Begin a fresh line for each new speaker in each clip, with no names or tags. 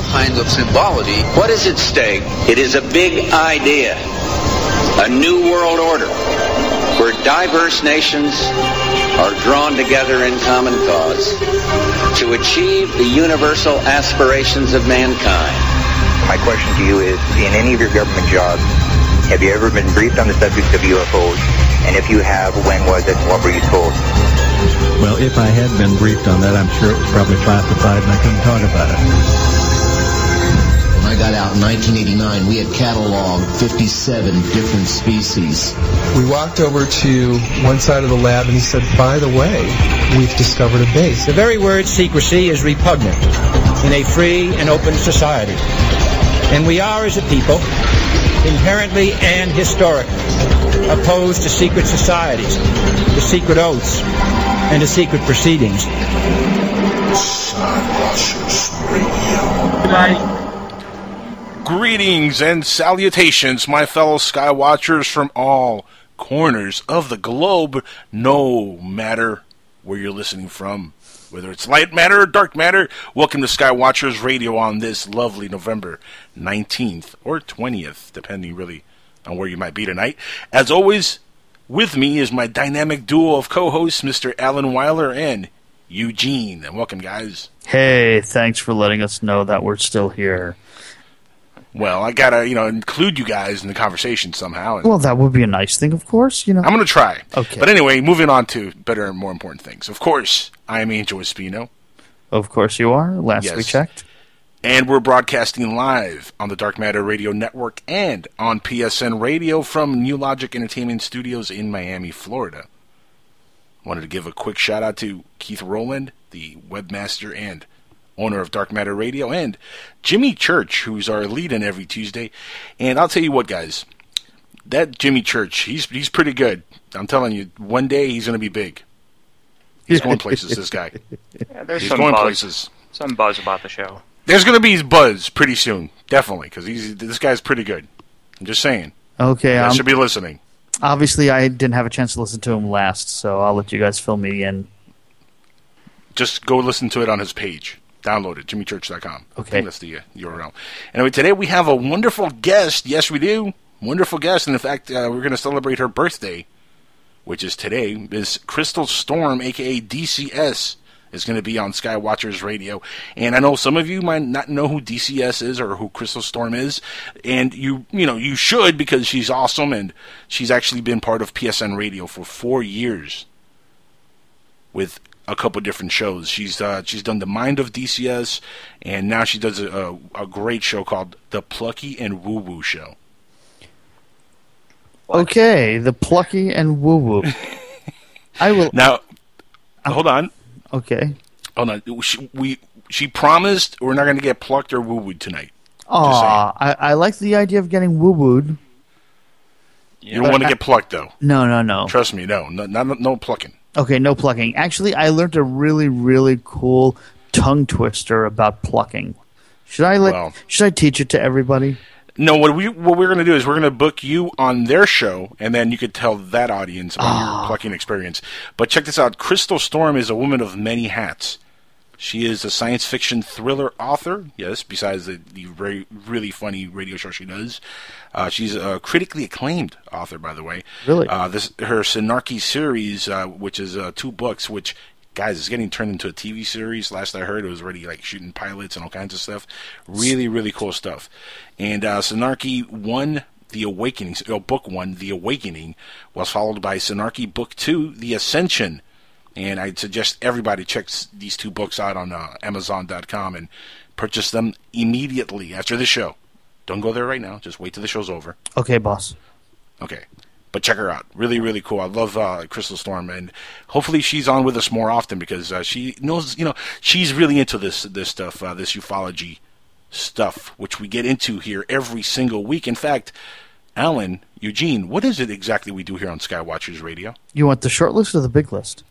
all kinds of symbology.
What is at stake? It is a big idea, a new world order, where diverse nations are drawn together in common cause to achieve the universal aspirations of mankind.
My question to you is, in any of your government jobs, have you ever been briefed on the subject of UFOs? And if you have, when was it? What were you told?
Well, if I had been briefed on that, I'm sure it was probably classified and I couldn't talk about it.
When got out in 1989, we had cataloged 57 different species.
We walked over to one side of the lab and he said, by the way, we've discovered a base.
The very word secrecy is repugnant in a free and open society. And we are, as a people, inherently and historically opposed to secret societies, to secret oaths, and to secret proceedings.
Greetings and salutations, my fellow Skywatchers from all corners of the globe, no matter where you're listening from, whether it's light matter or dark matter. Welcome to Skywatchers Radio on this lovely November 19th or 20th, depending really on where you might be tonight. As always, with me is my dynamic duo of co hosts, Mr. Alan Weiler and Eugene. And welcome, guys.
Hey, thanks for letting us know that we're still here.
Well, I gotta, you know, include you guys in the conversation somehow.
Well, that would be a nice thing, of course. You know,
I'm gonna try.
Okay.
But anyway, moving on to better and more important things. Of course, I am Angel Espino.
Of course you are. Last
Yes.
we checked.
And we're broadcasting live on the Dark Matter Radio Network and on PSN Radio from New Logic Entertainment Studios in Miami, Florida. Wanted to give a quick shout out to Keith Rowland, the webmaster and owner of Dark Matter Radio, and Jimmy Church, who's our lead in every Tuesday. And I'll tell you what, guys, that Jimmy Church, he's he's pretty good. I'm telling you, one day he's going to be big. He's going places. This guy,
Yeah, there's
he's
some
going
buzz,
places.
some buzz about the show.
There's going to be buzz pretty soon, definitely, because he's this guy's pretty good. I'm just saying.
Okay.
I
Um,
should be listening.
obviously, I didn't have a chance to listen to him last, so I'll let you guys fill me in.
Just go listen to it on his page. Download it, jimmychurch.com.
Okay.
that's the uh, URL. Anyway, today we have a wonderful guest. Yes, we do. Wonderful guest. And in fact, uh, we're going to celebrate her birthday, which is today. Miss Crystal Storm, a.k.a. DCS, is going to be on Skywatchers Radio. And I know some of you might not know who DCS is or who Crystal Storm is. And you, you know, you should because she's awesome and she's actually been part of PSN Radio for four years with a couple different shows. She's uh, she's done the Mind of DCS, and now she does a, a, a great show called the Plucky and Woo Woo Show.
Okay, the plucky and woo woo. I will.
Now, hold on,
Okay.
hold on. She, we she promised we're not going to get plucked or woo wooed tonight.
Aw, I, I like the idea of getting woo wooed.
You don't want to get plucked though.
No, no, no.
Trust me, no, no, not, no plucking.
Okay, no plucking. Actually, I learned a really, really cool tongue twister about plucking. Should I let?
Well-
should I teach it to everybody?
No, what we what we're going to do is we're going to book you on their show, and then you could tell that audience about your ah. plucking experience. But check this out: Crystal Storm is a woman of many hats. She is a science fiction thriller author. Yes, besides the, the very really funny radio show she does, uh, she's a critically acclaimed author, by the way.
Really?
uh, this her Synarchy series, uh, which is uh, two books, which guys is getting turned into a TV series. Last I heard, it was already like shooting pilots and all kinds of stuff. Really, really cool stuff. And uh, Synarchy one. The Awakening, oh, book one, The Awakening, was followed by Synarchy book two, The Ascension, and I'd suggest everybody checks these two books out on uh, Amazon.com and purchase them immediately after the show. Don't go there right now. Just wait till the show's over.
Okay, boss.
Okay. But check her out. Really, really cool. I love uh, Crystal Storm, and hopefully she's on with us more often because uh, she knows, you know, she's really into this this stuff, uh, this ufology stuff, which we get into here every single week. In fact, Alan, Eugene, what is it exactly we do here on Skywatchers Radio?
You want the short list or the big list?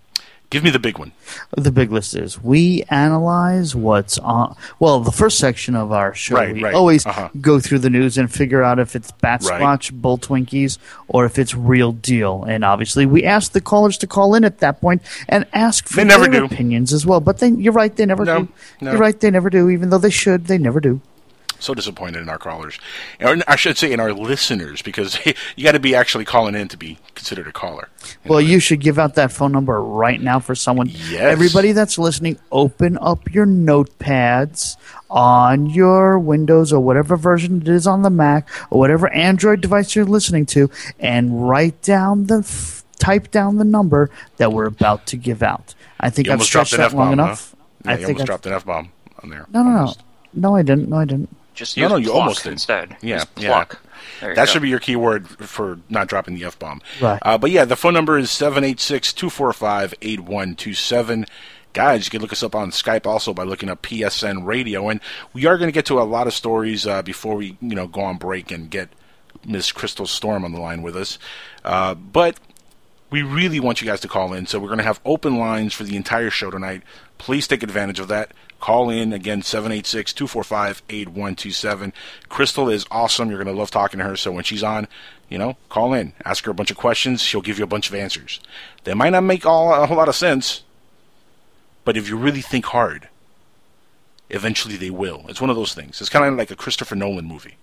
Give me the big one.
The big list is we analyze what's on. Well, the first section of our show,
Right,
we
right.
always
Uh-huh.
go through the news and figure out if it's Bat
Right.
Squatch, Bull Twinkies, or if it's real deal. And obviously, we ask the callers to call in at that point and ask for their
do.
opinions as well. But they, you're right, they never
No,
do.
no.
You're right, they never do. Even though they should, they never do.
So disappointed in our callers, or I should say in our listeners, because you got to be actually calling in to be considered a caller.
Well, you should give out that phone number right now for someone.
Yes.
Everybody that's listening, open up your notepads on your Windows or whatever version it is on the Mac or whatever Android device you're listening to, and write down the f- type down the number that we're about to give out. I think
You
I've
almost dropped
stretched that long enough.
Huh? Yeah,
I
you
think
almost
I've-
dropped an F bomb on there.
No, no, no, no. I didn't. No, I didn't.
Just
No,
use
no, you
pluck
almost did.
instead.
Yeah,
Use
yeah.
pluck. There
That
go.
should be your keyword for not dropping the F bomb.
Right.
Uh, but yeah, the phone number is 786 245 8127. Guys, you can look us up on Skype also by looking up PSN Radio. And we are going to get to a lot of stories uh, before we you know go on break and get Miss Crystal Storm on the line with us. Uh, but we really want you guys to call in. So we're going to have open lines for the entire show tonight. Please take advantage of that. Call in again 786-245-8127. Crystal is awesome. You're going to love talking to her. So when she's on, you know, call in, ask her a bunch of questions. She'll give you a bunch of answers. They might not make all a whole lot of sense, but if you really think hard, eventually they will. It's one of those things. It's kind of like a Christopher Nolan movie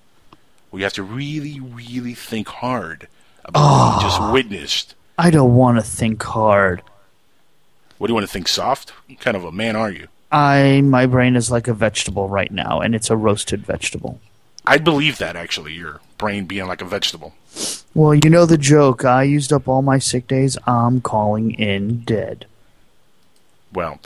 where you have to really, really think hard about what you just ah. witnessed.
I don't want to think hard.
What do you want to think soft? What kind of a man are you?
I my brain is like a vegetable right now, and it's a roasted vegetable.
I'd believe that actually, your brain being like a vegetable.
Well, you know the joke. I used up all my sick days. I'm calling in dead.
Well,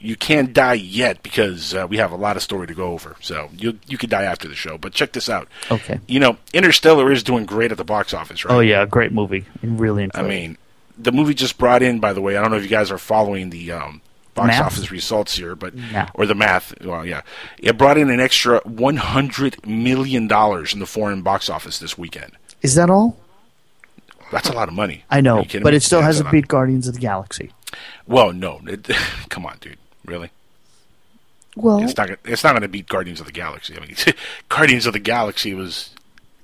you can't die yet because uh, we have a lot of story to go over. So you you could die after the show. But check this out.
Okay.
You know, Interstellar is doing great at the box office, right?
Oh yeah, great movie. Really enjoyed
I mean, the movie just brought in. By the way, I don't know if you guys are following the um, box
Math?
office results here, but
No.
or the math. Well, yeah, it brought in an extra one hundred million dollars in the foreign box office this weekend.
Is that all?
That's a lot of money.
I know, but
me?
it still
Yeah,
hasn't
it's a lot.
beat Guardians of the Galaxy.
Well, no, it, come on, dude, really?
Well,
It's not. It's not going to beat Guardians of the Galaxy. I mean, Guardians of the Galaxy was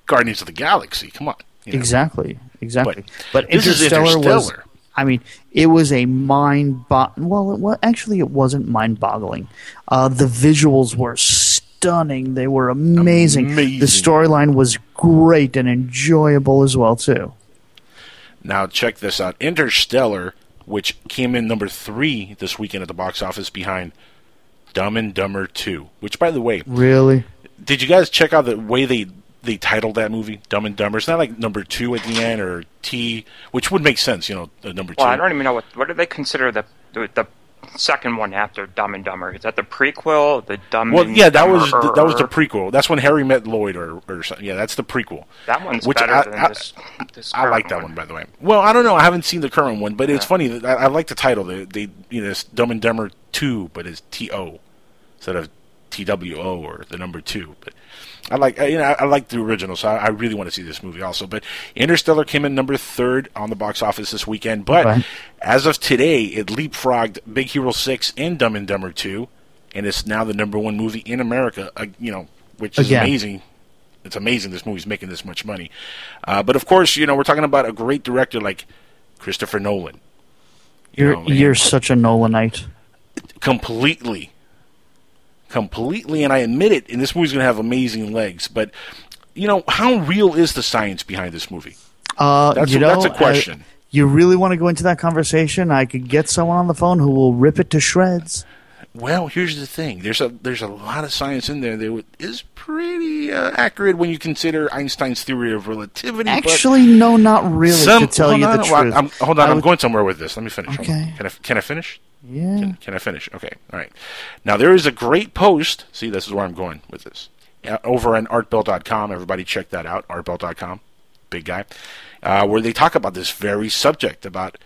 Guardians of the Galaxy. Come on. you know?
exactly, exactly.
But
But,
this is
Interstellar, was. I mean, it was a mind. Bo- well, it, well, actually, it wasn't mind-boggling. Uh, the visuals were stunning. They were amazing.
Amazing.
The storyline was great and enjoyable as well too.
Now check this out. Interstellar, which came in number three this weekend at the box office behind Dumb and Dumber Two. Which, by the way,
Really?
did you guys check out the way they they titled that movie, Dumb and Dumber? It's not like number two at the end or T, which would make sense. You know, the number two.
Well, I don't even know what what do they consider the the, the second one after Dumb and Dumber? Is that the prequel? The Dumb
well,
and
yeah, that was
Dumber?
that was the prequel. That's when Harry met Lloyd, or or something. Yeah, that's the prequel.
That one's
Which
better
I-
than
I-
this. this
I like that one, by the way. Well, I don't know. I haven't seen the current one, but it's funny. I, I like the title. They, they, you know, it's Dumb and Dumber Two, but it's T O instead of T W O or the number two. But I like, you know, I, like the original, so I, I really want to see this movie also. But Interstellar came in number third on the box office this weekend. But
Right.
as of today, it leapfrogged Big Hero Six and Dumb and Dumber Two, and it's now the number one movie in America. Uh, you know, which is
Again.
amazing it's amazing this movie's making this much money. Uh, but of course, you know, we're talking about a great director like Christopher Nolan. You
You're
know,
you're such a Nolanite.
completely, completely, and I admit it. And this movie's going to have amazing legs. But you know, how real is the science behind this movie?
Uh,
That's
you
a-
know,
that's a question.
you really want to go into that conversation? I could get someone on the phone who will rip it to shreds.
Well, here's the thing. There's a there's a lot of science in there that is pretty uh, accurate when you consider Einstein's theory of relativity.
Actually, no, not really.
Some,
to tell
hold
you
on,
the truth,
I'm, hold on,
I
I'm
would-
going somewhere with this. Let me finish.
Okay.
Can I can I finish?
Yeah.
Can, can I finish? Okay. All right. Now there is a great post. See, this is where I'm going with this. Uh, over on artbell.com. Everybody check that out. Artbell.com. Big guy. Uh, where they talk about this very subject about,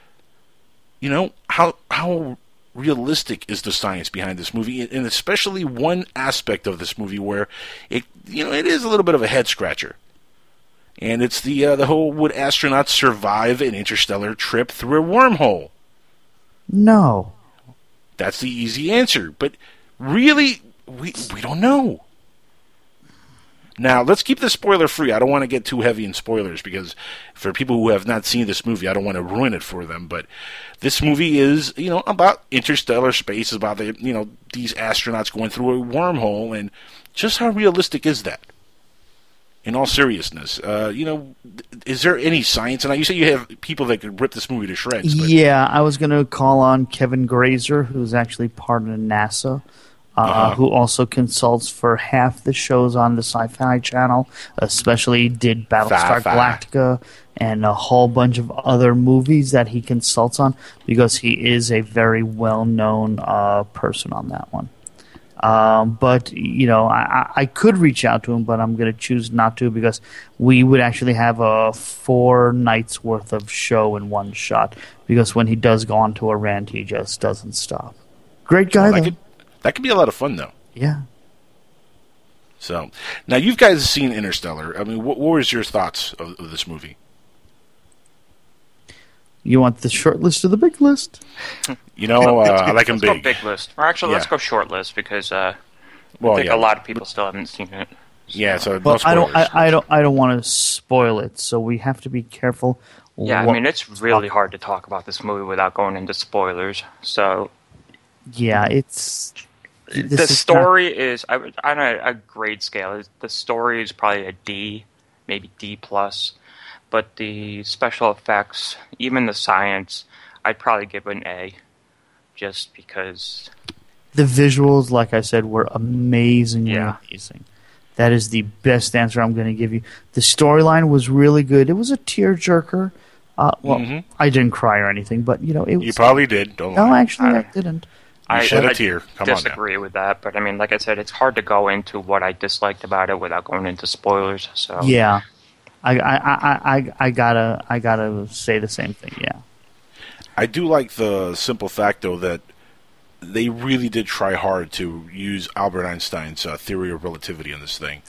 you know, how how realistic is the science behind this movie, and especially one aspect of this movie where it, you know, it is a little bit of a head scratcher. And it's the uh, the whole would astronauts survive an interstellar trip through a wormhole?
No.
That's the easy answer. But really, we we don't know. Now, let's keep this spoiler free. I don't want to get too heavy in spoilers because for people who have not seen this movie, I don't want to ruin it for them. But this movie is, you know, about interstellar space, about the, you know, these astronauts going through a wormhole, and just how realistic is that? In all seriousness, uh, you know, is there any science? And you say you have people that could rip this movie to shreds. But
Yeah, I was going to call on Kevin Grazier, who's actually part of NASA,
Uh-huh.
who also consults for half the shows on the Sci Fi Channel, especially did Battlestar
Sci-fi.
Galactica and a whole bunch of other movies that he consults on because he is a very well known uh, person on that one. Um, but you know, I, I- could reach out to him, but I'm going to choose not to because we would actually have a four nights worth of show in one shot. Because when he does go on to a rant, he just doesn't stop. Great guy,
could that could be a lot of fun, though.
yeah.
So now you guys have seen Interstellar. I mean, what, what was your thoughts of, of this movie?
You want the short list or the big list?
You know, uh, I like them
Let's go
big.
big list. Or actually, let's go short list because uh,
Well,
I think
yeah.
a lot of people still haven't seen it.
Yeah, so no
I don't. I, I don't. I don't want to spoil it, so we have to be careful.
Yeah, I mean, it's really hard to talk about this movie without going into spoilers. So
yeah, it's this
the
is not-
story is, I would- on a, a grade scale, the story is probably a D, maybe D plus, but the special effects, even the science, I'd probably give an A, just because.
The visuals, like I said, were amazingly
Yeah.
amazing. That is the best answer I'm going to give you. The storyline was really good. It was a tearjerker. Uh, well,
Mhm.
I didn't cry or anything, but you know, it was.
You probably did. Don't
no,
lie.
actually, I
I-
didn't.
You
I,
shed a
I
tear. Come on now.
disagree with that, but I mean, like I said, it's hard to go into what I disliked about it without going into spoilers. So
Yeah, I, I, I, I, I gotta, I gotta say the same thing. Yeah,
I do like the simple fact, though, that they really did try hard to use Albert Einstein's uh, theory of relativity in this thing.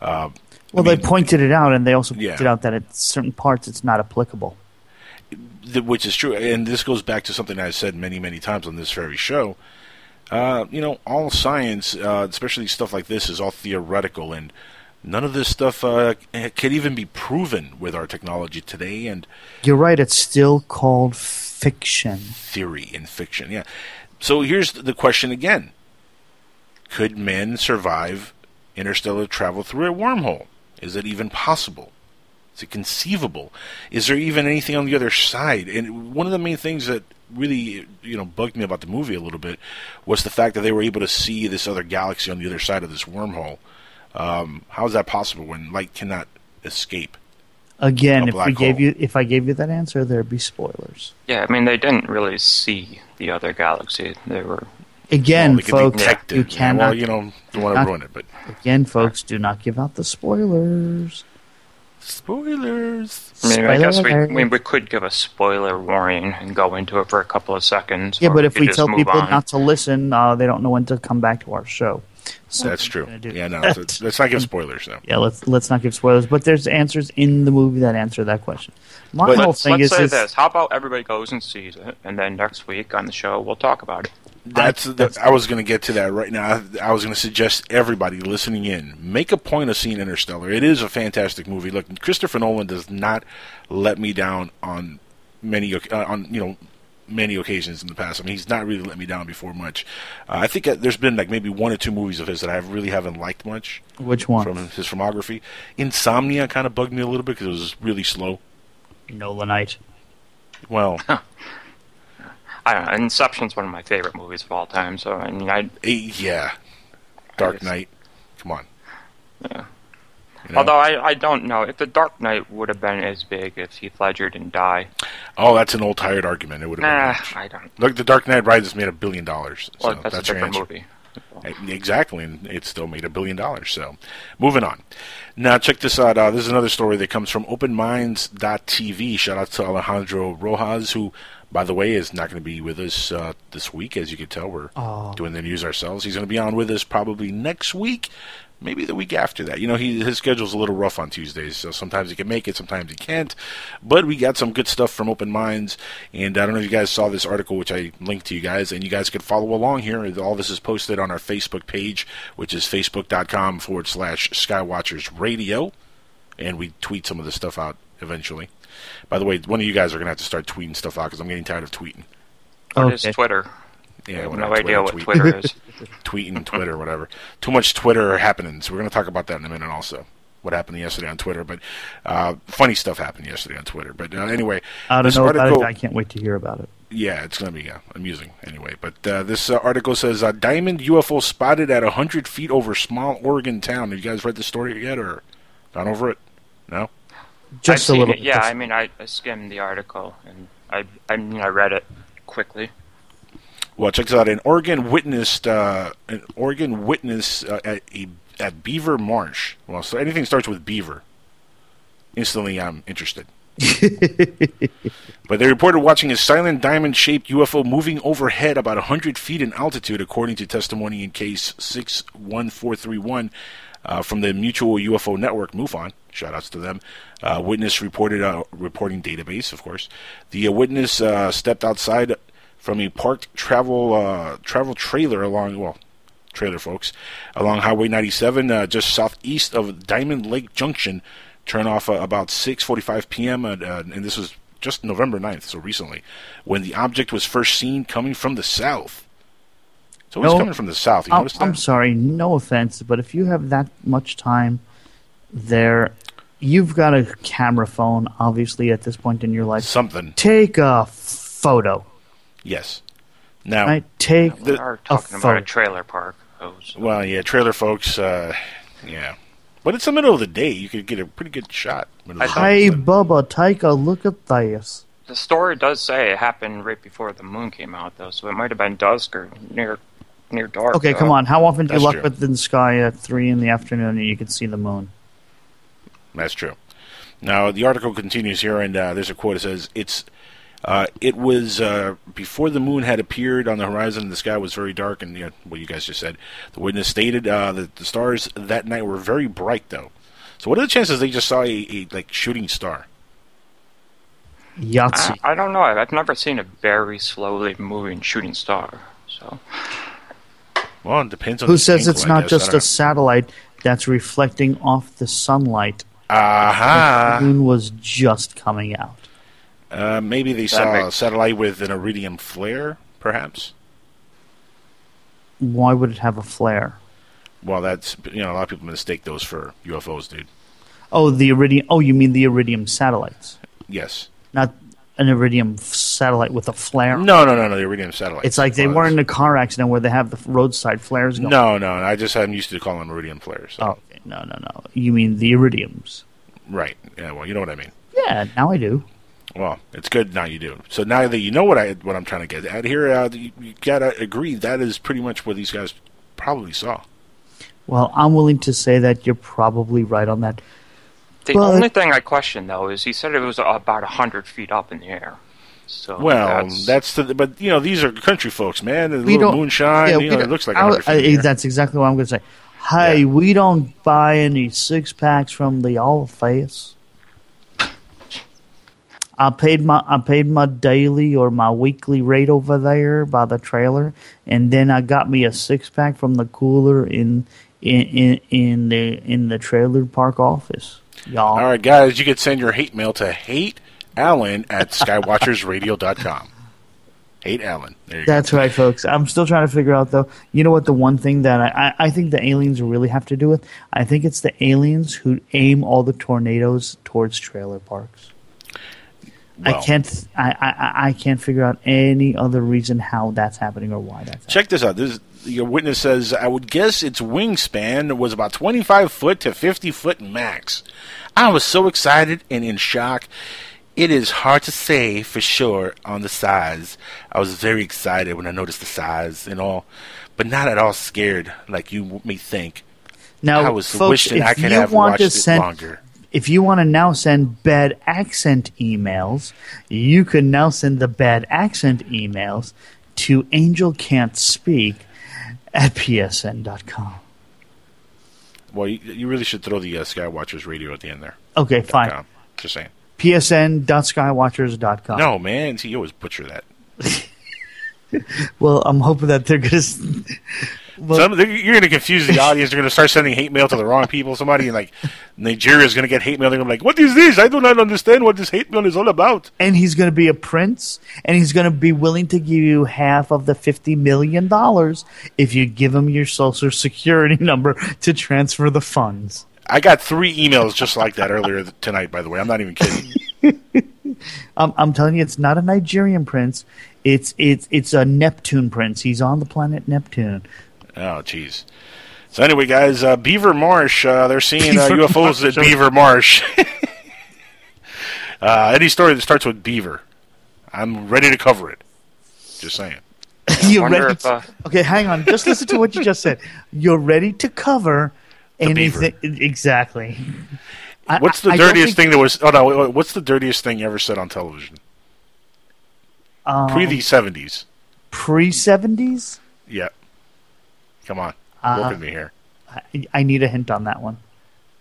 Uh,
well,
I mean,
they pointed it out, and they also
Yeah.
pointed out that at certain parts it's not applicable.
Which is true, and this goes back to something I've said many, many times on this very show. Uh, you know, all science, uh, especially stuff like this, is all theoretical, and none of this stuff uh, can even be proven with our technology today and
You're right; it's still called fiction.
theory and fiction. Yeah. So here's the question again: Could men survive interstellar travel through a wormhole? Is it even possible? Is it conceivable? Is there even anything on the other side? And one of the main things that really, you know, bugged me about the movie a little bit was the fact that they were able to see this other galaxy on the other side of this wormhole. Um, how is that possible when light cannot escape?
Again,
A
if we
black
gave you, if I gave you that answer, there'd be spoilers.
yeah, I mean, they didn't really see the other galaxy. They were
Again,
Well,
folks, you cannot.
Well, you know, don't want to ruin it, but
Again, folks, do not give out the spoilers.
Spoilers.
I mean, I guess we,
Spoiler
we we could give a spoiler warning and go into it for a couple of seconds.
Yeah,
or
but if
could
we tell people
on.
not to listen, uh, they don't know when to come back to our show. So
That's true.
we're gonna do
Yeah, no,
that.
let's, let's not give spoilers though.
Yeah, let's let's not give spoilers, but there's answers in the movie that answer that question. My
But
whole
let's,
thing
let's
is,
say
is
this: How about everybody goes and sees it, and then next week on the show we'll talk about it.
That's,
I-
the,
that's-
I was going to get to that right now. I was going to suggest everybody listening in make a point of seeing Interstellar. It is a fantastic movie. Look, Christopher Nolan does not let me down on many uh, on you know many occasions in the past. I mean, he's not really let me down before much. Uh, I think uh, there's been like maybe one or two movies of his that I really haven't liked much
which one?
from his filmography. Insomnia kind of bugged me a little bit because it was really slow.
Nolanite.
Well,
I don't know. Inception's one of my favorite movies of all time. So I mean, I
eh, yeah, Dark Knight. Come on.
Yeah.
You know?
although I, I don't know if the Dark Knight would have been as big if Heath Ledger didn't die.
Oh, that's an old tired argument. It would have
Nah,
been.
I don't.
Look, The Dark Knight Rises made a billion dollars.
Well,
So
that's,
that's
a
your
different movie.
Exactly, and it still made a billion dollars. So, moving on. Now, check this out. Uh, this is another story that comes from OpenMinds.tv. Shout out to Alejandro Rojas, who by the way, is not going to be with us uh, this week. As you can tell, we're doing the news ourselves. He's going to be on with us probably next week, maybe the week after that. You know, he, his schedule's a little rough on Tuesdays, so sometimes he can make it, sometimes he can't. But we got some good stuff from Open Minds, and I don't know if you guys saw this article, which I linked to you guys, and you guys could follow along here. All this is posted on our Facebook page, which is facebook.com forward slash Skywatchers Radio, and we tweet some of the stuff out eventually. By the way, one of you guys are going to have to start tweeting stuff out because I'm getting tired of tweeting.
What is
Okay.
Twitter?
Yeah,
I have
whatever,
no idea what
tweet.
Twitter is.
tweeting Twitter, whatever. Too much Twitter happenings. We're going to talk about that in a minute also. What happened yesterday on Twitter, but uh, funny stuff happened yesterday on Twitter. But uh, anyway,
I don't
this
know about
article,
it. I can't wait to hear about it.
yeah, it's going to be uh, amusing anyway. But uh, this uh, article says uh, diamond UFO spotted at hundred feet over small Oregon town. Have you guys read the story yet, or gone over it? No.
Just
I've
a little.
it, Yeah, I mean, I, I skimmed the article and I, I mean, I read it quickly.
Well, check this out. An Oregon witnessed uh, an Oregon witness uh, at a, at Beaver Marsh. Well, so anything starts with Beaver. Instantly, I'm interested. but they reported watching a silent diamond-shaped UFO moving overhead about 100 feet in altitude, according to testimony in case 61431 uh, from the Mutual UFO Network, MUFON. Shoutouts to them. Uh, witness reported uh, reporting database, of course. The uh, witness uh, stepped outside from a parked travel uh, travel trailer along well trailer folks along Highway 97 uh, just southeast of Diamond Lake Junction. Turn off about 6:45 p.m. Uh, and this was just November 9th, so recently, when the object was first seen coming from the south. It's always
No,
coming from the south. You
I'm,
that?
I'm sorry, no offense, but if you have that much time there, you've got a camera phone, obviously, at this point in your life.
Something.
Take a photo.
Yes. Now,
Right? Take
We are
a
talking about
photo.
a trailer park. Oh, so-
well, yeah, trailer folks. Uh, yeah, but it's the middle of the day. You could get a pretty good shot. middle
Hey,
day.
Bubba, take a look at this.
The story does say it happened right before the moon came out, though, so it might have been dusk or near near dark.
Okay,
though.
come on. How often do you look
true.
up in the sky at 3 in the afternoon and you can see the moon?
That's true. Now the article continues here, and uh, there's a quote. It says, "It's uh, it was uh, before the moon had appeared on the horizon. The sky was very dark, and you know, what you guys just said. The witness stated uh, that the stars that night were very bright, though. So, what are the chances they just saw a, a like shooting star?
Yahtzee.
I, I don't know. I've never seen a very slowly moving shooting star. So
Well, it depends on
Who
the
says it's
I
not
guess.
just
I
a satellite that's reflecting off the sunlight?
don't know.
The moon was just coming out.
Uh, maybe they saw a satellite with an iridium flare, perhaps.
Why would it have a flare?
Well, that's you know a lot of people mistake those for UFOs, dude.
Oh, the iridium. Oh, you mean the iridium satellites,
Yes.
not an iridium satellite with a flare.
No, no, no, no. The iridium satellite.
It's like they weren't in a car accident where they have the roadside flares going.
No, no. I just I'm used to calling them iridium flares. so-
Oh, okay. no, no, no. You mean the iridiums?
Right. Yeah. Well, you know what I mean.
Yeah, now I do.
Well, it's good now you do. So now that you know what I what I'm trying to get at here, uh, you, you gotta agree that is pretty much what these guys probably saw.
Well, I'm willing to say that you're probably right on that.
The
But-
only thing I question though is he said it was about a hundred feet up in the air. So
Well,
that's,
that's, the but you know these are country folks, man. A little moonshine.
yeah,
you know, it looks like
I- I-
in the air.
That's exactly what I'm going to say. Hey,
Yeah.
we don't buy any six packs from the All Face. I paid my I paid my daily or my weekly rate over there by the trailer, and then I got me a six pack from the cooler in in in, in the in the trailer park office. Y'all,
All right, guys, you can send your hate mail to hate Allen at skywatchersradio.com. Hate Allen. There you
That's right, folks. I'm still trying to figure out, though. You know what? The one thing that I, I, I think the aliens really have to do with, I think it's the aliens who aim all the tornadoes towards trailer parks.
Well.
I can't. I, I I can't figure out any other reason how that's happening or why that's.
Check this out. This your witness says I would guess its wingspan was about 25 foot to 50 foot max. I was so excited and in shock. It is hard to say for sure on the size. I was very excited when I noticed the size and all, but not at all scared like you may think.
Now,
I was
folks,
wishing I could have
want
watched it
send,
longer.
If you want to now send bad accent emails, you can now send the bad accent emails to Angel Can't Speak at psn.com.
Well, you, you really should throw the uh, Skywatchers radio at the end there.
Okay, fine.
Um, just saying.
psn.skywatchers.com.
No, man. See, you always butcher that.
Well, I'm hoping that they're going to.
Some, you're going to confuse the audience. They're going to start sending hate mail to the wrong people. Somebody in like Nigeria is going to get hate mail. They're going to be like, "What is this? I do not understand what this hate mail is all about."
and he's going to be a prince, and he's going to be willing to give you half of the $50 million if you give him your social security number to transfer the funds.
I got three emails just like that earlier tonight. By the way, I'm not even kidding.
Um, I'm telling you, it's not a Nigerian prince. It's it's it's a Neptune prince. He's on the planet Neptune.
Oh, jeez. So anyway, guys, uh, Beaver Marsh, uh, they're seeing uh, UFOs
Marsh.
at Beaver Marsh. uh, any story that starts with Beaver, I'm ready to cover it. Just saying.
You're
wonder
ready.
if, uh,
okay, hang on. Just listen to what you just said. You're ready to cover anything. Exactly.
What's the
I- I
dirtiest
think-
thing that was? Oh no, wait, wait, what's the dirtiest thing you ever said on television?
Um,
Pre the '70s.
pre seventies?
Yeah. Come on,
Uh,
work with me here.
I, I need a hint on that one.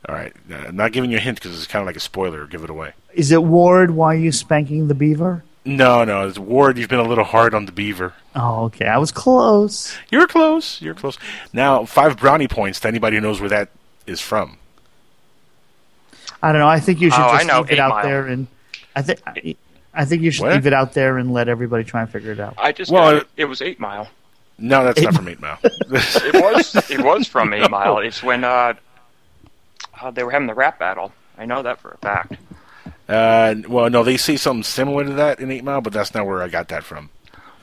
All right, uh, I'm not giving you a hint because it's kind of like a spoiler. Give it away.
Is it Ward? Why are you spanking the beaver?
No, no, it's Ward. You've been a little hard on the Beaver.
Oh, okay. I was close.
You're close. You're close. Now, five brownie points to anybody who knows where that is from.
I don't know. I think you should
Oh,
just
know,
leave it
Eight
out
Mile.
there and I think I, I think you should
What?
leave it out there and let everybody try and figure it out.
I just
Well,
got it. It was Eight Mile.
No, that's not from Eight Mile.
It was. it was from Eight Mile. It's when uh, uh, they were having the rap battle. I know that for a fact.
Uh, well, no, they say something similar to that in Eight Mile, but that's not where I got that from.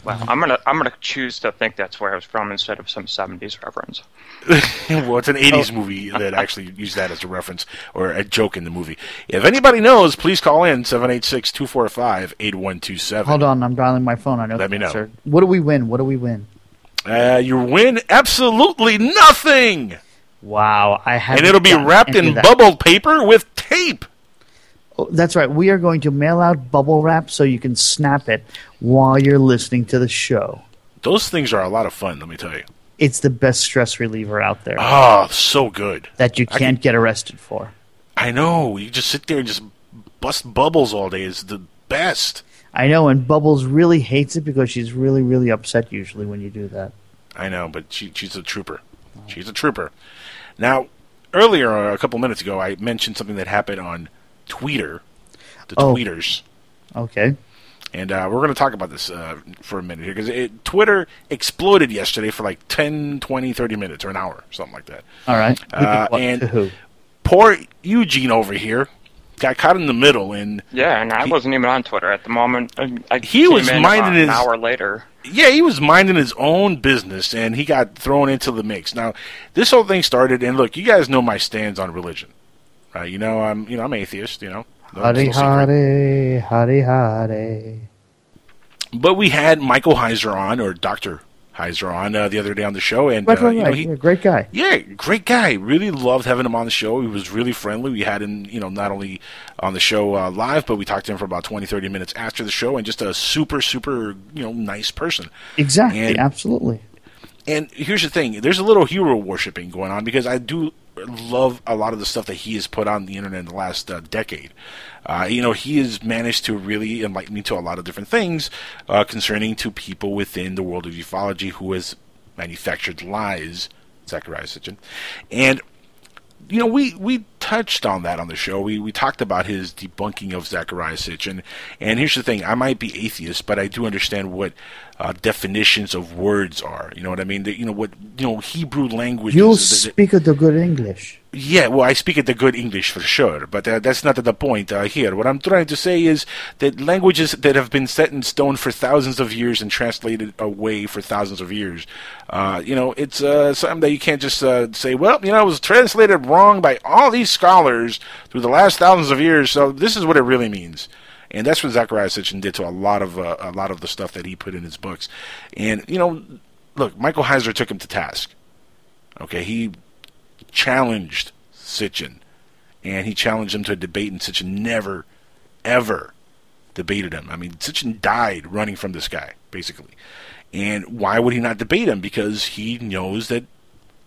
Well, I'm gonna I'm gonna choose to think that's where I was from instead of some '70s reference.
well, it's an 80s movie that actually used that as a reference or a joke in the movie. If anybody knows, please call in 786 245 8127.
Hold on, I'm dialing my phone. I know.
Let
the
me know.
answer. What do we win? What do we win?
Uh, you win absolutely nothing!
Wow, I have.
And it'll be wrapped in bubble paper with tape.
Oh, that's right. We are going to mail out bubble wrap so you can snap it while you're listening to the show.
Those things are a lot of fun, let me tell you.
It's the best stress reliever out there
Oh, so good.
that you can't get arrested for.
I know. You just sit there and just bust bubbles all day. Is the best.
I know, and Bubbles really hates it because she's really, really upset usually when you do that.
I know, but she, she's a trooper. She's a trooper. Now, earlier, a couple minutes ago, I mentioned something that happened on Twitter, the
Oh.
tweeters.
Okay.
And uh, we're going to talk about this uh, for a minute here because Twitter exploded yesterday for like 10, 20, 30 minutes or an hour, something like that.
All right.
Uh, and poor Eugene over here got caught in the middle, and
Yeah, and I
He-
wasn't even on Twitter at the moment. I, I
He was minding his-
an hour later.
yeah, he was minding his own business, and he got thrown into the mix. Now, this whole thing started, and look, you guys know my stands on religion, right? You know, I'm you know I'm atheist, you know. No-
Hare
no secret.
Hare, Hare Hare.
But we had Michael Heiser on, or Doctor Heiser on, uh, the other day on the show, and
Right,
uh,
right,
you know he.
Yeah, great guy.
Yeah, great guy. Really loved having him on the show. He was really friendly. We had him, you know, not only on the show uh, live, but we talked to him for about 20, 30 minutes after the show, and just a super, super, you know, nice person.
Exactly.
And-
absolutely.
And here's the thing: there's a little hero worshiping going on because I do love a lot of the stuff that he has put on the internet in the last uh, decade. Uh, you know, he has managed to really enlighten me to a lot of different things uh, concerning to people within the world of ufology who has manufactured lies, Zecharia Sitchin, and you know, we, we touched on that on the show. We we talked about his debunking of Zecharia Sitchin. And here's the thing: I might be atheist, but I do understand what uh, definitions of words are. You know what I mean? That, you know what you know Hebrew language.
You
is, that- that-
speak the good English.
yeah, well, I speak it the good English for sure, but uh, that's not the point uh, here. What I'm trying to say is that languages that have been set in stone for thousands of years and translated away for thousands of years, uh, you know, it's uh, something that you can't just uh, say, well, you know, it was translated wrong by all these scholars through the last thousands of years, so this is what it really means. And that's what Zecharia Sitchin did to a lot of uh, a lot of the stuff that he put in his books. And you know, look, Michael Heiser took him to task. Okay, he challenged Sitchin and he challenged him to a debate, and Sitchin never, ever debated him. I mean, Sitchin died running from this guy, basically. And why would he not debate him? Because he knows that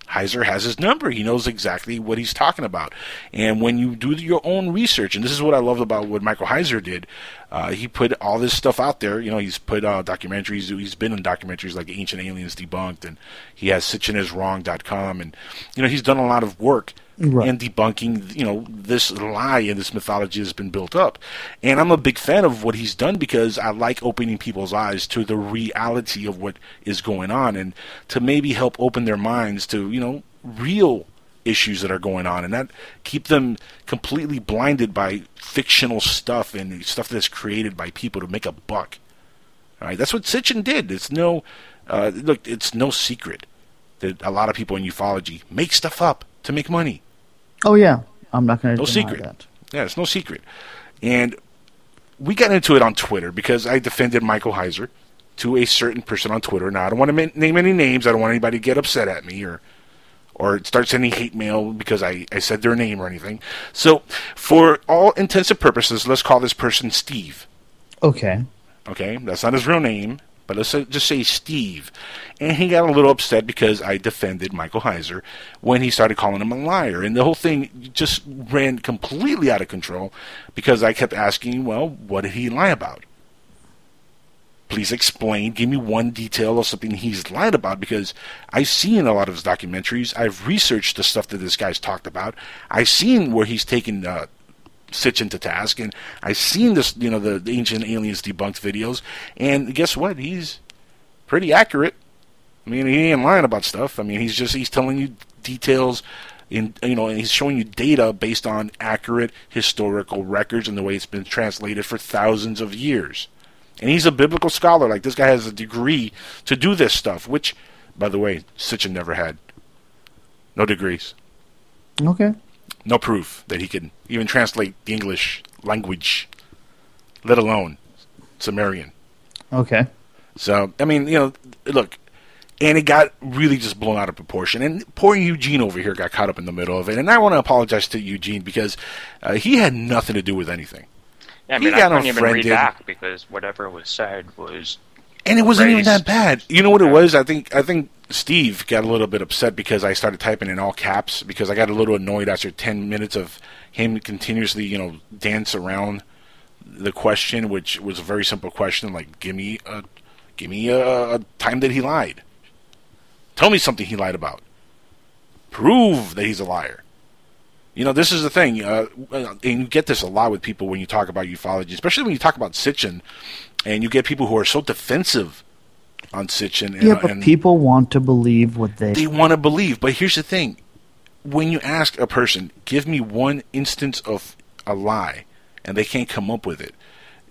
Heiser has his number. He knows exactly what he's talking about. And when you do your own research, and this is what I love about what Michael Heiser did, uh, he put all this stuff out there. You know, he's put uh, documentaries. He's been in documentaries like Ancient Aliens Debunked, and he has SitchinIsWrong.com, and you know, he's done a lot of work
Right.
and debunking, you know, this lie and this mythology that's been built up. And I'm a big fan of what he's done because I like opening people's eyes to the reality of what is going on and to maybe help open their minds to, you know, real issues that are going on and not keep them completely blinded by fictional stuff and stuff that's created by people to make a buck. All right, that's what Sitchin did. It's no, uh, look, it's no secret that a lot of people in ufology make stuff up to make money.
Oh yeah, I'm not going to
No secret.
that.
Yeah, it's no secret. And we got into it on Twitter because I defended Michael Heiser to a certain person on Twitter. Now, I don't want to name any names. I don't want anybody to get upset at me or or start sending hate mail because I, I said their name or anything. So, for all intents and purposes, let's call this person Steve.
Okay.
Okay, that's not his real name, but let's just say Steve. And he got a little upset because I defended Michael Heiser when he started calling him a liar. And the whole thing just ran completely out of control because I kept asking, well, what did he lie about? Please explain. Give me one detail of something he's lied about because I've seen a lot of his documentaries. I've researched the stuff that this guy's talked about. I've seen where he's taken uh, Sitchin to task, and I've seen this, you know, the, the ancient aliens debunked videos, and guess what? He's pretty accurate. I mean, he ain't lying about stuff. I mean, he's just he's telling you details, in you know, and he's showing you data based on accurate historical records and the way it's been translated for thousands of years. And he's a biblical scholar. Like this guy has a degree to do this stuff, which, by the way, Sitchin never had. No degrees
Okay.
No proof that he could even translate the English language, let alone Sumerian.
Okay.
So, I mean, you know, look, and it got really just blown out of proportion. And poor Eugene over here got caught up in the middle of it. And I want to apologize to Eugene because uh, he had nothing to do with anything.
Yeah, I
He
mean, I
got
couldn't even read back because whatever was said was
And it wasn't even that bad. You know what it was? I think I think Steve got a little bit upset because I started typing in all caps because I got a little annoyed after ten minutes of him continuously, you know, dance around the question, which was a very simple question, like give me a give me a, a time that he lied. Tell me something he lied about. Prove that he's a liar. You know, this is the thing, uh, and you get this a lot with people when you talk about ufology, especially when you talk about Sitchin, and you get people who are so defensive on Sitchin. And,
Yeah, but
and
people want to believe what they.
they want to believe. But here's the thing: when you ask a person, "Give me one instance of a lie," and they can't come up with it,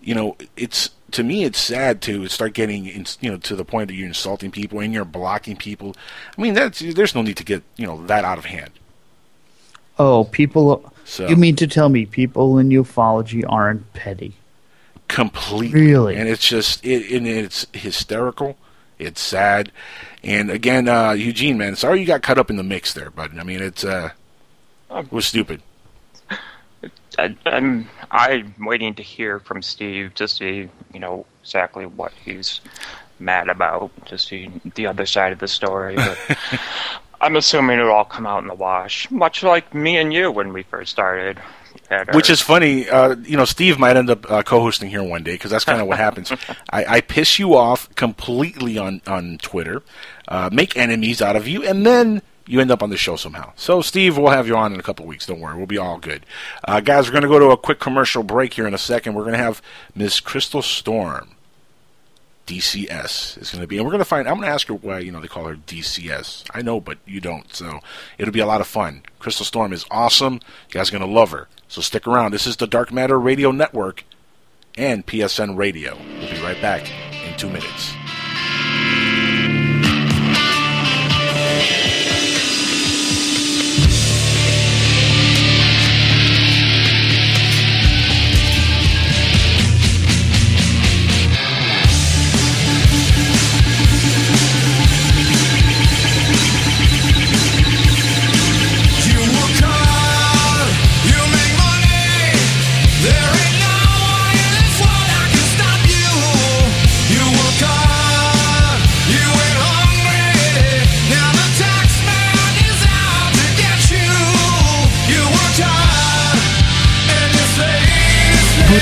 you know, it's to me it's sad to start getting, you know, to the point that you're insulting people and you're blocking people. I mean, that's there's no need to get you know that out of hand.
oh, people.
So
You mean to tell me people in ufology aren't petty?
Completely,
Really?
and it's just it, and it's hysterical. It's sad, and again, uh, Eugene, man, sorry you got caught up in the mix there, but I mean, it's uh, it was stupid.
I, I'm I'm waiting to hear from Steve to see you know exactly what he's mad about to see the other side of the story. But I'm assuming it'll all come out in the wash, much like me and you when we first started. Our-
Which is funny, uh, you know. Steve might end up uh, co-hosting here one day because that's kind of what happens. I, I piss you off completely on on Twitter, uh, make enemies out of you, and then you end up on the show somehow. So, Steve, we'll have you on in a couple weeks. Don't worry, we'll be all good. Uh, guys, we're going to go to a quick commercial break here in a second. We're going to have Miss Crystal Storm. DCS is going to be, and we're going to find. I'm going to ask her why you know they call her DCS. I know, but you don't. So it'll be a lot of fun. Crystal Storm is awesome. You guys are going to love her. So stick around. This is the Dark Matter Radio Network and PSN Radio. We'll be right back in two minutes.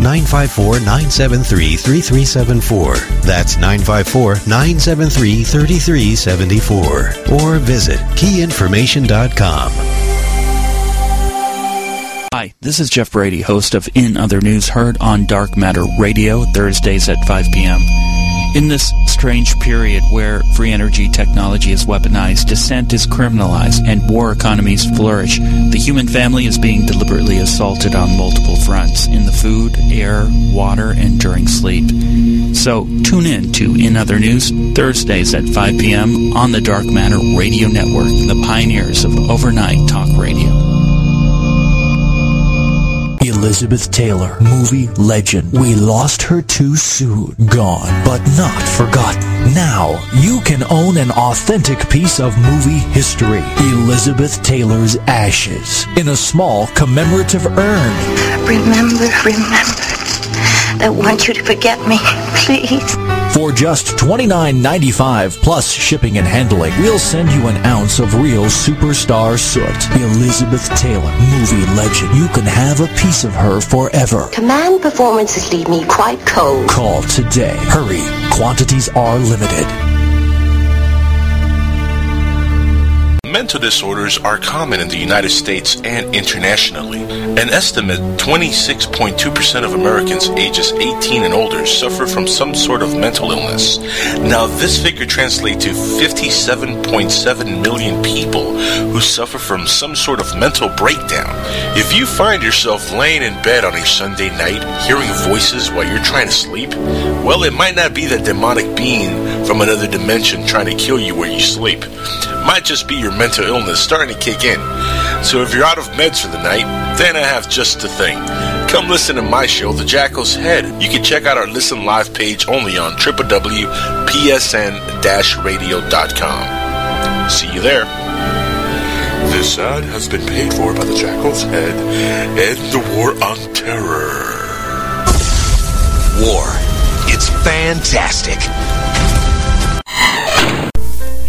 954 973 3374. That's 954 973 3374. Or visit keyinformation.com.
Hi, this is Jeff Brady, host of In Other News, heard on Dark Matter Radio Thursdays at 5 p.m. In this strange period where free energy technology is weaponized, dissent is criminalized, and war economies flourish, the human family is being deliberately assaulted on multiple fronts in the food, air, water, and during sleep. So tune in to In Other News Thursdays at 5 p.m. on the Dark Matter Radio Network, the pioneers of overnight talk radio.
Elizabeth Taylor, movie legend. We lost her too soon. Gone, but not forgotten. Now, you can own an authentic piece of movie history. Elizabeth Taylor's Ashes in a small commemorative urn.
Remember, remember. I want you to forget me, please.
For just $29.95 plus shipping and handling, we'll send you an ounce of real superstar soot. Elizabeth Taylor, movie legend. You can have a piece of her forever.
Command performances leave me quite cold.
Call today. Hurry. Quantities are limited. Limited.
Mental disorders are common in the United States and internationally. An estimate 26.2% of Americans ages 18 and older suffer from some sort of mental illness. Now, this figure translates to 57.7 million people who suffer from some sort of mental breakdown. If you find yourself laying in bed on a Sunday night hearing voices while you're trying to sleep, well, it might not be that demonic being from another dimension trying to kill you where you sleep. It might just be your mental illness starting to kick in. So if you're out of meds for the night, then I have just the thing. Come listen to my show, The Jackal's Head. You can check out our Listen Live page only on www.psn-radio.com. See you there. This ad has been paid for by The Jackal's Head and the War on Terror.
War. It's fantastic.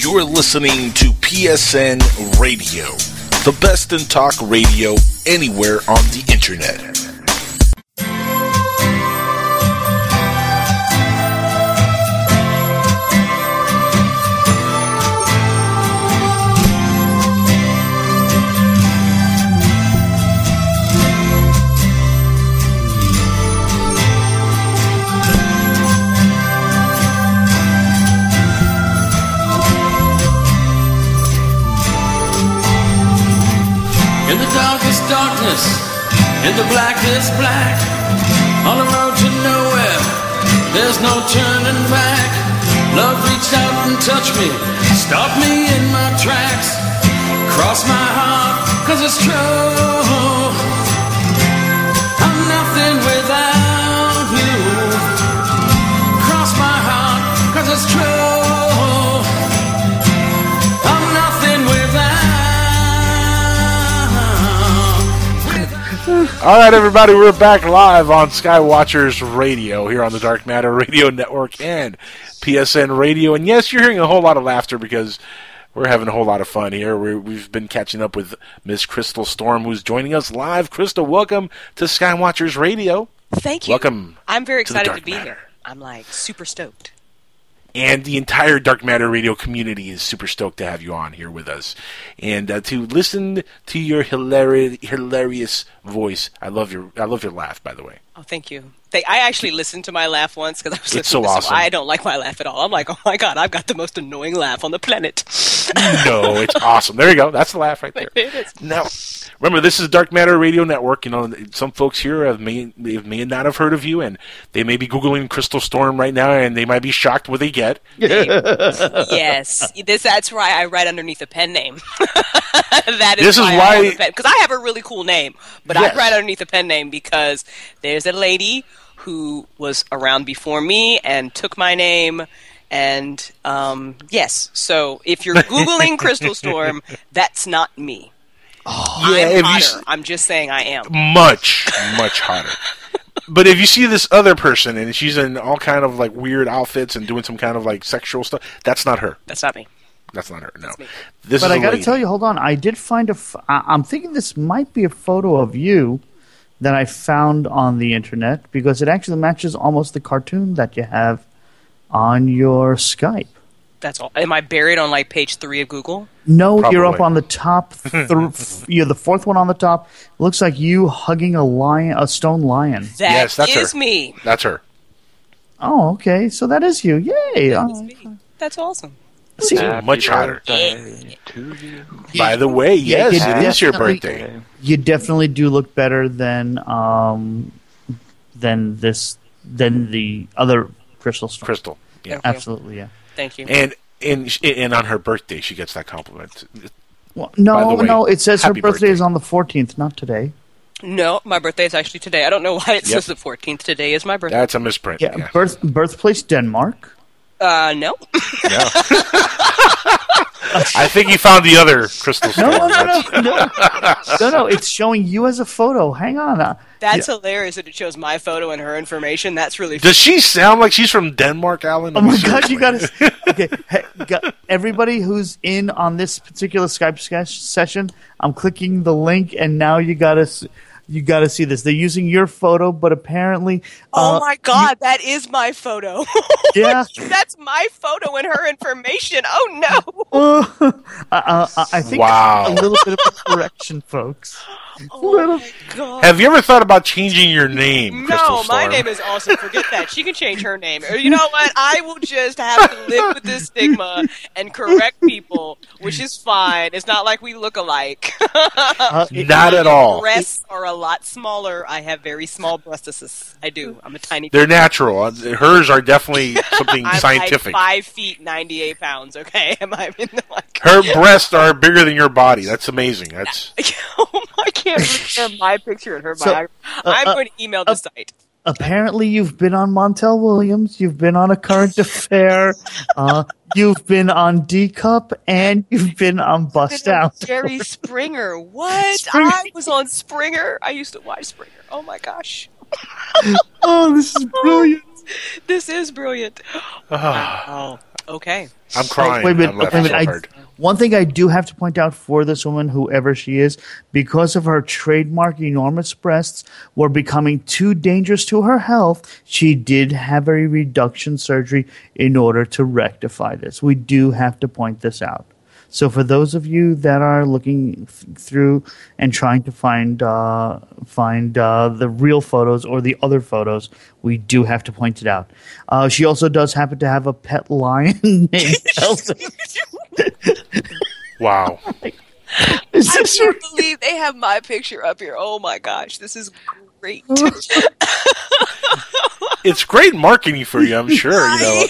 You're listening to PSN Radio, the best in talk radio anywhere on the internet.
In the blackest black, on the road to nowhere, there's no turning back. Love reached out and touched me, stopped me in my tracks, crossed my heart, cause it's true. I'm nothing without you. Cross my heart, cause it's true.
All right, everybody, we're back live on Skywatchers Radio here on the Dark Matter Radio Network and PSN Radio. And yes, you're hearing a whole lot of laughter because we're having a whole lot of fun here. we we've been catching up with Miss Crystal Storm, who's joining us live. Crystal, welcome to Skywatchers Radio.
Thank you.
Welcome.
I'm very excited to, be
Matter.
here. I'm like super stoked.
And the entire Dark Matter Radio community is super stoked to have you on here with us, and uh, to listen to your hilarious, hilarious voice. I love your, I love your laugh, by the way.
Oh, thank you. They, I actually listened to my laugh once because I was
It's
listening
so awesome.
I don't like my laugh at all. I'm like, oh my god, I've got the most annoying laugh on the planet.
no, it's awesome. There you go. That's the laugh right there.
It is.
Now, remember, this is Dark Matter Radio Network. You know, some folks here have may, may may not have heard of you, and they may be googling Crystal Storm right now, and they might be shocked what they get.
yes, this that's why I write underneath a pen name. that is
This is
why
why-
because I have a really cool name, but
Yes.
I write underneath a pen name because there's a lady who was around before me and took my name. And um, yes, so if you're googling Crystal Storm, that's not me.
Yeah,
I'm
you
hotter.
s-
I'm just saying I am.
much, much hotter. But if you see this other person and she's in all kind of like weird outfits and doing some kind of like sexual stuff, that's not her.
That's not me.
That's not her. No. This
but
is
I
a
got to tell you, hold on. I did find a. F- I- I'm thinking this might be a photo of you that I found on the internet because it actually matches almost the cartoon that you have on your Skype.
That's all. Am I buried on like page three of Google?
No, you're up on the top. Th- you're the fourth one on the top. Looks like you hugging a lion, a stone lion.
That
Yes, that's
is
her.
me.
That's her.
Oh, okay. So that is you. Yay! Oh,
That's awesome.
See,
much hotter.
to you.
By the way, yes,
you
it is your birthday.
You definitely do look better than um than this than the other crystal storm.
Crystal. Yeah.
Thank you.
Absolutely, yeah.
Thank you.
And and and on her birthday, she gets that compliment.
Well, no,
way,
no. It says her
happy
birthday, is on the 14th, not today.
No, my birthday is actually today. I don't know why it
Yep.
says the 14th. Today is my birthday.
That's a misprint.
Yeah, birth birthplace Denmark.
Uh, no.
I think he found the other crystal storm.
No, no, no, no, no, no. It's showing you as a photo. Hang on. Uh,
That's
yeah.
hilarious that it shows my photo and her information. That's really
Does she sound like she's from Denmark, Alan?
Oh my god, you got to okay. Hey, got, everybody who's in on this particular Skype session, I'm clicking the link, and now you got to you got to see this. They're using your photo, but apparently,
Oh
uh,
my god, that is my photo.
Yeah.
That's my photo and her information. Oh no.
uh, I think
Wow.
a little bit of a correction, folks.
Oh my god.
Have you ever thought about changing your name, Crystal
No, my name is awesome. Forget that. She can change her name. You know what? I will just have to live with this stigma and correct people, which is fine. It's not like we look alike.
Not at all.
Breasts are a lot smaller. I have very small breastises. I do. I'm a tiny.
They're natural. Uh, Hers are definitely something
I'm
scientific.
Like five feet, ninety-eight pounds. Okay, am I in the like?
Her breasts are bigger than your body. That's amazing. That's
I can't believe my picture and her
So,
biography.
uh,
I'm
uh,
going to email the site.
Apparently, you've been on Montel Williams, you've been on A Current Affair, uh, you've been on D Cup, and you've been on Bust
Been on
Out.
Jerry Springer. What?
Springer.
I was on Springer. I used to watch Springer. Oh my gosh.
oh, this is brilliant.
This is brilliant. Okay.
I'm crying.
Wait a minute,
I'm
wait a minute. I-
hard.
One thing I do have to point out for this woman, whoever she is, because of her trademark enormous breasts were becoming too dangerous to her health, she did have a reduction surgery in order to rectify this. We do have to point this out. So for those of you that are looking th- through and trying to find uh, find uh, the real photos or the other photos, we do have to point it out. Uh, she also does happen to have a pet lion named Elsa.
Wow.
I can't believe they have my picture up here. Oh my gosh, this is great.
It's great marketing for you, I'm sure. You know.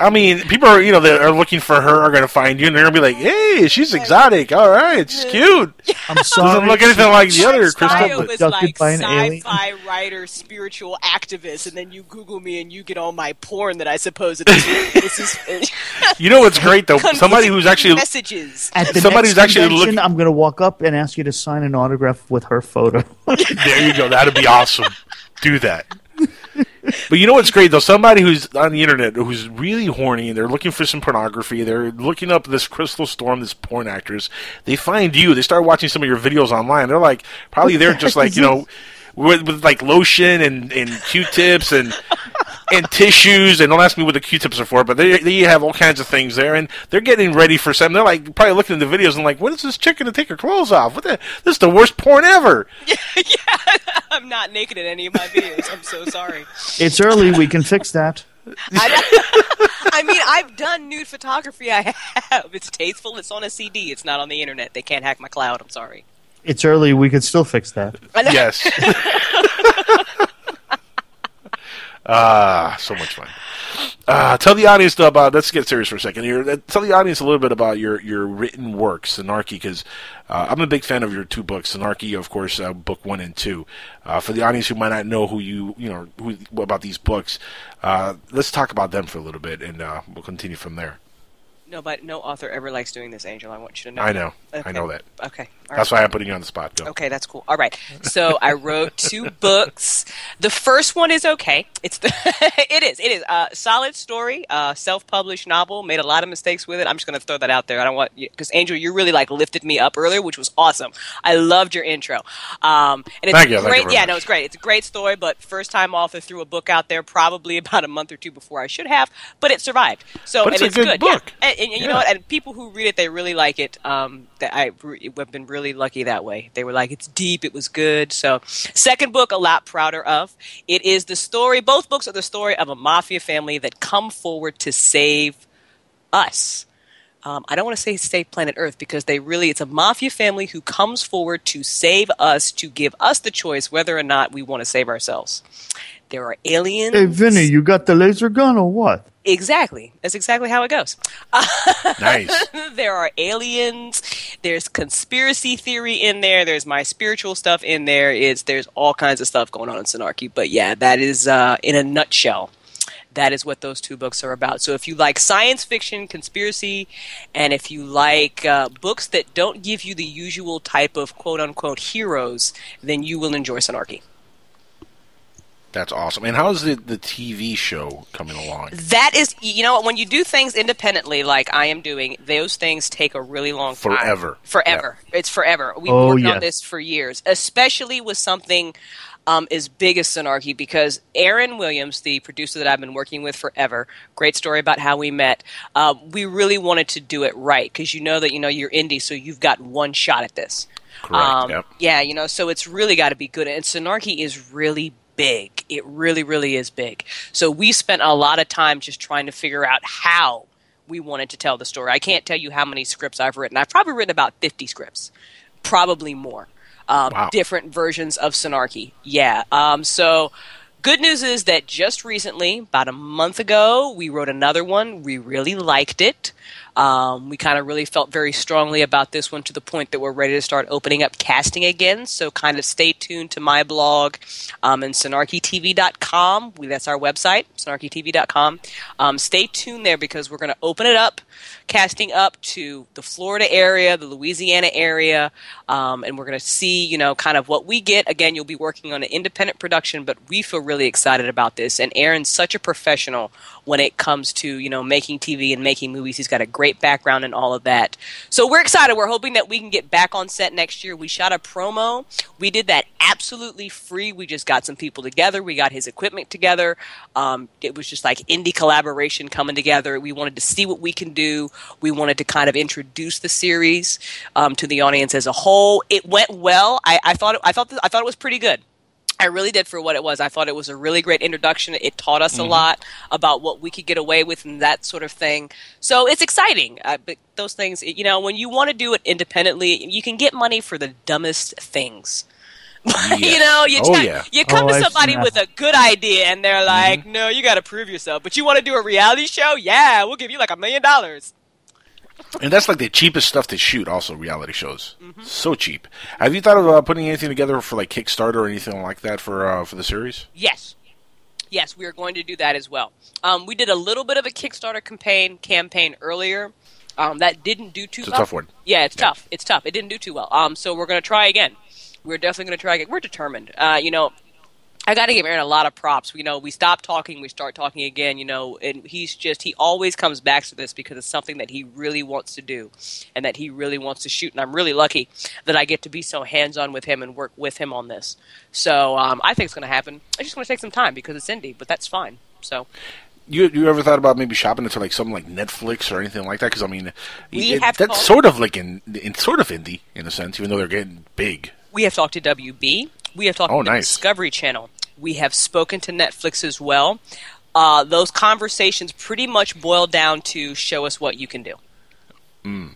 I mean, people are you know that are looking for her are going to find you, and they're going to be like, "Hey, she's exotic. All right, she's cute."
I'm sorry.
Doesn't look anything like the other
Bio
Crystal.
was like
by an alien.
sci-fi writer, spiritual activist, and then you Google me and you get all my porn that I suppose it is. this is
You know what's great though? Somebody who's actually
messages.
At the
somebody who's actually looking.
I'm going to walk up and ask you to sign an autograph with her photo.
There you go. That'd be awesome. Do that. But you know what's great though? Somebody who's on the internet who's really horny and they're looking for some pornography. They're looking up this Crystal Storm, this porn actress. They find you. They start watching some of your videos online. They're like, probably they're just like, you know, with, with like lotion and, and Q-tips and and tissues. And don't ask me what the Q-tips are for, but they they have all kinds of things there, and they're getting ready for something. They're like probably looking at the videos and like, when is this chick going to take her clothes off? What the? This is the worst porn ever.
Yeah, I'm not naked in any of my videos. I'm so sorry.
It's early. We can fix that.
I mean, I've done nude photography. I have. It's tasteful. It's on a CD. It's not on the internet. They can't hack my cloud. I'm sorry.
It's early. We could still fix that.
Yes. Ah, so much fun. Uh, tell the audience though, about. Let's get serious for a second here. Tell the audience a little bit about your your written work, Synarchy, because uh, I'm a big fan of your two books, Synarchy, of course, uh, book one and two. Uh, for the audience who might not know who you you know who about these books, uh, let's talk about them for a little bit, and uh, we'll continue from there.
No, but no author ever likes doing this, Angel. I want you to know.
I know, I know that.
Okay. All
That's
right.
why I'm putting you on the spot. Go.
Okay, that's cool. All right. So I wrote two books. The first one is okay. It's the it is it is a solid story, uh, self-published novel. Made a lot of mistakes with it. I'm just going to throw that out there. I don't want because Angel, you really like lifted me up earlier, which was awesome. I loved your intro. Um, and it's
Thank you, thank you
great. yeah,
much.
no, it's great. It's a great story, but first time author threw a book out there probably about a month or two before I should have, but it survived. So
But it's a good
yeah.
book.
And, and you
Yeah.
know what? And people who read it, they really like it. Um, that I re- have been really lucky that way. They were like, it's deep, it was good. So, second book, a lot prouder of. It is the story. Both books are the story of a mafia family that come forward to save us. Um, I don't want to say save planet Earth because they really, it's a mafia family who comes forward to save us, to give us the choice whether or not we want to save ourselves. There are aliens.
Hey, Vinny, you got the laser gun or what?
Exactly. That's exactly how it goes.
Nice.
there are aliens. There's conspiracy theory in there. There's my spiritual stuff in there. It's there's all kinds of stuff going on in Synarchy. But yeah, that is uh, in a nutshell. That is what those two books are about. So if you like science fiction, conspiracy, and if you like uh, books that don't give you the usual type of quote unquote heroes, then you will enjoy Synarchy.
That's awesome. And how's the the TV show coming along?
That is, you know, when you do things independently, like I am doing, those things take a really long time.
Forever.
Forever. It's forever. We've
Oh,
worked on this for years, especially with something um, as big as Synarchy, because Aaron Williams, the producer that I've been working with forever, great story about how we met. Uh, we really wanted to do it right because you know that you know you're indie, so you've got one shot at this.
Correct, yep.
Yeah, you know, so it's really got to be good. And Synarchy is really big. It really, really is big. So we spent a lot of time just trying to figure out how we wanted to tell the story. I can't tell you how many scripts I've written. I've probably written about 50 scripts, probably more. Um, Different versions of Synarchy. Yeah. Um, so good news is that just recently, about a month ago, we wrote another one. We really liked it. Um, we kind of really felt very strongly about this one to the point that we're ready to start opening up casting again. So kind of stay tuned to my blog um, and snarkytv.com. We, that's our website, snarkytv.com. Um, stay tuned there because we're going to open it up, casting up to the Florida area, the Louisiana area, um, and we're going to see, you know, kind of what we get. Again, you'll be working on an independent production, but we feel really excited about this. And Aaron's such a professional when it comes to, you know, making TV and making movies. He's got a great background in all of that. So we're excited. We're hoping that we can get back on set next year. We shot a promo. We did that absolutely free. We just got some people together. We got his equipment together. Um, it was just like indie collaboration coming together. We wanted to see what we can do. We wanted to kind of introduce the series um, to the audience as a whole. It went well. I, I thought it, I thought I thought it was pretty good. I really did for what it was. I thought it was a really great introduction. It taught us
Mm-hmm.
a lot about what we could get away with and that sort of thing. So it's exciting. Uh, but those things, you know, when you want to do it independently, you can get money for the dumbest things. you know, you,
Oh,
try-
yeah.
you come
Oh,
to
I've
somebody with a good idea and they're like, no, you got to prove yourself. But you want to do a reality show? Yeah, we'll give you like a million dollars.
And that's like the cheapest stuff to shoot. Also, reality shows,
Mm-hmm.
so cheap. Have you thought of uh, putting anything together for like Kickstarter or anything like that for uh, for the series?
Yes. Yes, we are going to do that as well. Um, we did a little bit of a Kickstarter campaign campaign earlier. Um, that didn't do too
It's a
well.
tough one.
Yeah, it's tough. It's tough. It didn't do too well. Um, so we're going to try again. We're definitely going to try again. We're determined. Uh, you know, I got to give Aaron a lot of props. You know, we stop talking, we start talking again. You know, and he's just he always comes back to this because it's something that he really wants to do, and that he really wants to shoot. And I'm really lucky that I get to be so hands on with him and work with him on this. So um, I think it's going to happen. It's just going to take some time because it's indie, but that's fine. So
You you ever thought about maybe shopping into like something like Netflix or anything like that? Because I mean, it-
have
that's sort of like in, in sort of indie in a sense, even though they're getting big.
We have talked to WB. We have talked
Oh,
to
nice.
Discovery Channel. We have spoken to Netflix as well. Uh, those conversations pretty much boil down to show us what you can do.
Mm.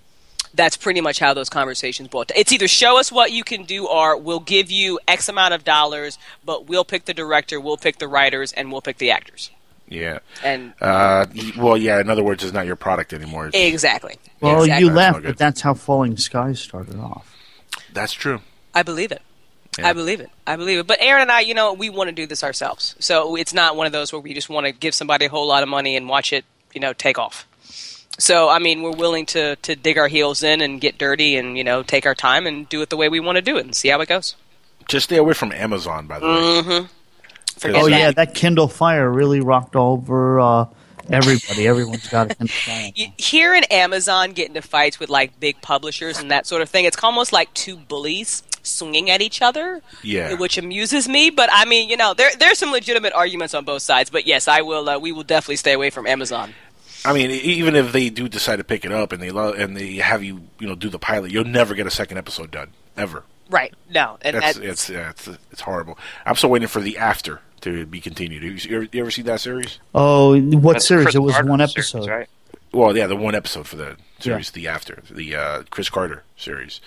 That's pretty much how those conversations boil. down. It's either show us what you can do, or we'll give you X amount of dollars, but we'll pick the director, we'll pick the writers, and we'll pick the actors.
Yeah.
And
Uh, well, yeah. In other words, it's not your product anymore.
Exactly.
Well,
exactly.
you left,
all good.
but that's how Falling Skies started off.
That's true.
I believe it. I believe it. I believe it. But Aaron and I, you know, we want to do this ourselves. So it's not one of those where we just want to give somebody a whole lot of money and watch it, you know, take off. So I mean, we're willing to to dig our heels in and get dirty and you know take our time and do it the way we want to do it and see how it goes.
Just stay away from Amazon, by the way.
Mm-hmm.
oh yeah, that Kindle Fire really rocked over uh, everybody. Everyone's got a Kindle Fire.
Here in Amazon, get into fights with like big publishers and that sort of thing. It's almost like two bullies swinging at each other.
Yeah.
which amuses me. But I mean, you know, there there's some legitimate arguments on both sides. But yes, I will. Uh, we will definitely stay away from Amazon.
I mean, e- even if they do decide to pick it up and they lo- and they have you, you know, do the pilot, you'll never get a second episode done ever.
Right. No. And
That's,
that-
it's, yeah, it's it's horrible. I'm still waiting for the after to be continued. You, you ever, you ever see that series?
Oh, what
That's
series?
Chris
It was
Carter
one
series,
episode.
right? Well, yeah, the one episode for the series, the after, the uh, Chris Carter series.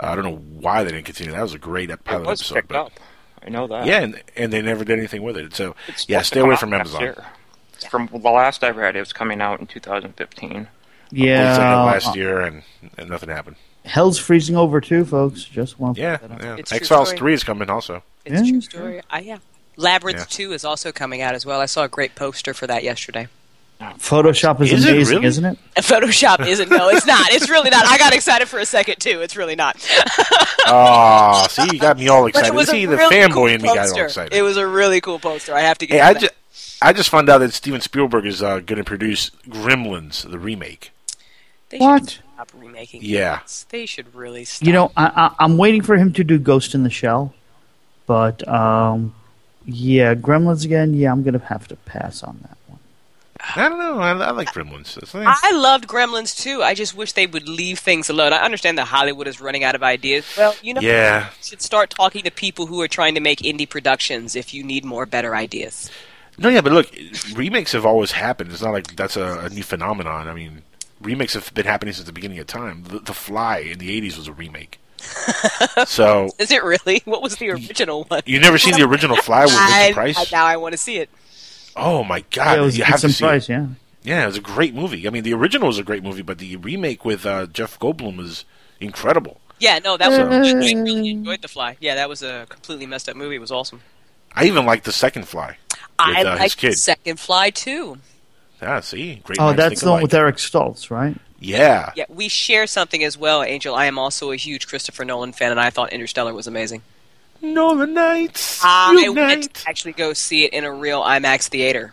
Uh, I don't know why they didn't continue. That was a great ep-
It was
episode.
picked
but-
up. I know that.
Yeah, and, and they never did anything with it. So
It's
yeah, stay away from Amazon.
year. From the last I read, it was coming out in 2015.
Yeah.
Well, it's like last year, and, and nothing happened.
Hell's freezing over too, folks. Just one.
Yeah,
to put that
yeah.
out.
X Files three is coming also.
It's a
Yeah,
true story. I, yeah. Labyrinth
Yeah.
2 is also coming out as well. I saw a great poster for that yesterday.
Photoshop is,
Is it
amazing,
really?
isn't it?
Photoshop isn't. No, it's not. It's really not. I got excited for a second, too. It's really not.
Oh, see, you got me all excited.
was
See, the
really
fanboy
cool
in me got all excited.
It was a really cool poster. I have to get
Hey, I
that.
just, I just found out that Steven Spielberg is uh, going to produce Gremlins, the remake.
They
What?
should stop remaking
Yeah.
things. They should really stop.
You know, I, I, I'm waiting for him to do Ghost in the Shell, but um, yeah, Gremlins again. Yeah, I'm gonna have to pass on that.
I don't know. I, I like Gremlins. Nice.
I loved Gremlins too. I just wish they would leave things alone. I understand that Hollywood is running out of ideas. Well, you know,
Yeah.
you should start talking to people who are trying to make indie productions if you need more better ideas.
No, yeah, but look, remakes have always happened. It's not like that's a, a new phenomenon. I mean, remakes have been happening since the beginning of time. The, the Fly in the '80s was a remake. so
Is it really? What was the original one?
you never seen the original Fly with Vincent Price?
I- now I want to see it.
Oh my
Yeah,
god,
it was
you have to
Vincent
see
Price,
it.
yeah.
Yeah, it was a great movie. I mean, the original was a great movie, but the remake with uh, Jeff Goldblum was incredible.
Yeah, no, that was.
So-
I really enjoyed The Fly. Yeah, that was a completely messed up movie. It was awesome.
I even liked the second Fly with
I
uh, his
liked
kid.
Second Fly too.
Yeah, see, great.
Oh, that's
think
the one with Eric Stoltz, right?
Yeah,
Yeah, we share something as well, Angel. I am also a huge Christopher Nolan fan, and I thought Interstellar was amazing.
Nolan Nights.
I went to actually go see it in a real IMAX theater,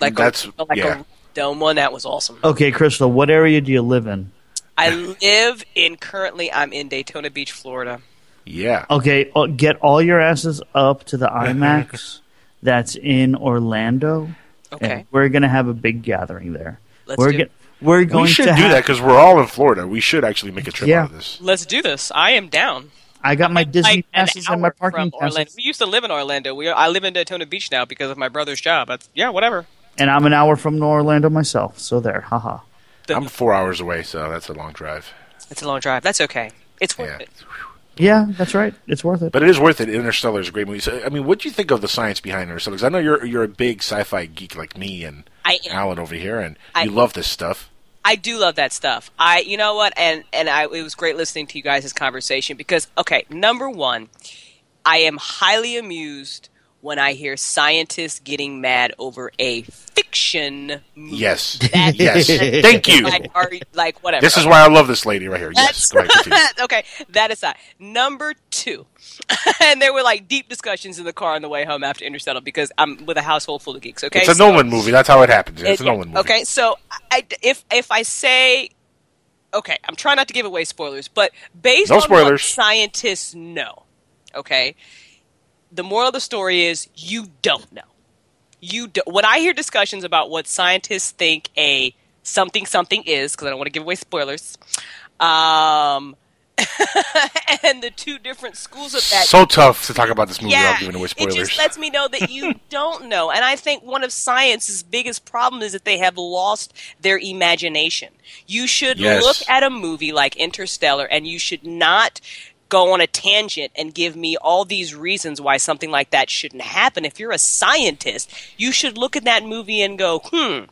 like
That's-
a like
yeah.
a dome one. That was awesome.
Okay, Crystal, what area do you live in?
I live in currently. I'm in Daytona Beach, Florida.
Yeah.
Okay, uh, get all your asses up to the IMAX that's in Orlando.
Okay.
we're gonna have a big gathering there.
Let's
we're
do
get- we're going
we should
to
do
have,
that because we're all in Florida. We should actually make a trip
Yeah.
out of this.
Let's do this. I am down.
I got my Disney
Like
passes and my parking
from Orlando.
passes,
We used to live in Orlando. We I live in Daytona Beach now because of my brother's job. That's, yeah, whatever.
and I'm an hour from Orlando myself. So there, haha.
I'm four hours away, so that's a long drive.
It's a long drive. That's okay. It's worth it.
Yeah, that's right. It's worth it.
But it is worth it. Interstellar is a great movie. So, I mean, what do you think of the science behind Interstellar? 'Cause I know you're you're a big sci-fi geek like me and
I.
Alan over here, and
I
you
am.
love this stuff.
I do love that stuff. I, you know what, and and I, it was great listening to you guys' conversation because, okay, number one, I am highly amused when I hear scientists getting mad over a fiction movie.
Yes.
That-
yes. Thank you.
Like, are, like whatever.
This is why I love this lady right here. Yes.
That's-
Go ahead,
okay, that aside. Number two. and there were like deep discussions in the car on the way home after Interstellar because I'm with a household full of geeks, okay?
It's a
So-
Nolan movie. That's how it happens. It's a
it-
Nolan movie.
Okay, so I, if if I say, okay, I'm trying not to give away spoilers, but based
No
on what
spoilers.
scientists know, okay, the moral of the story is you don't know. You do, when I hear discussions about what scientists think a something something is, because I don't want to give away spoilers, um, and the two different schools of that
So tough to talk about this movie
yeah,
without giving away spoilers.
it just lets me know that you don't know. And I think one of science's biggest problem is that they have lost their imagination. You should
Yes.
look at a movie like Interstellar and you should not go on a tangent and give me all these reasons why something like that shouldn't happen. If you're a scientist, you should look at that movie and go, hmm,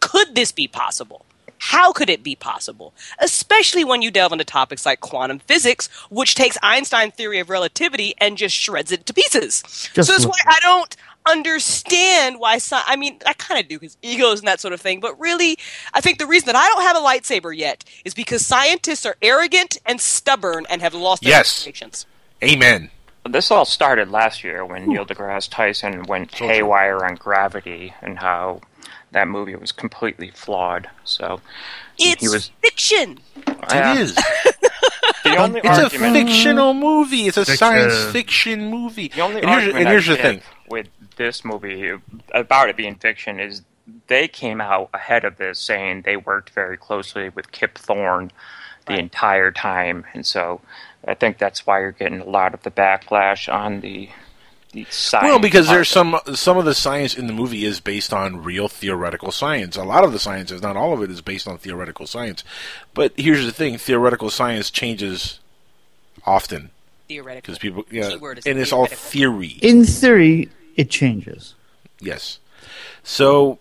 could this be possible? How could it be possible? Especially when you delve into topics like quantum physics, which takes Einstein's theory of relativity and just shreds it to pieces.
Just
so that's why I don't understand why sci- I mean, I kind of do because egos and that sort of thing, but really, I think the reason that I don't have a lightsaber yet is because scientists are arrogant and stubborn and have lost their
Yes.
patience.
Amen.
This all started last year when Neil deGrasse Tyson went haywire on Gravity and how that movie was completely flawed. So
It's
he was.
fiction.
Yeah.
It is.
The only
It's a fictional movie. It's a
Fiction.
science fiction movie.
The only
and here's,
argument
and here's the thing.
with this movie about it being fiction is they came out ahead of this saying they worked very closely with Kip Thorne the entire time, and so I think that's why you're getting a lot of the backlash on the the science.
Well, because there's some some of the science in the movie is based on real theoretical science. A lot of the science is not all of it is based on theoretical science. But here's the thing: theoretical science changes often
Theoretical.
because people, yeah, and it's all theory.
In theory, it changes.
Yes. So,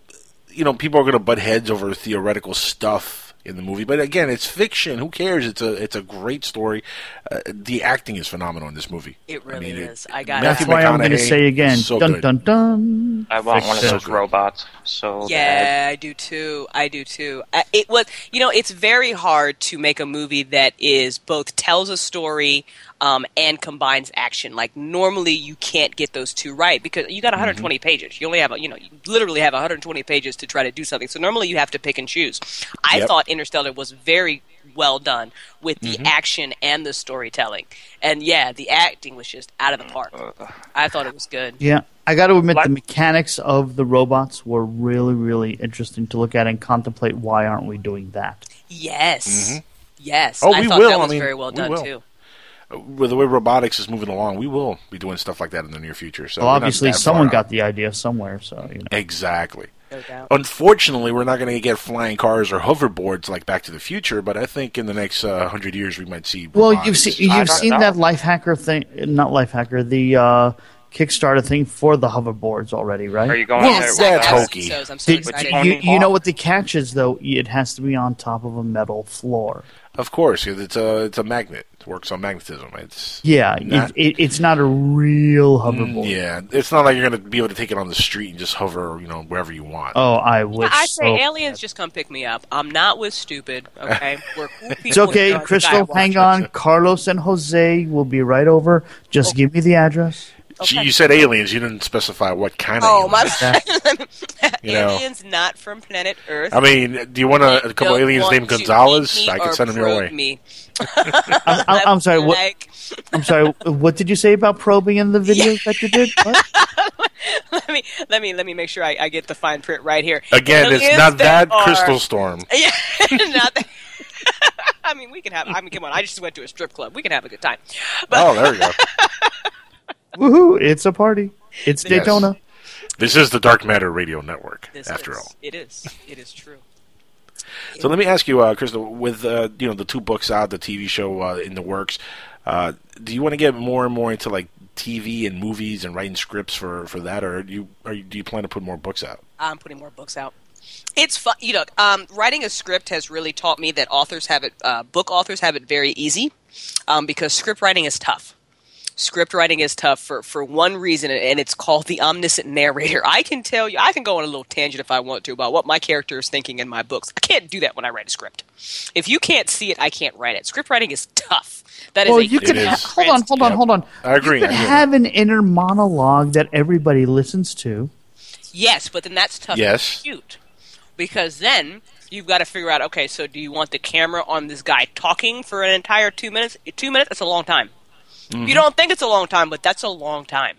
you know, people are going to butt heads over theoretical stuff in the movie, but again, it's fiction. Who cares? It's a it's a great story. Uh, the acting is phenomenal in this movie.
It really
mean, it-
is. I got
Matthew
That's why I'm going to
McConaughey
say again,
so
dun
good.
dun dun.
I want one of those robots. So bad.
Yeah, I do too. I do too. Uh, It was, you know, it's very hard to make a movie that is both tells a story um, and combines action. Like normally, you can't get those two right because you got 120 mm-hmm. pages. You only have, a, you know, you literally have 120 pages to try to do something. So normally, you have to pick and choose. I
Yep.
thought Interstellar was very well done with the mm-hmm. action and the storytelling, and yeah, the acting was just out of the park. I thought it was good.
Yeah, I got to admit
Like-
the mechanics of the robots were really, really interesting to look at and contemplate. Why aren't we doing that?
Yes. Mm-hmm. Yes,
Oh,
I
we
thought
will.
that
I mean,
very well
we
done
will.
too.
With the way robotics is moving along, we will be doing stuff like that in the near future. So
well, obviously, someone got the idea somewhere. So you know,
exactly.
No doubt.
Unfortunately, we're not going to get flying cars or hoverboards like Back to the Future, but I think in the next uh, hundred years we might see.
well,
robotics.
you've seen you've seen
know.
that life hacker thing, not life hacker, the uh, Kickstarter thing for the hoverboards already, right?
Are you going
Well,
there?
That's
that?
hokey.
So, I'm so
Did-
you-
you, know what the catch is, though? It has to be on top of a metal floor.
Of course, 'cause it's a it's a magnet. It works on magnetism. It's
Yeah,
Not-
it, it, it's not a real mm, hoverboard.
yeah. It's not like you're going to be able to take it on the street and just hover, you know, wherever you want.
Oh, I wish.
I say
so.
aliens just come pick me up. I'm not with stupid. Okay, we're cool people.
It's okay,
who go to
Crystal. Hang on. Carlos and Jose will be right over. Just oh. give me the address.
Gee, You said aliens. You didn't specify what kind of.
Oh my
aliens.
bad.
You know.
aliens not from planet Earth.
I mean, do you want a, a couple aliens named
to
Gonzalez? I can send them your way.
Me.
I'm, I'm, I'm sorry. What?
Like,
I'm sorry. What did you say about probing in the videos that you did? What?
let me let me let me make sure I, I get the fine print right here.
Again, it's not that
are-
Crystal Storm.
Yeah, not that. I mean, we can have. I mean, come on. I just went to a strip club. We can have a good time.
Oh, there we go.
Woohoo! It's a party. It's
Yes.
Daytona.
This is the Dark Matter Radio Network,
This
after
is,
all.
it is. It is true.
So let me ask you, uh, Crystal, with uh, you know the two books out, the TV show uh, in the works, uh, do you want to get more and more into like TV and movies and writing scripts for, for that, or do you or do you plan to put more books out?
I'm putting more books out. It's fun. You know, um, writing a script has really taught me that authors have it. Uh, book authors have it very easy um, because script writing is tough. Script writing is tough for, for one reason, and it's called the omniscient narrator. I can tell you, I can go on a little tangent if I want to about what my character is thinking in my books. I can't do that when I write a script. If you can't see it, I can't write it. Script writing is tough. That is
well,
a
you can ha- hold on, hold on, hold on.
I agree,
You
I
can
agree.
have an inner monologue that everybody listens to.
Yes, but then that's tough
Yes.
to shoot because then you've got to figure out. Okay, so do you want the camera on this guy talking for an entire two minutes? Two minutes? That's a long time.
Mm-hmm.
You don't think it's a long time, but that's a long time.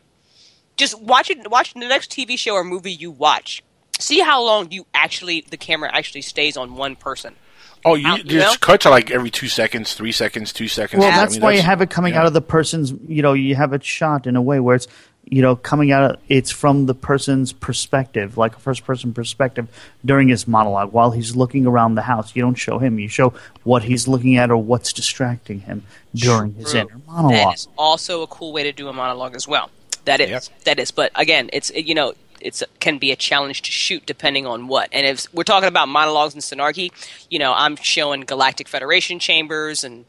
Just watch it. Watch the next TV show or movie you watch. See how long you actually the camera actually stays on one person.
Oh, you,
Out,
you
you know?
just cut to like every two seconds, three seconds, two seconds.
Well,
I
that's
mean,
why you have it coming
yeah.
out of the person's. You know, you have it shot in a way where it's, you know, coming out. of It's from the person's perspective, like a first-person perspective during his monologue while he's looking around the house. You don't show him; you show what he's looking at or what's distracting him during his inner monologue.
That is also a cool way to do a monologue as well. That is
Yep.
that is. But again, it's you know it's can be a challenge to shoot depending on what. And if we're talking about monologues and Synarchy, you know, I'm showing Galactic Federation chambers and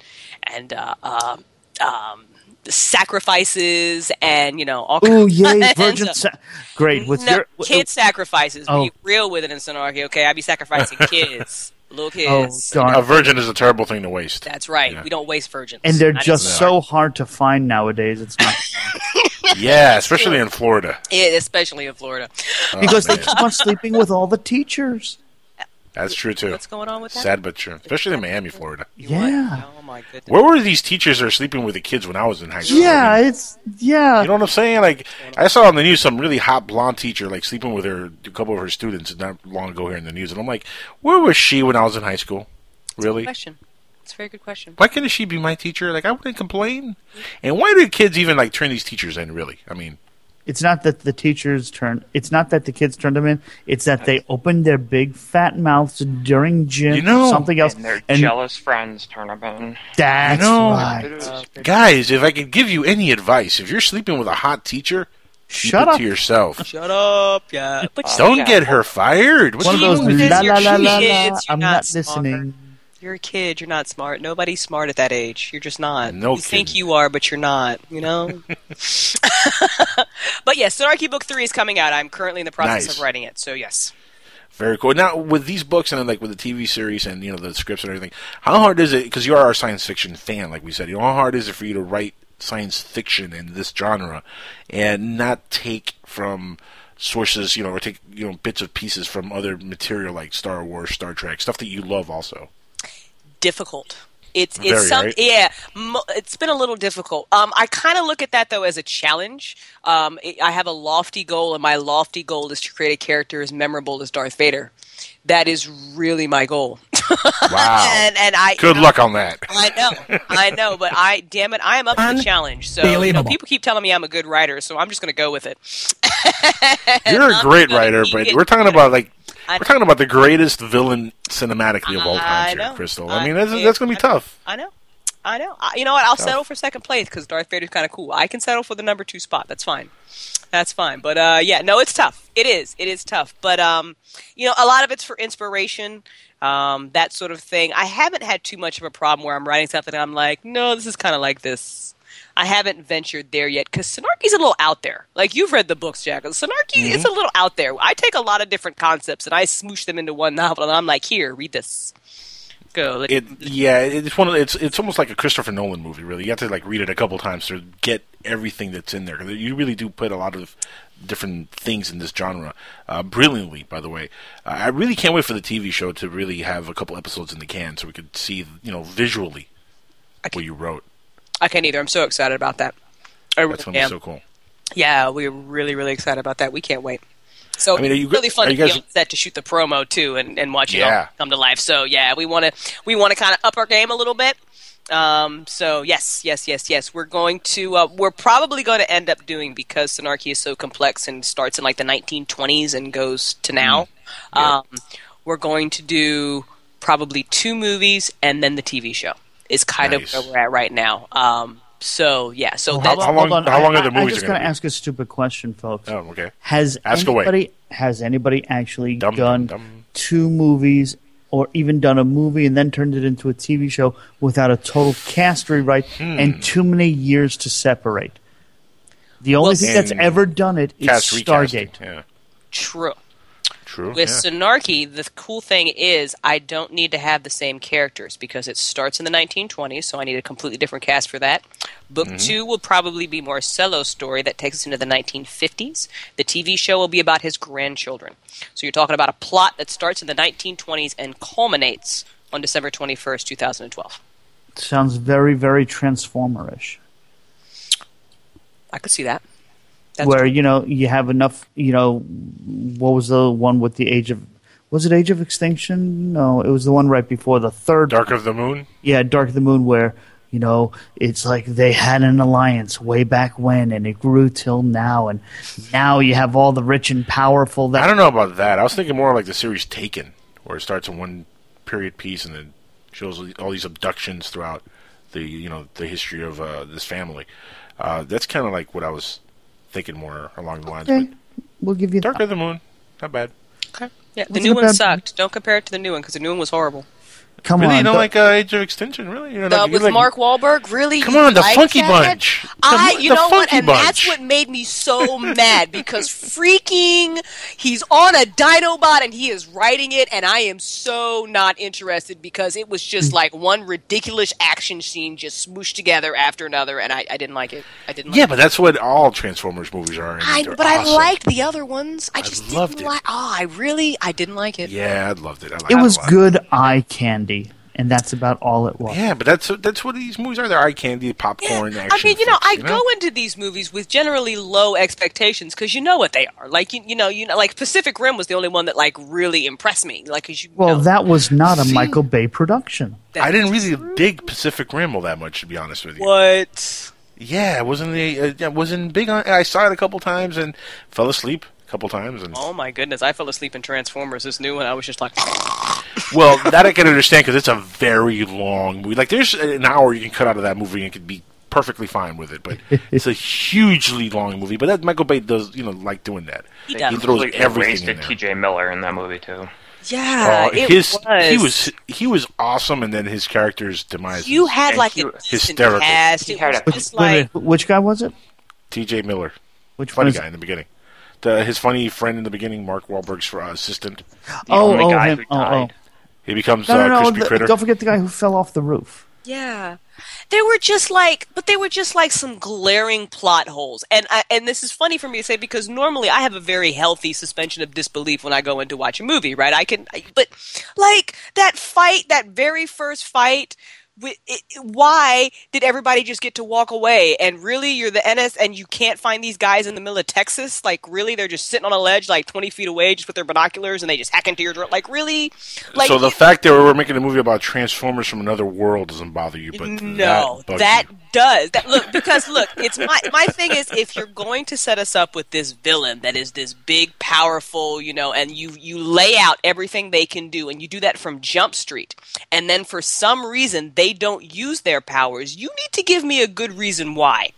and uh, um um, sacrifices and you know all
Ooh,
kinds
yay,
of-
virgin! Sa- Great with
no,
your
kid sacrifices.
Oh.
Be real with it in Synarchy, okay? I be sacrificing kids, little kids
Oh,
kids.
darn.
A virgin is a terrible thing to waste.
That's right.
Yeah.
We don't waste virgins.
and they're
That is
just
smart.
so hard to find nowadays. It's not
Yeah, especially in Florida.
Yeah, especially in Florida.
Oh, because they keep on sleeping with all the teachers.
That's true too.
What's going on with that?
Sad but true, especially in Miami, Florida.
Yeah,
Oh my goodness.
Where were these teachers that are sleeping with the kids when I was in high school?
yeah,
I mean,
it's yeah.
you know what I'm saying? Like I saw on the news some really hot blonde teacher like sleeping with her a couple of her students not long ago here in the news, and I'm like, where was she when I was in high school? Really?
question. It's a very good question.
Why couldn't she be my teacher? Like I wouldn't complain. And why do kids even like turn these teachers in? Really? I mean,
It's not that the teachers turn. It's not that the kids turned them in. It's that they opened their big fat mouths during gym.
You know-
something else.
And their
and
jealous friends turn them in.
that's
You know-
right.
guys, if I could give you any advice, if you're sleeping with a hot teacher, keep
Shut
it
up.
to yourself.
Shut up, yeah. But
Don't
yeah.
get her fired. What's
One of those
with
la la la la la. I'm
not
not
smart.
listening.
You're a kid. You're not smart. Nobody's smart at that age. You're just not.
No
you think you are, but you're not. You know. but yes, Synarchy Book Three is coming out. I'm currently in the process
Nice.
of writing it. So yes.
Very cool. Now, with these books and then, like with the TV series and you know the scripts and everything, how hard is it? Because you are a science fiction fan, like we said. You know, how hard is it for you to write science fiction in this genre and not take from sources, you know, or take you know bits of pieces from other material like Star Wars, Star Trek, stuff that you love also.
Difficult. It's it's
Very,
some
right?
yeah. Mo- it's been a little difficult. Um, I kind of look at that though as a challenge. Um, it, I have a lofty goal, and my lofty goal is to create a character as memorable as Darth Vader. That is really my goal.
Wow.
and and I
Good luck on that.
I know, I know, but I damn it, I am up to the challenge. So you know, people keep telling me I'm a good writer, so I'm just going to go with it.
You're a
I'm
great writer, but we're talking about like
I
we're talking about the greatest villain cinematically of all
I
time, here. Crystal.
I-
I mean, that's, that's going to be tough.
I know. I know. I, you know what? I'll
Tough.
settle for second place because Darth Vader's kind of cool. I can settle for the number two spot. That's fine. That's fine. But uh, yeah, no, it's tough. It is. It is tough. But um, you know, a lot of it's for inspiration, um, that sort of thing. I haven't had too much of a problem where I'm writing something and I'm like, no, this is kind of like this. I haven't ventured there yet because Synarchy's a little out there. Like you've read the books, Jack. Synarchy is a little out there. I take a lot of different concepts and I smoosh them into one novel, and I'm like, here, read this. Go.
It yeah, it's one of it's it's almost like a Christopher Nolan movie. Really, you have to like read it a couple times to get everything that's in there. you really do put a lot of different things in this genre uh, brilliantly. By the way, uh, I really can't wait for the TV show to really have a couple episodes in the can so we could see you know visually what you wrote.
I can't either. I'm so excited about that. I really
That's going to
am.
be so cool.
Yeah, we're really, really excited about that. We can't wait. So
I mean, are you
really fun
are
to
you
be
guys-
on set to shoot the promo too, and, and watch it
Yeah.
all come to life. So yeah, we want to we want to kind of up our game a little bit. Um, so yes, yes, yes, yes. We're going to uh, we're probably going to end up doing because Synarchy is so complex and starts in like the 1920s and goes to now.
Mm.
Um, we're going to do probably two movies and then the TV show. Is kind
Nice.
of where we're at right now. Um, so yeah, so
Well,
that's
how long-
hold on.
how long
I,
are the
I,
movies
I'm just
gonna
going to
be?
ask a stupid question, folks.
Oh, okay.
Has
Ask away.
anybody has anybody actually
Dum,
done
dum, dum.
two movies or even done a movie and then turned it into a TV show without a total cast rewrite
Hmm.
and too many years to separate. The only
Well,
thing that's ever done it is
Cast
Stargate.
Yeah,
True.
True.
With
yeah.
Synarchy, the cool thing is I don't need to have the same characters because it starts in the 1920s, so I need a completely different cast for that. Book
Mm-hmm.
two will probably be Marcello's story that takes us into the 1950s. The TV show will be about his grandchildren. So you're talking about a plot that starts in the 1920s and culminates on December 21st, 2012.
Sounds very, very Transformerish.
I could see that. That's
where you know you have enough. You know, what was the one with the age of? Was it Age of Extinction? No, it was the one right before the third.
Dark of the Moon.
Yeah, Dark of the Moon, where you know it's like they had an alliance way back when, and it grew till now, and now you have all the rich and powerful. That
I don't know about that. I was thinking more like the series Taken, where it starts in one period piece and then shows all these abductions throughout the you know the history of uh, this family. Uh, that's kind of like what I was thinking more along the lines.
Okay, we'll give you
Dark of the Moon, not bad.
Okay. Yeah, the
Wasn't
new
a
one
bad-
sucked. Don't compare it to the new one because the new one was horrible.
Come
really,
on,
you don't
the-
like uh, Age of Extinction, really? You know,
The-
like,
with
like-
Mark Wahlberg, really?
Come on, the
like
Funky
that?
Bunch.
I, you
the
know what,
Funky
and that's what made me so mad because freaking, he's on a Dinobot and he is writing it, and I am so not interested because it was just
Hmm.
like one ridiculous action scene just smooshed together after another, and I, I didn't like it. I didn't. Like
Yeah,
it.
but that's what all Transformers movies are.
I,
they're
but I liked the other ones. I just
loved
didn't
it.
like. Oh, I really, I didn't like it.
Yeah, I loved it. I liked
it was good eye candy, and that's about all it was.
Yeah, but that's that's what these movies are. They're eye candy, popcorn, action.
I mean, you know,
flicks,
I
you
go into these movies with generally low expectations because you know what they are. Like you, you know, you know, like Pacific Rim was the only one that like really impressed me. Like, 'cause you
Well,
know,
that was not a Michael Bay production.
I didn't really dig Pacific Rim all that much, to be honest with you.
what?
Yeah, it wasn't the uh, it wasn't big on. I saw it a couple times and fell asleep a couple times. And
Oh my goodness, I fell asleep in Transformers. This new one, I was just like,
well, that I can understand because it's a very long movie. Like there's an hour you can cut out of that movie and it could be perfectly fine with it. But it's a hugely long movie. But that Michael Bay does, you know, like doing that.
He
He, throws
Completely
everything
wasted
in there.
T.J. Miller in that movie too.
yeah,
oh,
it
his
was.
he was he was awesome, and then his character's demise.
You had like a decent
hysterical.
cast. It was
Which,
just like
which guy was it?
T.J. Miller,
Which
funny
one is-
guy in the beginning. The, his funny friend in the beginning, Mark Wahlberg's uh, assistant.
Oh,
only
oh,
guy
him.
who
Oh, oh.
He becomes
No, no,
uh,
no.
crispy
the-
critter.
don't forget the guy who fell off the roof.
Yeah. They were just like, but they were just like some glaring plot holes. And I, and this is funny for me to say because normally I have a very healthy suspension of disbelief when I go in to watch a movie, right? I can, I- but like that fight, that very first fight. Wi- it- it- Why did everybody just get to walk away? And really, you're the NS, and you can't find these guys in the middle of Texas. Like, really, they're just sitting on a ledge, like 20 feet away, just with their binoculars, and they just hack into your drone. Like, really? Like,
so the fact that we're making a movie about Transformers from another world doesn't bother you, but
No,
that,
that does that. Look, because look, it's my my thing is if you're going to set us up with this villain that is this big, powerful, you know, and you you lay out everything they can do, and you do that from Jump Street, and then for some reason they don't use their powers, you need to give me a good reason why.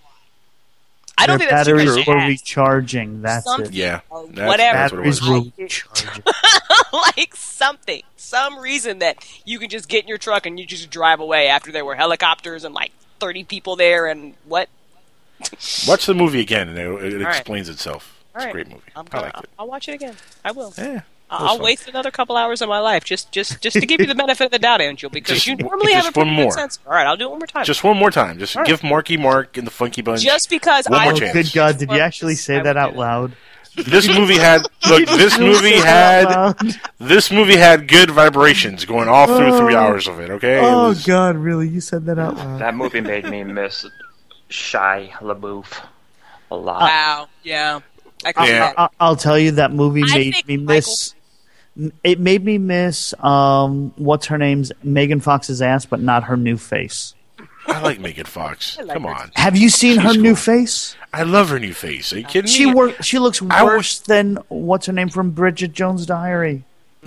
I don't
Their
think that's too
batteries
much
were
to
recharging. That's
Something
it.
Yeah, that's,
whatever.
What was.
Batteries were recharging.
like something, some reason that you can just get in your truck and you just drive away after there were helicopters and like thirty people there and what?
Watch the movie again, and it, it
All right.
explains itself.
All
It's
right.
a great movie.
I'm gonna,
liked it.
I'll watch it again. I will.
Yeah,
I'll
fun.
waste another couple hours of my life just just just to give you the benefit of the doubt, Angel, because
Just
you
w-
normally have a
just
pretty
one
good
more.
sense. All right, I'll do it one more time.
Just one more time. Just
All right.
give Marky Mark and the Funky Bunch.
Just because
one
I
more
Oh,
chance.
good God! Did you actually say
I
that out loud?
This movie had look. This movie had this movie had good vibrations going all through three
Oh.
hours of it. Okay. It
Oh
was-
God! Really? You said that out loud?
That movie made me miss Shia LaBeouf a lot.
Wow. Yeah. I can see
Yeah.
that.
I, I'll tell you that movie
I
made me
Michael-
miss. It made me miss um, what's her name's Megan Fox's ass, but not her new face.
I like Megan Fox.
like
Come
her.
on.
Have you seen her
She's
new
cool.
face?
I love her new face. Are you kidding
She
me?
work. She looks
I
worse than what's her name from Bridget Jones' Diary.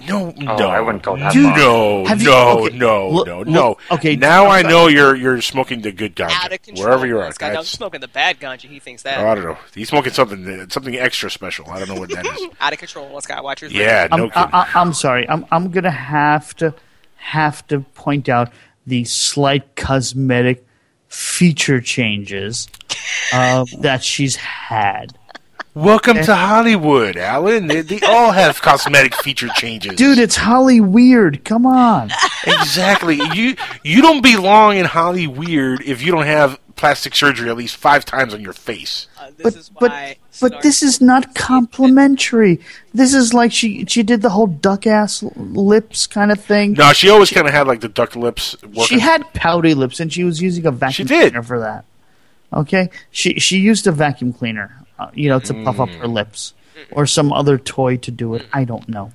No,
Oh,
no,
I wouldn't go that
you
far.
know,
Have you-
no,
okay,
no,
look-
no,
look-
no.
okay,
now
I'm
I
sorry.
know you're you're smoking the good ganja
Out of control.
wherever you are.
This guy, I'm smoking the bad ganja. He thinks that.
oh, I don't know. He's smoking something something extra special. I don't know what that is.
Out of control. Let's go. Watch your
Yeah, no
I'm, I, I, I'm sorry. I'm I'm gonna have to have to point out the slight cosmetic feature changes uh, that she's had.
Welcome to Hollywood, Alan. They, they all have cosmetic feature changes.
Dude, it's Holly Weird. Come on.
exactly. You you don't belong in Holly Weird if you don't have plastic surgery at least five times on your face.
but but but this is not complimentary. This is like she she did the whole duck ass lips kind of thing.
No, she always kind of had like the duck lips. Working.
She had pouty lips, and she was using a vacuum cleaner for that. Okay, she she used a vacuum cleaner, uh, you know, to puff up her
Mm.
lips, or some other toy to do it. I don't know,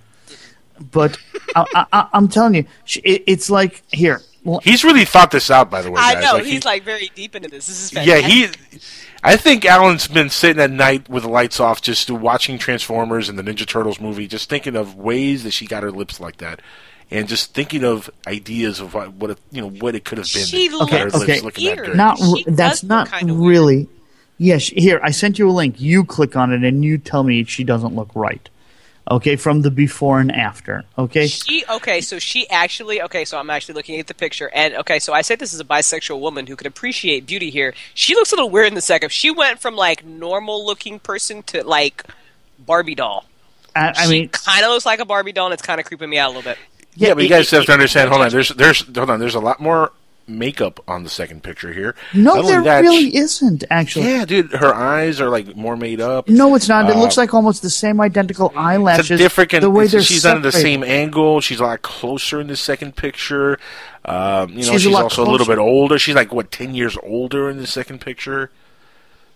but I, I, I, I'm telling you, she, it, it's like here. well,
He's really thought this out, by the way,
I know
Like,
he's
he-
like very deep into this. This is
yeah, he. I think Alan's been sitting at night with the lights off, just watching Transformers and the Ninja Turtles movie, just thinking of ways that she got her lips like that, and just thinking of ideas of what, what it, you know what it could have been.
She
that
okay, okay,
looking that good.
not r- that's not really. Yes, here I sent you a link. You click on it, and you tell me she doesn't look right. Okay, from the before and after. Okay,
She okay, so she actually okay, so I'm actually looking at the picture, and okay, so I say this is a bisexual woman who can appreciate beauty here. She looks a little weird in the second. She went from like normal looking person to like Barbie doll.
I, I mean,
Kind of looks like a Barbie doll, and it's kind of creeping me out a little bit.
Yeah, but you guys
it-
have to understand. Hold on, there's there's hold on. There's a lot more makeup on the second picture here.
no, there
that,
really
she-
isn't actually.
Yeah, dude, her eyes are like more made up.
No, it's not. It
Uh,
looks like almost the same identical eyelashes.
It's a different.
the way they're
she's under the same angle. She's a lot closer in the second picture. Um, you know,
She's
she's,
a
also a little bit older. She's like what ten years older in the second picture.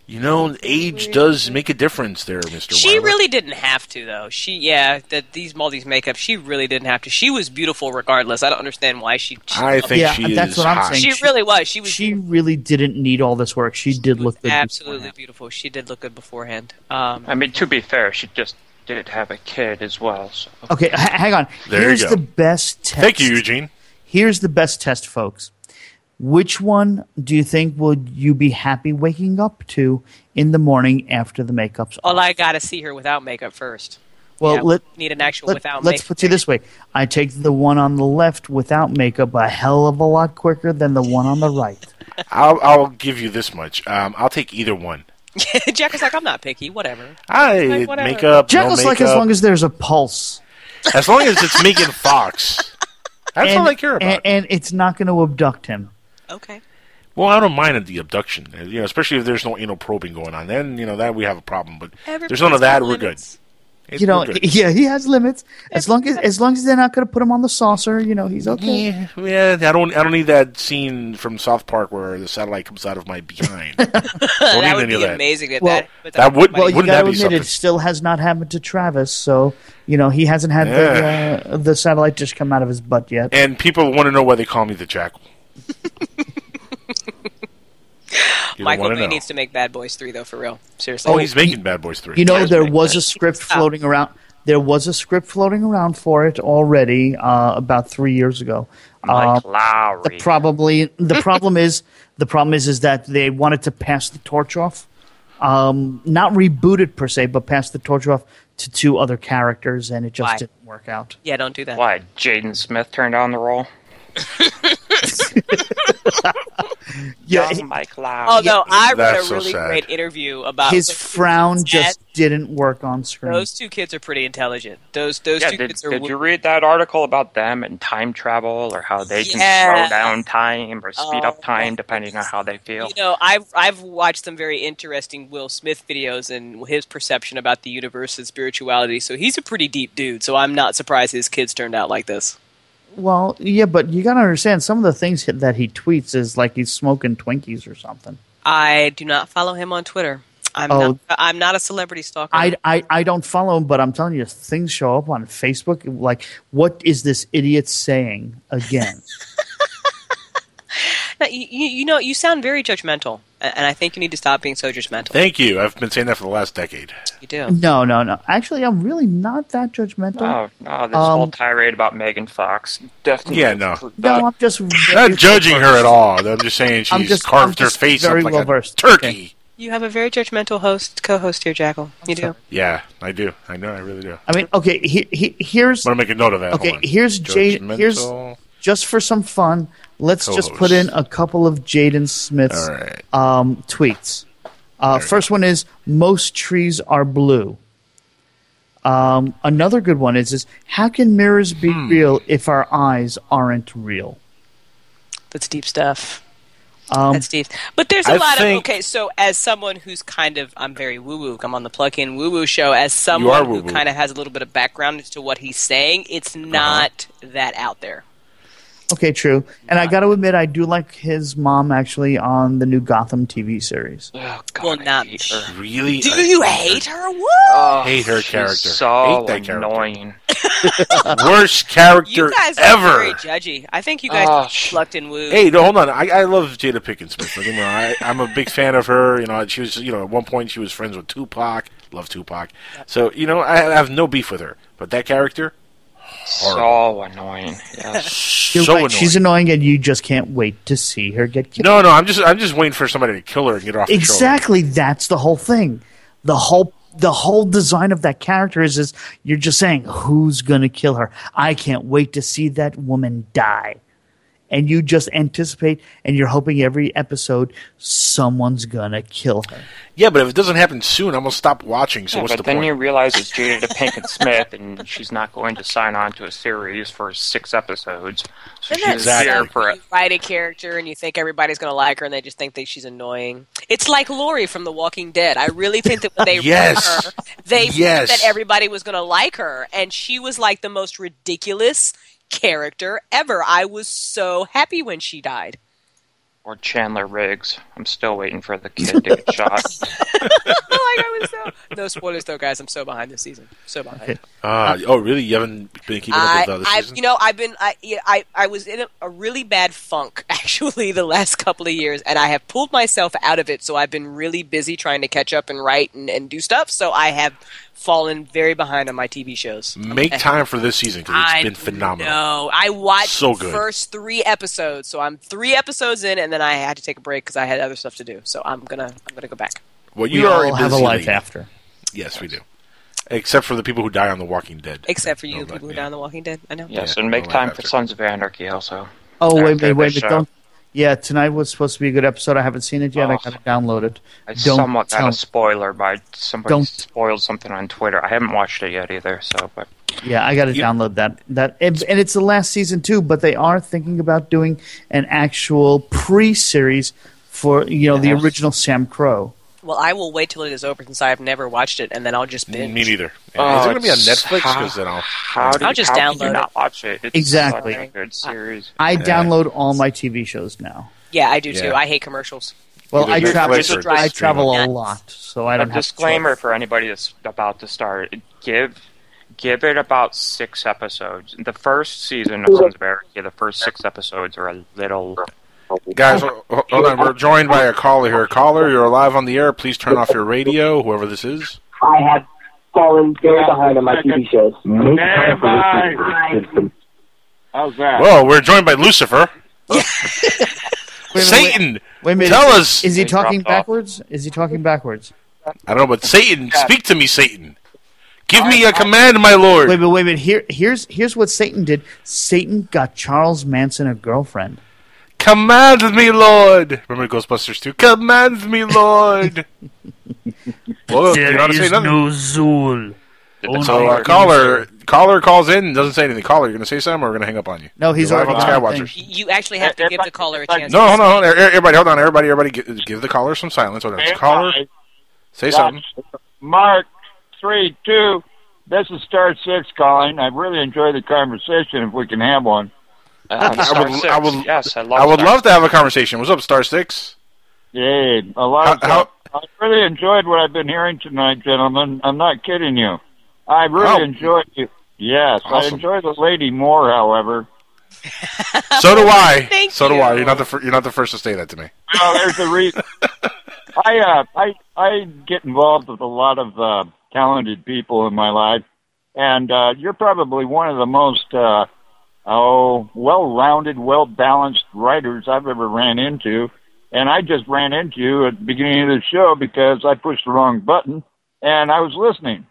You know, age does make a difference there, Mister.
She really didn't have to, though. She, yeah, that these Maldives makeup, she really didn't have to. She was beautiful regardless. I don't understand why she. she
I think
yeah,
she
that's
is
what I'm
hot.
saying.
She really was. She was
She really didn't need all this work. She did look good.
absolutely beautiful. She did look good beforehand. Um,
I mean, to be fair, she just did have a kid as well. So.
Okay, h- hang on.
There you
Here's
go.
the best test.
Thank you, Eugene.
Here's the best test, folks. Which one do you think would you be happy waking up to in the morning after the makeup's
all I got to see her without makeup first.
Well,
Yeah,
let,
need an actual
let,
without
let's
makeup.
put it this way. I take the one on the left without makeup a hell of a lot quicker than the one on the right.
I'll I'll give you this much. Um, I'll take either one.
Jack was like, I'm not picky. Whatever.
I
Like, whatever.
makeup, no
Jackal's like
makeup.
as long as there's a pulse.
as long as it's Megan Fox. That's
and,
all I care about.
And, and it's not going to abduct him.
Okay.
Well, I don't mind the abduction, uh, you know, especially if there's no anal probing going on. Then you know that we have a problem. But there's none of that. We're good. It's-
you know, yeah, he has limits. As long as as long as they're not going to put him on the saucer, you know, he's okay.
Yeah, yeah, I don't. I don't need that scene from South Park where the satellite comes out of my behind. don't
that
need
would
any
be
of that.
amazing. If
Well,
that, but
that would-
Well, you
Wouldn't
got
that
to
be
admit,
something?
it still has not happened to Travis. So you know, he hasn't had the uh, the satellite just come out of his butt yet.
And people want to know why they call me the Jackal. You don't
Michael Bay needs to make Bad Boys three though, for real. Seriously.
Oh, he's making Bad Boys three.
You know, there was a script floating around. There was a script floating around for it already uh, about three years ago.
Mike
Uh,
Lowrey.
the probably the problem is the problem is is that they wanted to pass the torch off, um, not reboot it per se, but pass the torch off to two other characters, and it just
Why?
didn't work out.
yeah, don't do that.
Why? Jaden Smith turned on the role.
Yeah,
Young Mike Lowrey.
Oh no, I read
That's
a really
sad.
great interview about
his frown
Dad,
just didn't work on screen.
Those two kids are pretty intelligent. Those those
Yeah,
two
did,
kids are.
did you read that article about them and time travel, or how they can slow down time or speed
Oh,
up time depending on how they feel?
You know, I've I've watched some very interesting Will Smith videos and his perception about the universe and spirituality. So he's a pretty deep dude. So I'm not surprised his kids turned out like this.
Well, yeah, but you got to understand some of the things that he tweets is like he's smoking Twinkies or something.
I do not follow him on Twitter. I'm
Oh.
not. I'm not a celebrity stalker.
I, I, I don't follow him, but I'm telling you, things show up on Facebook. Like, what is this idiot saying again?
Now, you, you you know, you sound very judgmental, and I think you need to stop being so judgmental.
Thank you. I've been saying that for the last decade.
You do.
No, no, no. Actually, I'm really not that judgmental.
Oh, no, this
Um,
whole tirade about Megan Fox. Definitely.
Yeah, no.
No, I'm just
Not judging her at all. I'm just saying she's
just-
carved
I'm
her face up like
well-versed.
a turkey.
You have a very judgmental host, co-host here, Jackal. You do.
Yeah, I do. I know. I really do.
I mean, okay. He, he, here's.
I'm gonna make a note of that.
Okay, here's Jade. Here's just for some fun. Let's just put in a couple of Jaden Smith's
All right.
um, tweets. Uh, first one is most trees are blue. Um, another good one is, is how can mirrors be
Hmm.
real if our eyes aren't real?
That's deep stuff.
Um,
That's deep. But there's a
I
lot
think-
of okay. So as someone who's kind of, I'm very woo woo. I'm on the plug-in woo woo show. As someone who kind of has a little bit of background as to what he's saying, it's
Uh-huh.
not that out there.
Okay, true. And I got to admit, I do like his mom actually on the new Gotham TV series.
Oh, well, not
Really?
Do
I-
you hate her? What?
hate her character.
So
hate that character.
annoying.
Worst character
You guys are
ever.
very judgy. I think you guys
Oh,
plucked in woo.
Hey, no, hold on. I, I love Jada Pinkett Smith. Don't get me wrong. I, I'm a big fan of her. You know, she was, you know, at one point she was friends with Tupac. Love Tupac. So, you know, I, I have no beef with her. But that character,
So annoying. Yes.
You're
so
right,
annoying.
She's annoying, and you just can't wait to see her get killed.
no, no, I'm just, I'm just waiting for somebody to kill her and get her off the.
Exactly. That's the whole thing. The whole the whole design of that character is is you're just saying who's gonna kill her. I can't wait to see that woman die. And you just anticipate and you're hoping every episode someone's gonna kill her.
Yeah, but if it doesn't happen soon, I'm gonna stop watching. So
Yeah,
what's
but
the
then
point?
you realize it's Jada Pinkett Smith, and she's not going to sign on to a series for six episodes. So
Isn't that
she's there
sad?
for
You write a character and you think everybody's going to like her, and they just think that she's annoying. It's like Lori from The Walking Dead. I really think that when they
Yes.
wrote her, they
Yes.
thought that everybody was going to like her, and she was like the most ridiculous character ever. I was so happy when she died.
or Chandler Riggs. I'm still waiting for the kid to get shot.
like I was so no spoilers though, guys. I'm so behind this season. So behind.
Uh, oh, really? You haven't been keeping up with this
I,
season?
you know, I've been, I, yeah, I, I was in a, a really bad funk actually the last couple of years, and I have pulled myself out of it. So I've been really busy trying to catch up and write and, and do stuff. So I have fallen very behind on my TV shows.
Make time for this season because it's
I
been phenomenal.
No, I watched
So
the
good.
first three episodes, so I'm three episodes in, and then I had to take a break because I had other stuff to do. So I'm gonna, I'm gonna go back.
Well,
We
you are
all have a life
lady.
after.
Yes, we do. Except for the people who die on The Walking Dead.
Except for you,
No, but-
people who die on The Walking Dead. I know.
Yes,
Yeah,
and make
no,
time
after.
for Sons of Anarchy also.
Oh wait a
After
minute, wait a
the
minute,
show.
don't yeah, tonight was supposed to be a good episode. I haven't seen it yet. I
Oh.
gotta download it.
I
Don't
somewhat got
tell-
a spoiler by somebody
Don't-
spoiled something on Twitter. I haven't watched it yet either, so but
Yeah, I got to download that. That and, and it's the last season too. But they are thinking about doing an actual pre-series for you know the original SAMCRO.
Well, I will wait till it is over since I have never watched it, and then I'll just binge.
Me neither.
Oh,
Is it going to be on Netflix?
how-
Because then I'll.
how do
I'll just
how can
download
you
it.
not watch it? It's
Exactly.
a good series.
I
Yeah.
download all my TV shows now.
Yeah, I do too.
Yeah.
I hate commercials.
Well,
Either
I travel. I travel a lot, so I don't have
disclaimer
To
for anybody that's about to start: give give it about six episodes. The first season of Sons of Anarchy, the first six episodes are a little.
Guys, ho- ho- hold on. We're joined by a caller here. Caller, you're live on the air. Please turn off your radio, whoever this is.
I have fallen very behind on my TV shows.
How's that?
Whoa, we're joined by Lucifer.
Wait a minute,
Satan!
Wait a minute.
Tell us!
Is he
They
talking
dropped off.
backwards? Is he talking backwards?
I don't know, but Satan, speak to me, Satan. Give me a command, my lord.
Wait, but wait a minute. Here, here's here's what Satan did. Satan got Charles Manson a girlfriend.
Command me, Lord. Remember Ghostbusters 2? Command me, Lord. well, you don't say nothing.
Zuul.
So, uh, caller, caller calls in and doesn't say anything. Caller, you're going to say something or we're going to hang up on you?
No, he's
You're live on
already.
Skywatchers.
You actually have to give the caller a chance.
No,
to
hold on, hold on. Er- Everybody, hold on. Everybody, everybody, give, give the caller some silence. Hold on. Caller, say something.
Mark, three, two. This is Star Six calling. I really enjoyed the conversation. If we can have one.
Uh,
I would, I would,
yes, I love.
I would
Star
love to have a conversation. What's up, Star Six?
Yay! A lot of
How- how-
I really enjoyed what I've been hearing tonight, gentlemen. I'm not kidding you. I really
Oh.
enjoyed you. Yes, I enjoy the lady more. However,
So do I.
Thank
so do I.
you.
You're not the fir- you're not the first to say that to me.
Well, there's a reason. I uh, I I get involved with a lot of uh, talented people in my life, and uh, you're probably one of the most uh, oh well-rounded, well-balanced writers I've ever ran into. And I just ran into you at the beginning of the show because I pushed the wrong button, and I was listening.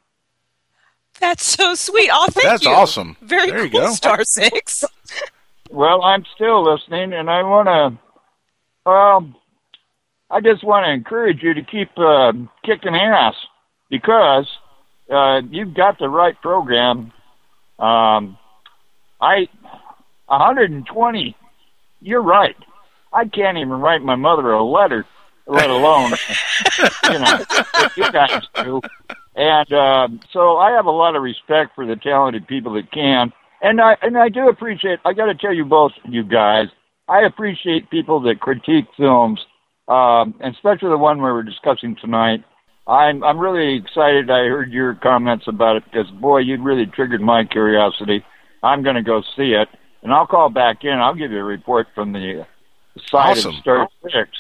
That's so sweet. Oh, thank
That's
you.
That's awesome.
Very
There you
cool,
go.
Star Six.
Well, I'm still listening, and I want to. Well, I just want to encourage you to keep uh, kicking ass because uh, you've got the right program. Um, I 120. You're right. I can't even write my mother a letter, let alone you know what you guys do. And um, so I have a lot of respect for the talented people that can, and I and I do appreciate. I got to tell you both, you guys, I appreciate people that critique films, um, and especially the one we were discussing tonight. I'm I'm really excited. I heard your comments about it because boy, you really triggered my curiosity. I'm going to go see it, and I'll call back in. I'll give you a report from the side
Awesome.
of Star Six.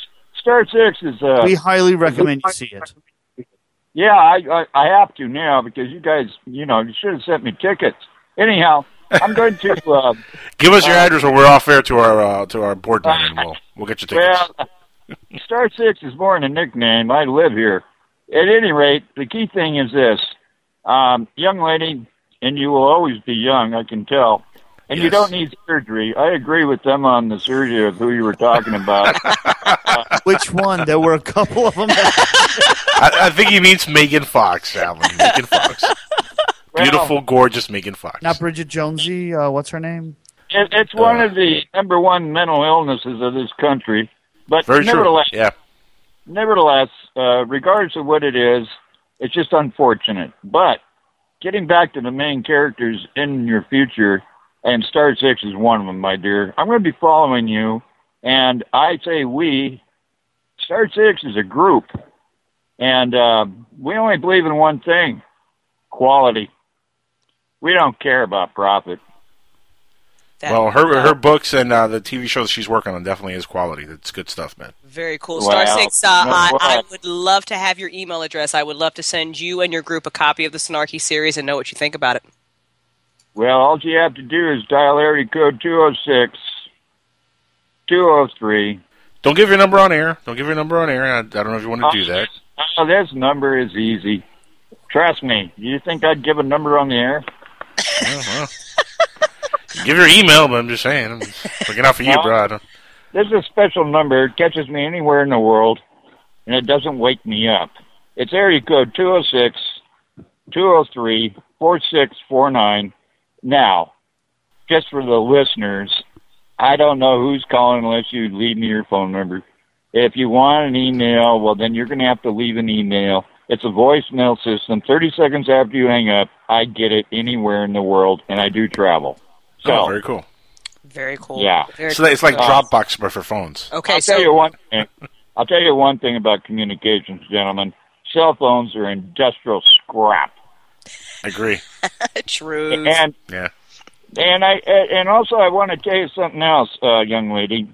Star Six is uh,
we highly recommend you see it.
yeah, I, I I have to now because you guys, you know, you should have sent me tickets. Anyhow, I'm going to uh,
Give us your
uh,
address when we're off air to our uh, to our board meeting, and we'll we'll get your tickets.
Well, Star Six is more than a nickname. I live here. At any rate, the key thing is this: um, young lady, and you will always be young. I can tell. And you don't need surgery. I agree with them on the surgery of who you were talking about.
Which one? There were a couple of them.
I, I think he means Megan Fox, Alan. Megan Fox. Beautiful, gorgeous Megan Fox.
Not Bridget Jonesy. Uh, what's her name?
It, it's one of the number one mental illnesses of this country. But
Very true.
nevertheless,
Yeah.
nevertheless, uh, regardless of what it is, it's just unfortunate. But getting back to the main characters in your future, and Star Six is one of them, my dear. I'm going to be following you, and I say we. Star Six is a group, and uh, we only believe in one thing: quality. We don't care about profit.
Well, her her books and uh, the TV shows she's working on definitely is quality. That's good stuff, man.
Very cool. Star
Wow.
Six, uh, I. I would love to have your email address. I would love to send you and your group a copy of the Snarky series and know what you think about it.
Well, all you have to do is dial area code 206 203.
Don't give your number on air. Don't give your number on air. I, I don't know if you want to do that.
Oh, this number is easy. Trust me. You think I'd give a number on the air?
Give your email, but I'm just saying. I'm looking out for you, bro.
This is a special number. It catches me anywhere in the world, and it doesn't wake me up. It's area code 206 203 4649. Now, just for the listeners, I don't know who's calling unless you leave me your phone number. If you want an email, well, then you're going to have to leave an email. It's a voicemail system. 30 seconds after you hang up, I get it anywhere in the world, and I do travel. So,
oh, very cool.
Very cool.
Yeah.
Very
So that- it's like Dropbox, but for phones.
Okay,
I'll
so
tell you one thing. I'll tell you one thing about communications, gentlemen. Cell phones are industrial scrap.
I agree.
True.
And
Yeah.
and I and also I want to tell you something else, uh, young lady.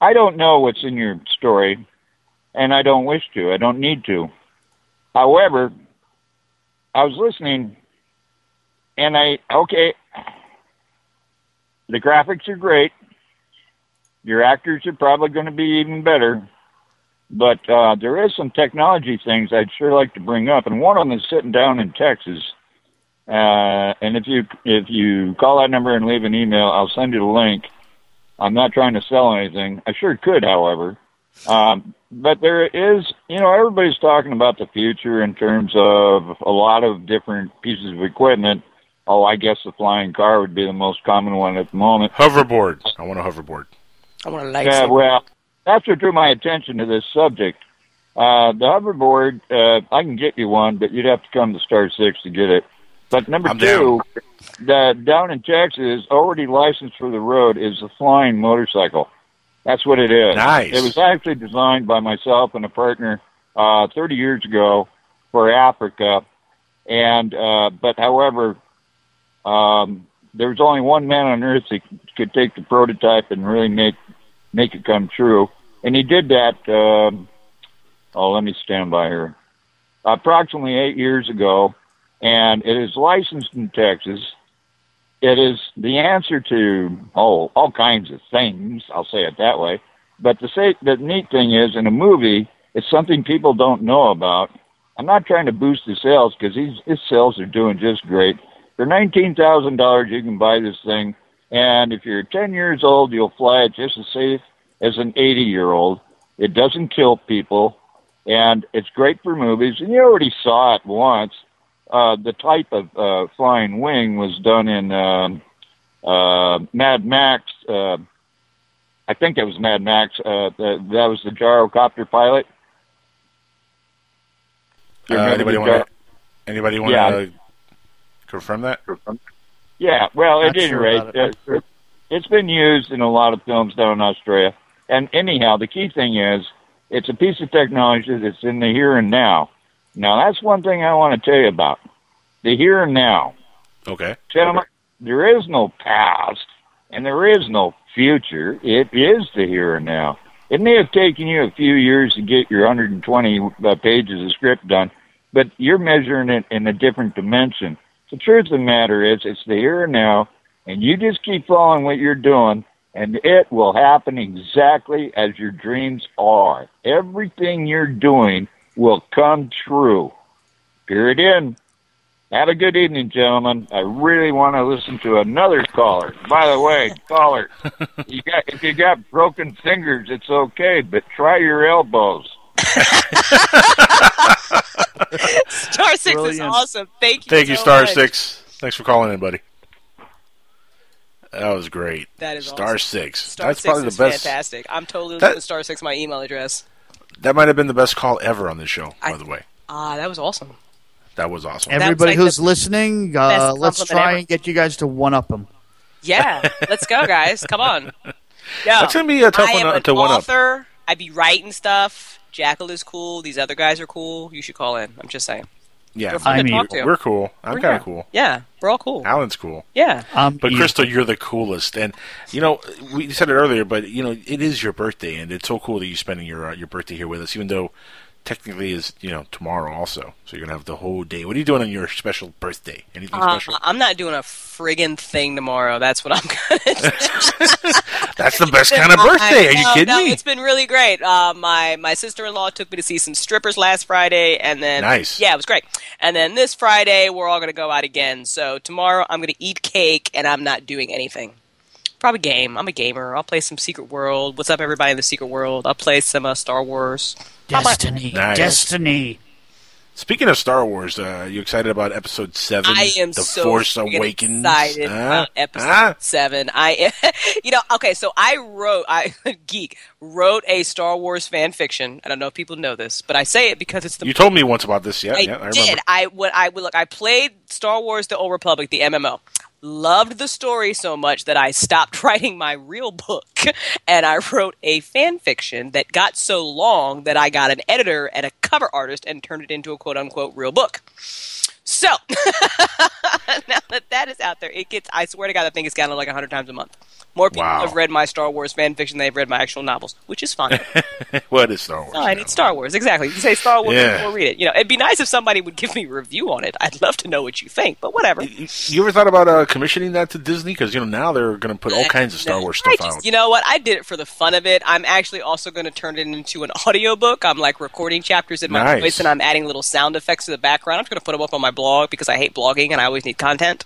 I don't know what's in your story, and I don't wish to. I don't need to. However, I was listening, and I okay. The graphics are great. Your actors are probably going to be even better. But uh, there is some technology things I'd sure like to bring up, and one of them is sitting down in Texas. Uh, and if you if you call that number and leave an email, I'll send you the link. I'm not trying to sell anything. I sure could, however. Um, but there is, you know, everybody's talking about the future in terms of a lot of different pieces of equipment. Oh, I guess the flying car would be the most common one at the moment.
Hoverboard. I want a hoverboard.
I want a to
Yeah, well, that's what drew my attention to this subject. Uh, the hoverboard, uh, I can get you one, but you'd have to come to Star Six to get it. But number
I'm
two, the down in Texas, already licensed for the road, is a flying motorcycle. That's what it is.
Nice.
It was actually designed by myself and a partner uh, 30 years ago for Africa, and uh, but however, um, there was only one man on Earth that could take the prototype and really make make it come true, and he did that. Um, oh, let me stand by here. Approximately eight years ago, and it is licensed in Texas. It is the answer to oh all kinds of things. I'll say it that way. But the say the neat thing is in a movie, it's something people don't know about. I'm not trying to boost his sales because his sales are doing just great. For nineteen thousand dollars, you can buy this thing, and if you're ten years old, you'll fly it just as safe as an eighty year old. It doesn't kill people, and it's great for movies. And you already saw it once. Uh, the type of uh, flying wing was done in um, uh, Mad Max. Uh, I think it was Mad Max. Uh, the, that was the gyrocopter pilot.
Uh, anybody want to? Anybody want to confirm that?
Yeah, well, at any
sure
rate,
about it.
uh, it's been used in a lot of films down in Australia. And anyhow, the key thing is it's a piece of technology that's in the here and now. Now, that's one thing I want to tell you about the here and now.
Okay.
Gentlemen, there is no past and there is no future. It is the here and now. It may have taken you a few years to get your 120 uh, pages of script done, but you're measuring it in a different dimension. The truth of the matter is, it's the here and now, and you just keep following what you're doing, and it will happen exactly as your dreams are. Everything you're doing will come true. Period. In. Have a good evening, gentlemen. I really want to listen to another caller. By the way, caller, you got if you got broken fingers, it's okay, but try your elbows.
Star Six is awesome. Thank you.
Thank you, Star
much.
Six. Thanks for calling in, buddy. That was great.
That is
Star
awesome.
Six.
Star
That's
Six
probably
is
the best.
fantastic. I'm totally
That-
giving Star Six my email address.
That might have been the best call ever on this show. by the way,
Ah, that was awesome.
that was awesome.
Everybody
like
who's listening, uh, let's try
ever.
and get you guys to one up them.
Yeah, let's go, guys. Come on. Yeah,
That's gonna be a tough
I
one
am
to-
an
to one up.
author. I be writing stuff. Jackal is cool. These other guys are cool. You should call in. I'm just saying.
Yeah,
They're fun to talk to.
we're cool. I'm kind of cool.
Yeah, we're all cool.
Alan's cool.
Yeah.
Um,
but
you-
Crystal, you're the coolest, and you know we said it earlier, but you know it is your birthday, and it's so cool that you're spending your uh, your birthday here with us, even though technically is you know tomorrow also. So you're gonna have the whole day. What are you doing on your special birthday? Anything
Uh,
special?
I'm not doing a friggin' thing tomorrow. That's what I'm gonna do.
That's the best kind of birthday. Are you
No,
kidding
no,
me?
It's been really great. Uh, my my sister in law took me to see some strippers last Friday, and then
Nice.
yeah, it was great. And then this Friday, we're all gonna go out again. So tomorrow, I'm gonna eat cake, and I'm not doing anything. Probably game. I'm a gamer. I'll play some Secret World. What's up, everybody in the Secret World? I'll play some uh, Star Wars.
Destiny,
Nice.
destiny.
Speaking of Star Wars, uh, you excited about Episode Seven?
I am
The
so
Force Awakens.
excited
Huh?
about episode
Huh?
seven. I, you know, okay, so I wrote, I geek wrote a Star Wars fan fiction. I don't know if people know this, but I say it because it's the
You told me once about this. Yeah,
I
yeah, I remember.
did. I what I look. I played Star Wars: The Old Republic, the MMO. Loved the story so much that I stopped writing my real book, and I wrote a fan fiction that got so long that I got an editor and a cover artist and turned it into a quote unquote real book. So now that that is out there, it gets. I swear to God, that thing is gotten like hundred times a month. More people
Wow.
have read my Star Wars fan fiction than they've read my actual novels, which is fine.
what is Star Wars?
No, I need Star Wars. Exactly. You say Star Wars
Yeah.
before read it. You know, it'd be nice if somebody would give me a review on it. I'd love to know what you think, but whatever.
You ever thought about uh, commissioning that to Disney? Because you know now they're going to put all kinds of Star Wars stuff
just,
out.
you know what? I did it for the fun of it. I'm actually also going to turn it into an audiobook. I'm like recording chapters in my
Nice.
voice and I'm adding little sound effects to the background. I'm just going to put them up on my blog because I hate blogging and I always need content.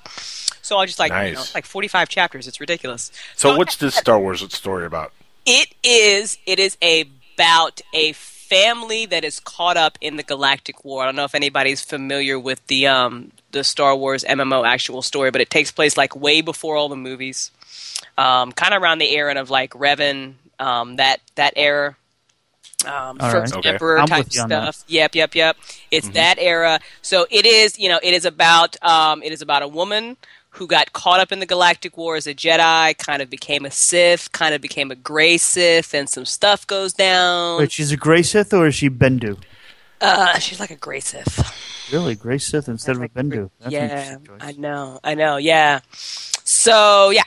So I just like, you know,
Nice.
like 45 chapters. It's ridiculous.
So what's this Star Wars story about?
It is. It is about a family that is caught up in the Galactic War. I don't know if anybody's familiar with the um, the Star Wars MMO actual story, but it takes place like way before all the movies, um, kind of around the era of like Revan, um, that that era. Um, first
right. Okay.
Emperor
I'm
type
with you on that.
stuff. Yep, yep, yep. It's
Mm-hmm.
that era. So it is, you know, it is about um, it is about a woman who got caught up in the Galactic War as a Jedi, kind of became a Sith, kind of became a gray Sith, and some stuff goes down.
Wait, she's a Grey Sith or is she Bendu?
Uh, she's like a gray Sith.
Really, Grey Sith instead of a Bendu. That's
yeah. I know, I know. Yeah. So yeah.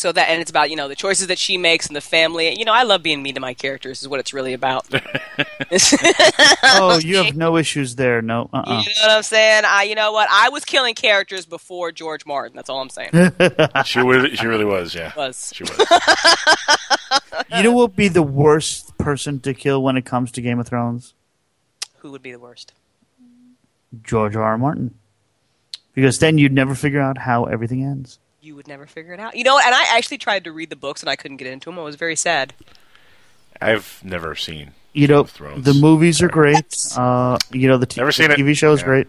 So that and it's about you know the choices that she makes and the family. You know, I love being mean to my characters. Is what it's really about.
oh, you have no issues there. No. Uh-uh.
You know what I'm saying? I, you know what? I was killing characters before George Martin. That's all I'm saying.
she really, she really was. Yeah,
Was.
she was.
you know what would be the worst person to kill when it comes to Game of Thrones?
Who would be the worst?
George R. R. Martin. Because then you'd never figure out how everything ends.
You would never figure it out. You know, and I actually tried to read the books and I couldn't get into them. I was very sad.
I've never seen.
You know, Thrones. the movies are great. Uh, you know, the, t-
Never seen
the
it.
TV show is
Yeah.
great.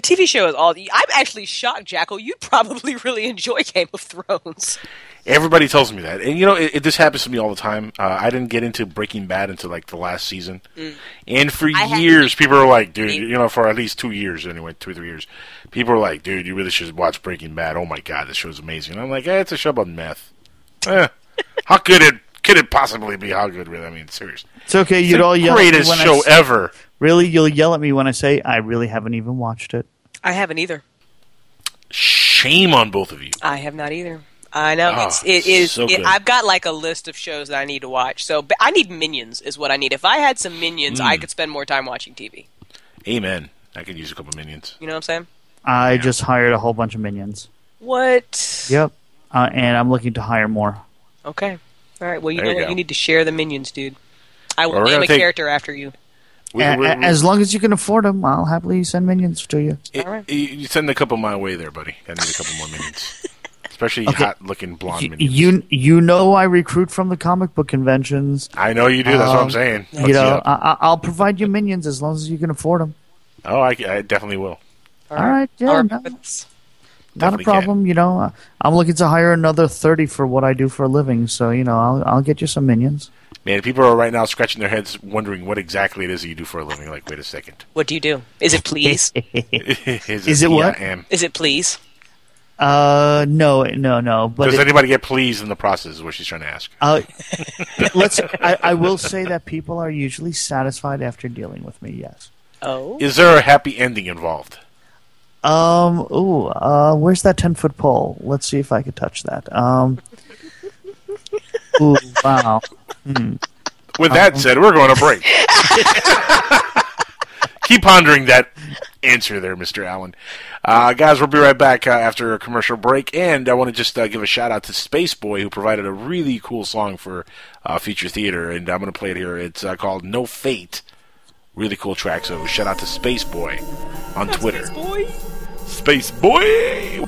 The TV show is all. I'm actually shocked, Jackal. You'd probably really enjoy Game of Thrones.
Everybody tells me that, and you know, it, it, this happens to me all the time. Uh, I didn't get into Breaking Bad until like the last season,
Mm.
and for
I had-
years, people are like, "Dude, you know, for at least two years anyway, two or three years, people are like, dude, you really should watch Breaking Bad. Oh my god, this show's amazing." And I'm like, eh, "It's a show about meth. Eh, how could it could it possibly be? How good? Really? I mean, serious.
It's okay. You'd
the
all yell at me
greatest
when I
show ever.
Really, you'll yell at me when I say I really haven't even watched it.
I haven't either.
Shame on both of you.
I have not either. I know
Oh,
it's it is.
so
it. I've got like a list of shows that I need to watch. So but I need minions, is what I need. If I had some minions, I
Mm.
could spend more time watching TV.
Amen. I could use a couple minions.
You know what I'm saying?
I just hired a whole bunch of minions.
What?
Yep. Uh, and I'm looking to hire more.
Okay. All right. Well, you
There
know
you
what?
go.
You need to share the minions, dude. I will
Well, we're
name a
take-
character after you.
We-
A-
we-
a- as long as you can afford them, I'll happily send minions to you.
You- You send a couple my way there, buddy. I need a couple more minions, especially
Okay.
hot-looking blonde
Y-
minions.
You you know I recruit from the comic book conventions.
I know you do. That's what I'm
Um,
saying.
You
Let's see
know. I, I- I'll provide you minions as long as you can afford them.
Oh, I, I definitely will.
All right, yeah,
I'll
no,
remember this.
Not a
Definitely can.
problem. You know, uh, I'm looking to hire another thirty for what I do for a living. So you know, I'll I'll get you some minions.
Man, people are right now scratching their heads, wondering what exactly it is that you do for a living. Like, wait a second.
What do you do? Is it please?
is,
Is it what?
PIM?
Is it please?
Uh, no, no, no. But
Does
it-
anybody get pleased in the process? Is what she's trying to ask.
Uh, let's. I, I will say that people are usually satisfied after dealing with me. Yes.
Oh.
Is there a happy ending involved?
Um. Ooh. Uh. Where's that ten foot pole? Let's see if I could touch that. Um. Ooh. Wow. Hmm.
With that
Um,
said, we're going to break. Keep pondering that answer there, Mr. Allen. Uh, guys, we'll be right back uh, after a commercial break. And I want to just uh, give a shout out to Space Boy, who provided a really cool song for uh, Future Theater. And I'm going to play it here. It's uh, called No Fate. Really cool track. So shout out to Space Boy on Twitter. Space Boy!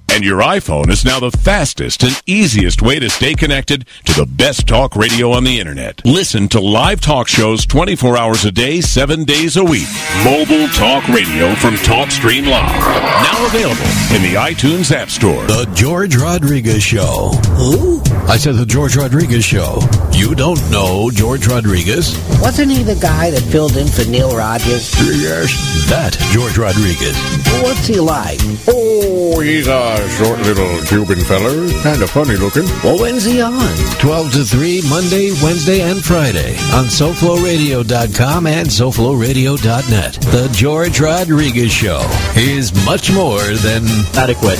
And your iPhone is now the fastest and easiest way to stay connected to the best talk radio on the internet. Listen to live talk shows 24 hours a day, 7 days a week. Mobile talk radio from TalkStream Live. Now available in the iTunes App Store.
The George Rodriguez Show. Who? I said the George Rodriguez Show. You don't know George Rodriguez?
Wasn't he the guy that filled in for Neil Rogers?
Yes. That George Rodriguez.
What's he like?
Oh, he's a short little Cuban feller. Kind of funny looking.
Well, when's he on?
12 to 3, Monday, Wednesday, and Friday on SoFloRadio.com and SoFloRadio.net. The George Rodriguez Show is much more than adequate.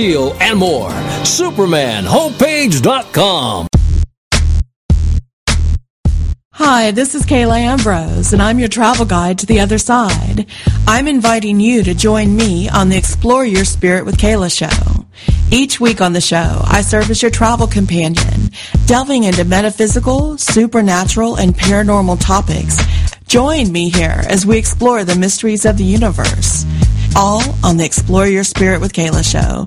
and more. SupermanHomepage.com.
Hi, this is Kayla Ambrose, and I'm your travel guide to the other side. I'm inviting you to join me on the Explore Your Spirit with Kayla show. Each week on the show, I serve as your travel companion, delving into metaphysical, supernatural, and paranormal topics. Join me here as we explore the mysteries of the universe. All on the Explore Your Spirit with Kayla show.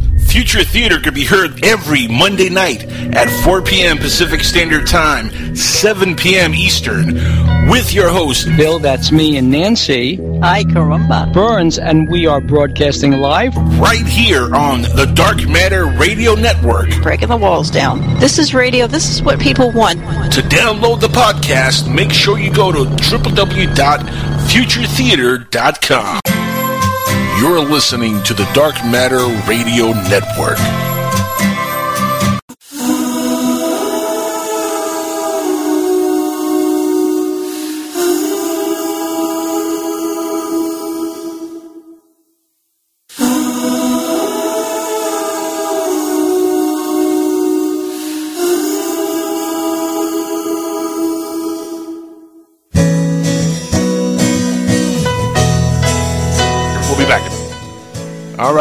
Future Theater could be heard every Monday night at 4 p.m. Pacific Standard Time, 7 p.m. Eastern, with your host,
Bill, that's me and Nancy.
Hi, Carumba.
Burns, and we are broadcasting live
right here on the Dark Matter Radio Network.
Breaking the walls down. This is radio. This is what people want.
To download the podcast, make sure you go to www.futuretheater.com. You're listening to the Dark Matter Radio Network.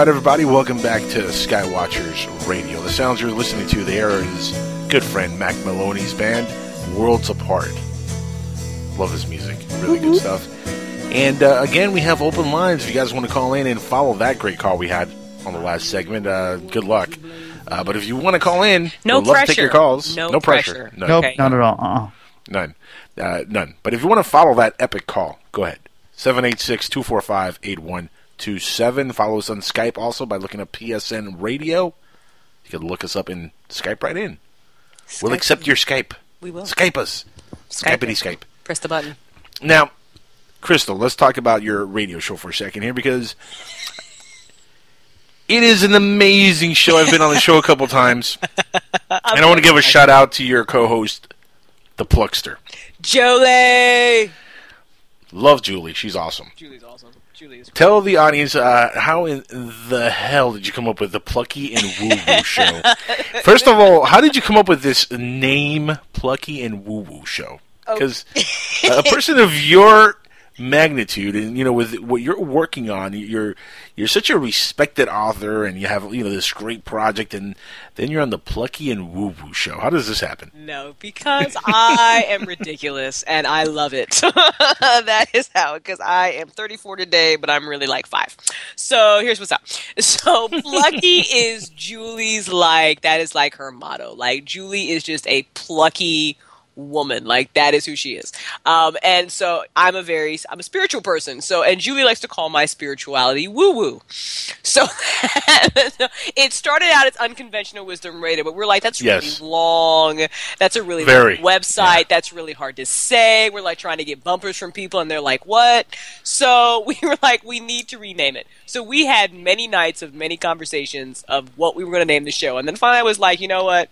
Right, everybody, welcome back to Skywatchers Radio. The sounds you're listening to there is good friend Mac Maloney's band, Worlds Apart. Love his music, really good stuff. And uh, again, we have open lines. If you guys want to call in and follow that great call we had on the last segment, uh, good luck. Uh, but if you want to call in,
No
we'd love to take
pressure.
your calls.
No
pressure.
pressure.
None.
Nope, not at all. Uh-uh.
None. Uh, none. But if you want to follow that epic call, go ahead. 786-245-8127. Follow us on Skype also by looking up PSN Radio. You can look us up in Skype right in. We'll accept your Skype.
We will.
Skype us.
Skype
Skypeity
it.
Skype.
Press the button.
Now, Crystal, let's talk about your radio show for a second here because it is an amazing show. I've been on the show a couple times. and I want to give a shout out to your co-host, the Pluckster.
Jolie!
Love Julie. She's awesome.
Julie's awesome. Julie is
Tell the audience uh, how in the hell did you come up with the Plucky and Woo Woo Show? First of all, how did you come up with this name, Plucky and Woo Woo Show? Because a person of your magnitude and you know with what you're working on, you're you're such a respected author, and you have you know this great project, and then you're on the Plucky and Woo Woo Show. How does this happen?
No, because I am ridiculous and I love it. that is how, because I am 34 today, but I'm really like five. So here's what's up. So plucky is Julie's like, that is like her motto. Like, Julie is just a plucky woman. Like, that is who she is. Um, and so I'm a very, I'm a spiritual person. So, and Julie likes to call my spirituality woo woo. So it started out as unconventional wisdom radio, but we're like, that's really
Yes.
long. That's a really
Very.
long website. That's really hard to say. We're like trying to get bumpers from people, and they're like, "What?" So we were like, "We need to rename it." So we had many nights of many conversations of what we were going to name the show, and then finally I was like, "You know what?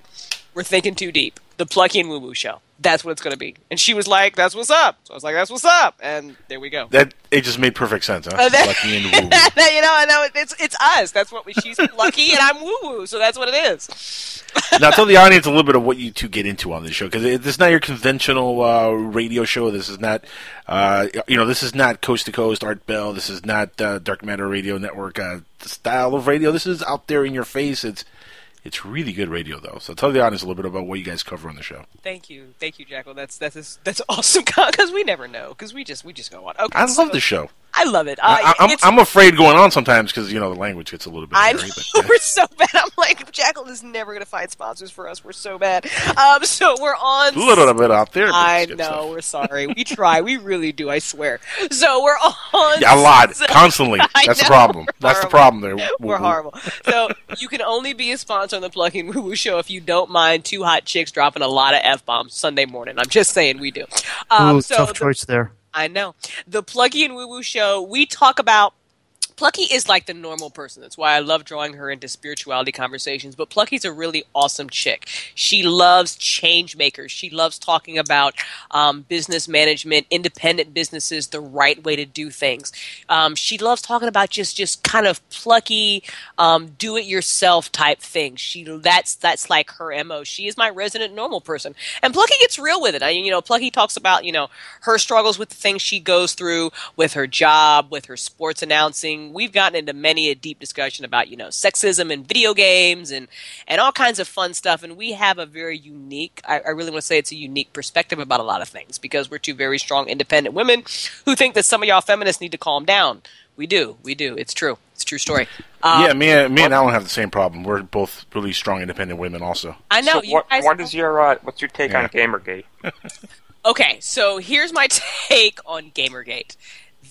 We're thinking too deep. The Plucky and Woo Woo Show." That's what it's going to be. And she was like, "That's what's up." So I was like, "That's what's up," and there we go.
That it just made perfect sense, huh?
Uh, that-
Lucky and woo.
you know, and that, it's it's us. That's what we. She's lucky, and I'm woo woo. So that's what it is.
now tell the audience a little bit of what you two get into on this show because this is not your conventional uh, radio show. This is not, uh, you know, this is not Coast to Coast Art Bell. This is not uh, Dark Matter Radio Network uh, style of radio. This is out there in your face. It's it's really good radio though. So tell the audience a little bit about what you guys cover on the show.
Thank you, thank you, Jackal. That's that's that's awesome because we never know because we just we just go on. Okay,
I love
so-
the show.
I love it. Uh,
I, I'm, I'm afraid going on sometimes because you know the language gets a little bit.
I
hairy,
know
but,
we're so bad. I'm like Jackal is never going to find sponsors for us. We're so bad. Um, so we're on.
A little bit out there,
I know.
stuff.
We're sorry. We try. We really do. I swear. So we're on.
Yeah, a lot,
so-
constantly.
I
That's the problem.
we're
That's the problem there.
We're horrible. So you can only be a sponsor on the Plugging Woo Woo Show if you don't mind two hot chicks dropping a lot of f bombs Sunday morning. I'm just saying we do. Um,
Ooh,
so
tough
the-
choice there.
I know. The Plucky and Woo Woo Show, we talk about. Plucky is like the normal person. That's why I love drawing her into spirituality conversations. But Plucky's a really awesome chick. She loves change makers. She loves talking about um, business management, independent businesses, the right way to do things. Um, she loves talking about just just kind of plucky, um, do it yourself type things. She that's that's like her mo. She is my resident normal person, and Plucky gets real with it. I, you know, Plucky talks about you know her struggles with the things she goes through with her job, with her sports announcing. We've gotten into many a deep discussion about you know sexism in video games and and all kinds of fun stuff. And we have a very unique. I, I really want to say it's a unique perspective about a lot of things because we're two very strong, independent women who think that some of y'all feminists need to calm down. We do, we do. It's true. It's a true story. Um,
yeah, me and me and Alan have the same problem. We're both really strong, independent women. Also,
I know.
So what,
guys
what is your uh, what's your take
Yeah.
on GamerGate?
Okay, so here's my take on Gamergate.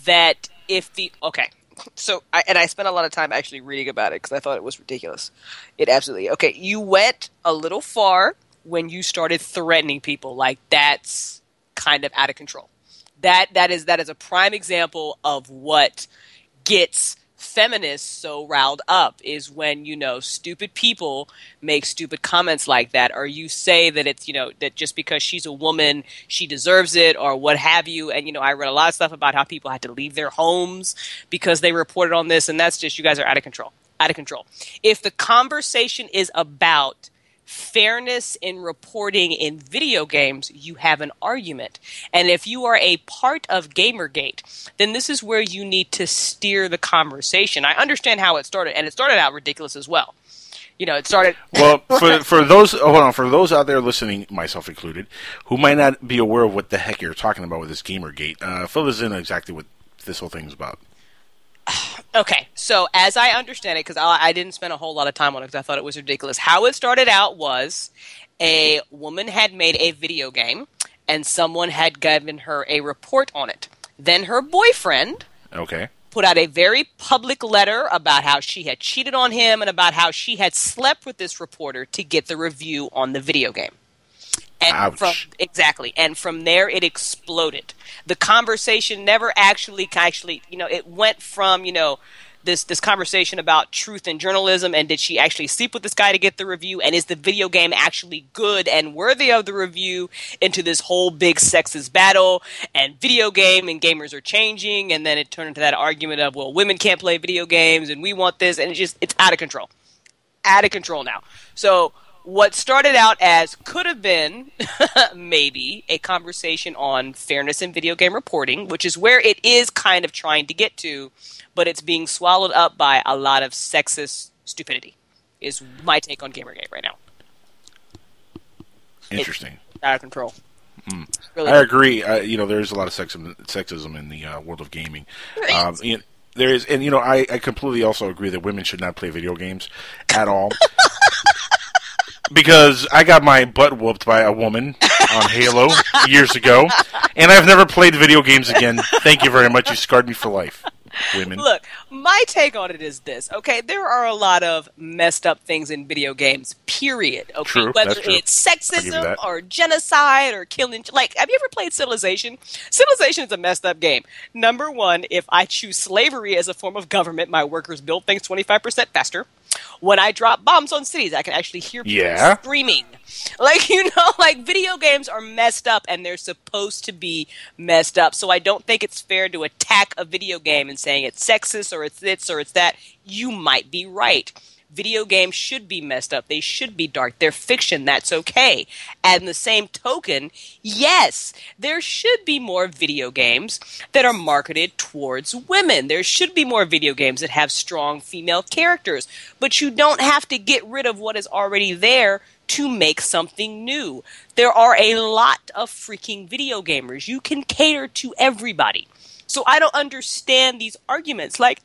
That if the okay, so I, and I spent a lot of time actually reading about it because I thought it was ridiculous. It absolutely okay. You went a little far when you started threatening people. Like that's kind of out of control. That that is that is a prime example of what gets feminists so riled up is when you know stupid people make stupid comments like that or you say that it's you know that just because she's a woman she deserves it or what have you. And you know I read a lot of stuff about how people had to leave their homes because they reported on this and that's just you guys are out of control out of control. If the conversation is about fairness in reporting in video games, you have an argument. And if you are a part of Gamergate, then this is where you need to steer the conversation. I understand how it started, and it started out ridiculous as well. You know, it started.
well, for for those hold on for those out there listening, myself included, who might not be aware of what the heck you're talking about with this GamerGate, uh, fill us in exactly what this whole thing is about.
Okay, so as I understand it, because I, I didn't spend a whole lot of time on it because I thought it was ridiculous. How it started out was a woman had made a video game, and someone had given her a report on it. Then her boyfriend
Okay.
put out a very public letter about how she had cheated on him and about how she had slept with this reporter to get the review on the video game. And
Ouch.
from exactly, and from there it exploded. The conversation never actually, actually, you know, it went from you know this this conversation about truth and journalism and did she actually sleep with this guy to get the review and is the video game actually good and worthy of the review into this whole big sexist battle and video game and gamers are changing and then it turned into that argument of well women can't play video games and we want this and it just it's out of control out of control now. So what started out as could have been maybe a conversation on fairness in video game reporting, which is where it is kind of trying to get to, but it's being swallowed up by a lot of sexist stupidity. Is my take on Gamergate right now.
Interesting.
Out of control.
Mm.
Really
I agree. Uh, you know, there's a lot of sexism, sexism in the uh, world of gaming. Um, you know, there is, and you know, I, I completely also agree that women should not play video games at all. because I got my butt whooped by a woman on Halo years ago, and I've never played video games again. Thank you very much. You scarred me for life, women.
Look, my take on it is this. Okay, there are a lot of messed up things in video games. Period. Okay,
True,
whether
that's true.
it's
I'll give you
sexism or genocide or killing. Like, have you ever played Civilization? Civilization is a messed up game. Number one, if I choose slavery as a form of government, my workers build things twenty five percent faster. When I drop bombs on cities, I can actually hear people
Yeah.
screaming. Like, you know, like video games are messed up and they're supposed to be messed up. So I don't think it's fair to attack a video game and saying it's sexist or it's this or it's that. You might be right. Video games should be messed up. They should be dark. They're fiction. That's okay. And the same token, yes, there should be more video games that are marketed towards women. There should be more video games that have strong female characters. But you don't have to get rid of what is already there to make something new. There are a lot of freaking video gamers. You can cater to everybody. So I don't understand these arguments. Like,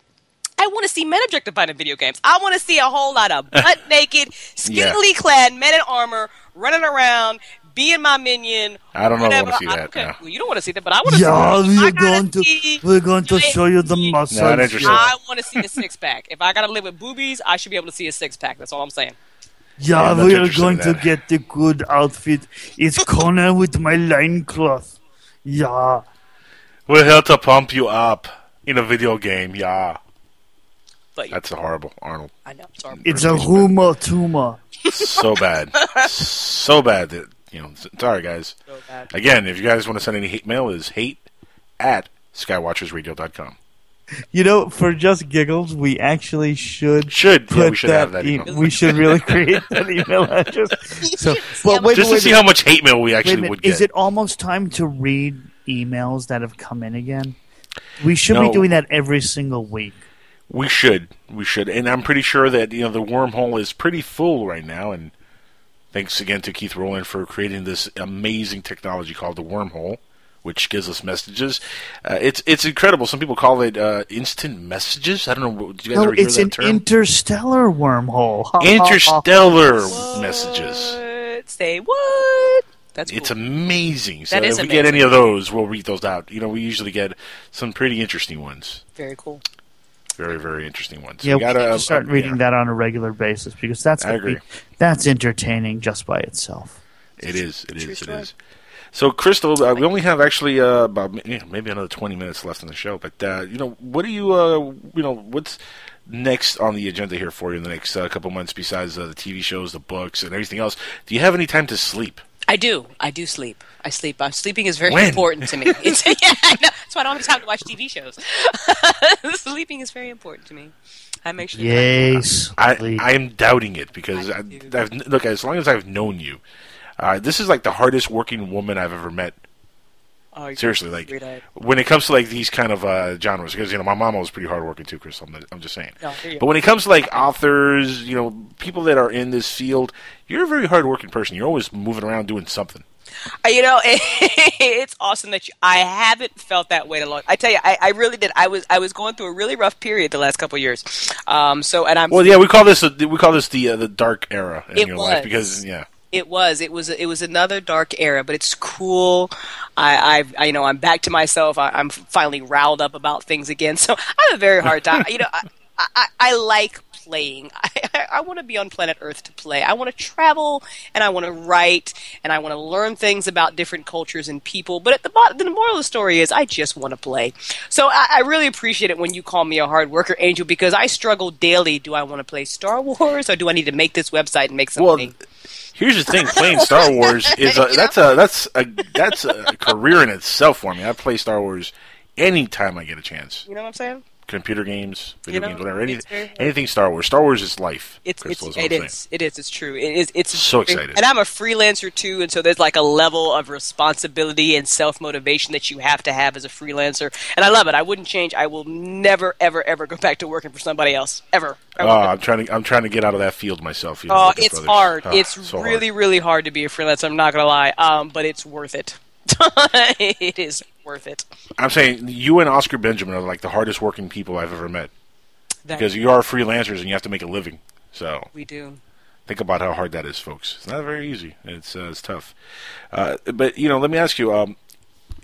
I want to see men objectified in video games. I want to see a whole lot of butt naked, skinnily clad men in armor running around, being my minion.
I don't know if I want to see
I
that.
don't
no.
Well, you don't want to see that, but I want to
Yeah,
see.
we're going to
see-
we're going to show you the muscles.
Not interested.
I want to see the six pack. If I gotta live with boobies, I should be able to see a six pack. That's all I'm saying.
Yeah,
Yeah,
we are going to get the good outfit. It's Connor with my line cloth. Yeah.
We're here to pump you up in a video game. Yeah.
But
That's horrible, Arnold.
I know. Sorry.
It's a rumor tumor.
so bad, so bad that you know. Sorry, guys. Again, if you guys want to send any hate mail, is hate at skywatchersradio.com.
You know, for just giggles, we actually should
Should yeah,
put
we should
that.
have that
e-
email.
we should really create that email address. So, but wait,
Just
wait,
to see
wait.
how much hate mail we actually would get.
Is it almost time to read emails that have come in again? We should be doing that every single week.
We should, we should, and I'm pretty sure that you know the wormhole is pretty full right now. And thanks again to Keith Rowland for creating this amazing technology called the wormhole, which gives us messages. Uh, it's it's incredible. Some people call it uh, instant messages. I don't know. Did you guys
No,
ever hear
it's
that
an
term?
interstellar wormhole.
Interstellar messages.
What? Say what? That's
It's amazing. So
That is
if we get any of those, we'll read those out. You know, we usually get some pretty interesting ones.
very cool.
Very, very interesting ones.
Yeah, we
gotta,
need to
uh,
start
uh,
reading
yeah.
that on a regular basis because that's
I agree.
Be, that's entertaining just by itself.
It is. It is. It is. So, Crystal, uh, we only have actually uh, about you know, maybe another twenty minutes left in the show. But uh, you know, what do you uh, you know what's next on the agenda here for you in the next uh, couple months besides uh, the TV shows, the books, and everything else? Do you have any time to sleep?
I do. I do sleep. I sleep. Uh, sleeping is very
When?
important to me. It's, yeah, I. That's why I don't have time to watch TV shows. sleeping is very important to me. I make sure.
Yes.
I I am doubting it because I, I've, look as long as I've known you, uh, this is like the hardest working woman I've ever met.
Oh,
Seriously, like when it comes to like these kind of uh, genres, because you know my mama was pretty hardworking too, Chris. I'm, I'm just saying.
No, I hear you.
but when it comes to like authors, you know, people that are in this field, you're a very hardworking person. You're always moving around doing something.
Uh, You know, it's awesome that you. I haven't felt that way in a long. Time. I tell you, I, I really did. I was I was going through a really rough period the last couple of years. Um. So and I'm.
Well, yeah, we call this a, we call this the uh, the dark era in
It
your life because yeah,
It was. It was. It was another dark era, but it's cool. I, I've, I, you know, I'm back to myself. I, I'm finally riled up about things again. So I have a very hard time. you know, I, I, I like playing. I, I, I want to be on planet Earth to play. I want to travel and I want to write and I want to learn things about different cultures and people. But at the bottom, the moral of the story is I just want to play. So I, I really appreciate it when you call me a hard worker, Angel, because I struggle daily. Do I want to play Star Wars or do I need to make this website and make some
Well,
money?
Here's the thing: playing Star Wars is a, that's a that's a that's a career in itself for me. I play Star Wars anytime I get a chance.
You know what I'm saying?
Computer games, video
You know,
games, whatever. Any,
it's very
anything Star Wars. Star Wars is life.
It's
Crystal,
it's
is
it is it is it's true it is it's
So excited.
and I'm a freelancer too and so there's like a level of responsibility and self motivation that you have to have as a freelancer and I love it I wouldn't change I will never ever ever go back to working for somebody else ever.
Oh, I'm trying to I'm trying to get out of that field myself. you know,
oh it's
Brothers.
hard
Ah,
it's
so hard.
really really hard to be a freelancer I'm not gonna lie um but it's worth it it is worth it
I'm saying you and Oscar Benjamin are like the hardest working people I've ever met
That-
because you are freelancers and you have to make a living. So
we do
Think about how hard that is, folks. It's not very easy. It's uh, it's tough. Uh, but you know, let me ask you. Um,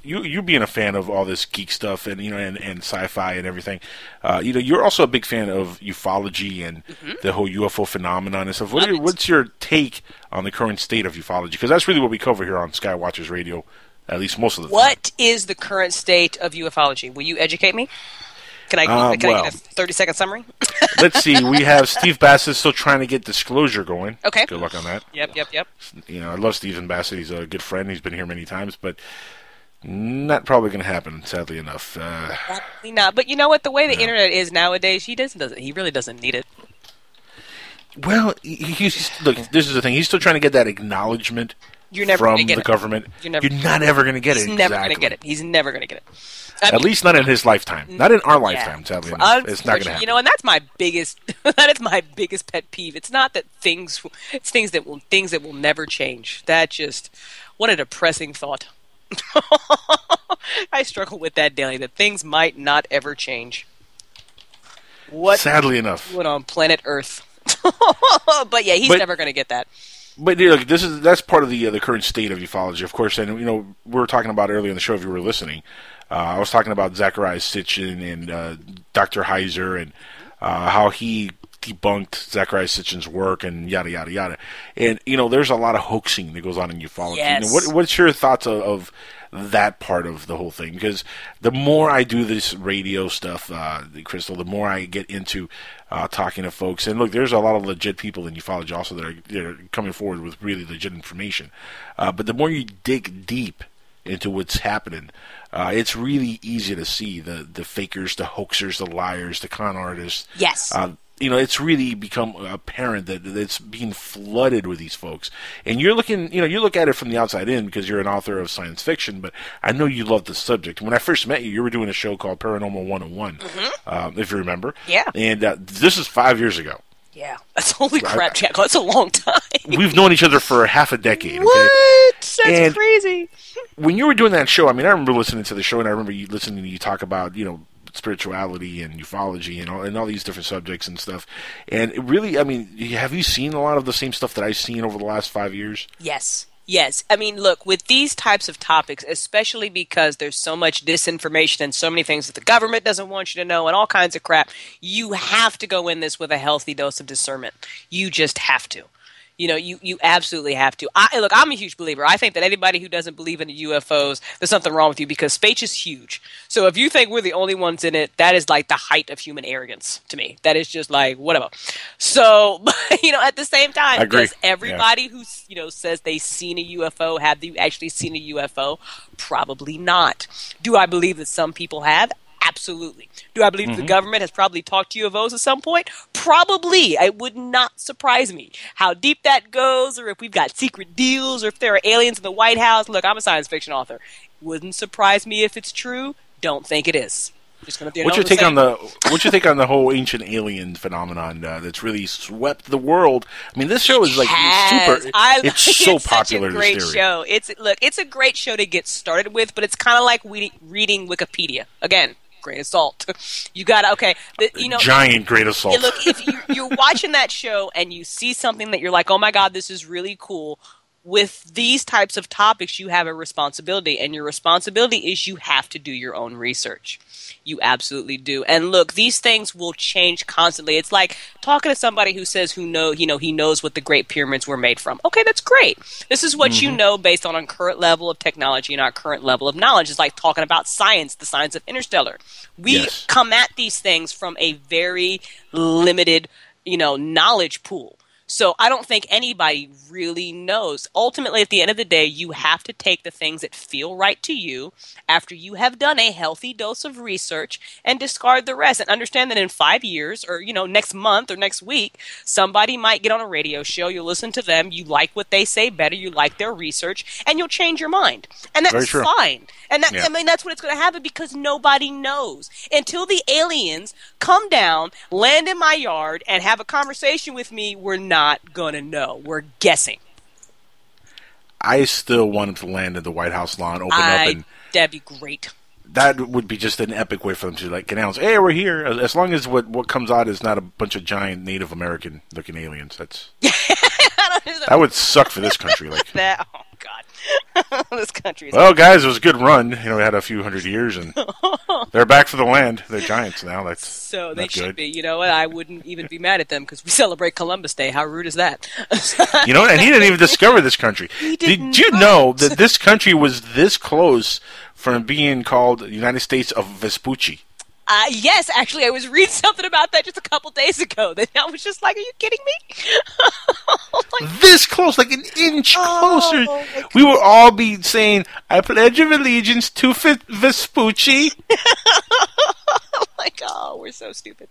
you you being a fan of all this geek stuff and you know and, and sci-fi and everything, uh, you know, you're also a big fan of ufology and
Mm-hmm.
the whole UFO phenomenon and stuff. What what's your take on the current state of ufology? Because that's really what we cover here on Skywatchers Radio, at least most of the time.
what is the current state of ufology will you educate me Can I,
Uh,
can I get a 30 second summary?
Let's see. We have Steve Bassett still trying to get disclosure going.
Okay.
Good luck on that.
Yep, yep, yep.
You know, I love Stephen Bassett. He's a good friend. He's been here many times, but not probably going to happen. Sadly enough. Uh,
Probably not. But you know what? The way the internet is nowadays, he doesn't. doesn't he really doesn't need it.
well, he- he's look. This is the thing. He's still trying to get that acknowledgement
You're never
from the
it.
government.
You're never-
not ever going to get it.
He's
it.
never
exactly.
gonna get it. He's never gonna get it.
At least not in his lifetime. Not in our lifetime. Sadly enough, it's not going to happen.
You know, and that's my biggest. that is my biggest pet peeve. It's not that things. It's things that will things that will never change. That just what a depressing thought. I struggle with that daily. That things might not ever change. What?
Sadly enough.
What on planet Earth? but yeah, he's
But-
never going to get that.
But you know, this is that's part of the uh, the current state of ufology, of course. And you know, we were talking about earlier in the show if you were listening. Uh, I was talking about Zecharia Sitchin and uh, Dr. Heiser and uh, how he debunked Zecharia Sitchin's work and yada yada yada. And you know, there's a lot of hoaxing that goes on in ufology. You know,
Yes.
what what's your thoughts of, of that part of the whole thing? Because the more I do this radio stuff, uh, Crystal, the more I get into uh, talking to folks. And look, there's a lot of legit people in ufology also that are, that are coming forward with really legit information. Uh, but the more you dig deep into what's happening, uh, it's really easy to see the the fakers, the hoaxers, the liars, the con artists.
Yes.
Uh, you know, it's really become apparent that it's being flooded with these folks. And you're looking, you know, you look at it from the outside in because you're an author of science fiction, but I know you love the subject. When I first met you, you were doing a show called Paranormal 101, um, if you remember.
Mm-hmm. Yeah.
And uh, this is five years ago.
Yeah, that's holy crap, Jack. That's a long time.
We've known each other for half a decade. Okay?
What? That's
And-
crazy.
when you were doing that show, I mean, I remember listening to the show, and I remember you listening to you talk about, you know, spirituality and ufology and all, and all these different subjects and stuff. And really, I mean, have you seen a lot of the same stuff that I've seen over the last five years?
Yes. Yes. I mean, look, with these types of topics, especially because there's so much disinformation and so many things that the government doesn't want you to know and all kinds of crap, you have to go in this with a healthy dose of discernment. You just have to. You know, you, you absolutely have to. I look, I'm a huge believer. I think that anybody who doesn't believe in the UFOs, there's something wrong with you because space is huge. So if you think we're the only ones in it, that is like the height of human arrogance to me. That is just like whatever. So, you know, at the same time, does everybody who you know says they've seen a UFO have they actually seen a UFO? Probably not. Do I believe that some people have? Absolutely. Do I believe the
Mhm.
government has probably talked to UFOs at some point? Probably. It would not surprise me. How deep that goes, or if we've got secret deals, or if there are aliens in the White House. Look, I'm a science fiction author. Wouldn't surprise me if it's true. Don't think it is. Just gonna
What's your take on the What's your take on the whole ancient alien phenomenon uh, that's really swept the world? I mean, this show is like super.
I,
it's so
it's
popular.
Such a great show. It's look, it's a great show to get started with, but it's kind of like we, reading Wikipedia. Again, grain of salt. You got to okay. The, you know,
Giant grain of salt.
Look, if you, you're watching that show and you see something that you're like, oh my god, this is really cool. With these types of topics, you have a responsibility, and your responsibility is you have to do your own research. You absolutely do. And look, these things will change constantly. It's like talking to somebody who says who know, you know, he knows what the Great Pyramids were made from. Okay, that's great. This is what you
Mhm.
know based on our current level of technology and our current level of knowledge. It's like talking about science, the science of interstellar. We
Yes.
come at these things from a very limited, you know, knowledge pool. So I don't think anybody really knows. Ultimately, at the end of the day, you have to take the things that feel right to you after you have done a healthy dose of research and discard the rest. And understand that in five years, or you know, next month or next week, somebody might get on a radio show. You'll listen to them. You like what they say better. You like their research, and you'll change your mind. And that's fine. And that,
Yeah.
I mean, that's what it's going to happen because nobody knows until the aliens come down, land in my yard, and have a conversation with me. We're not going to know. We're guessing.
I still want him to land in the White House lawn, open
I,
up, and
that'd be great.
That would be just an epic way for them to like announce, "Hey, we're here." As, long as what what comes out is not a bunch of giant Native American looking aliens, that's that would suck for this country. Like,
that. Oh God, this country.
Well, guys, it was a good run. You know, we had a few hundred years, and they're back for the land. They're giants now. That's
so they should
good.
be. You know what? I wouldn't even be mad at them because we celebrate Columbus Day. How rude is that?
You know, and he didn't even discover this country. Did you know that this country was this close from being called the United States of Vespucci?
Uh, yes, actually, I was reading something about that just a couple days ago. That I was just like, "Are you kidding me?"
this close, like an inch
Oh,
closer. We will all be saying, "I pledge of allegiance to F- Vespucci."
like, oh, we're so stupid.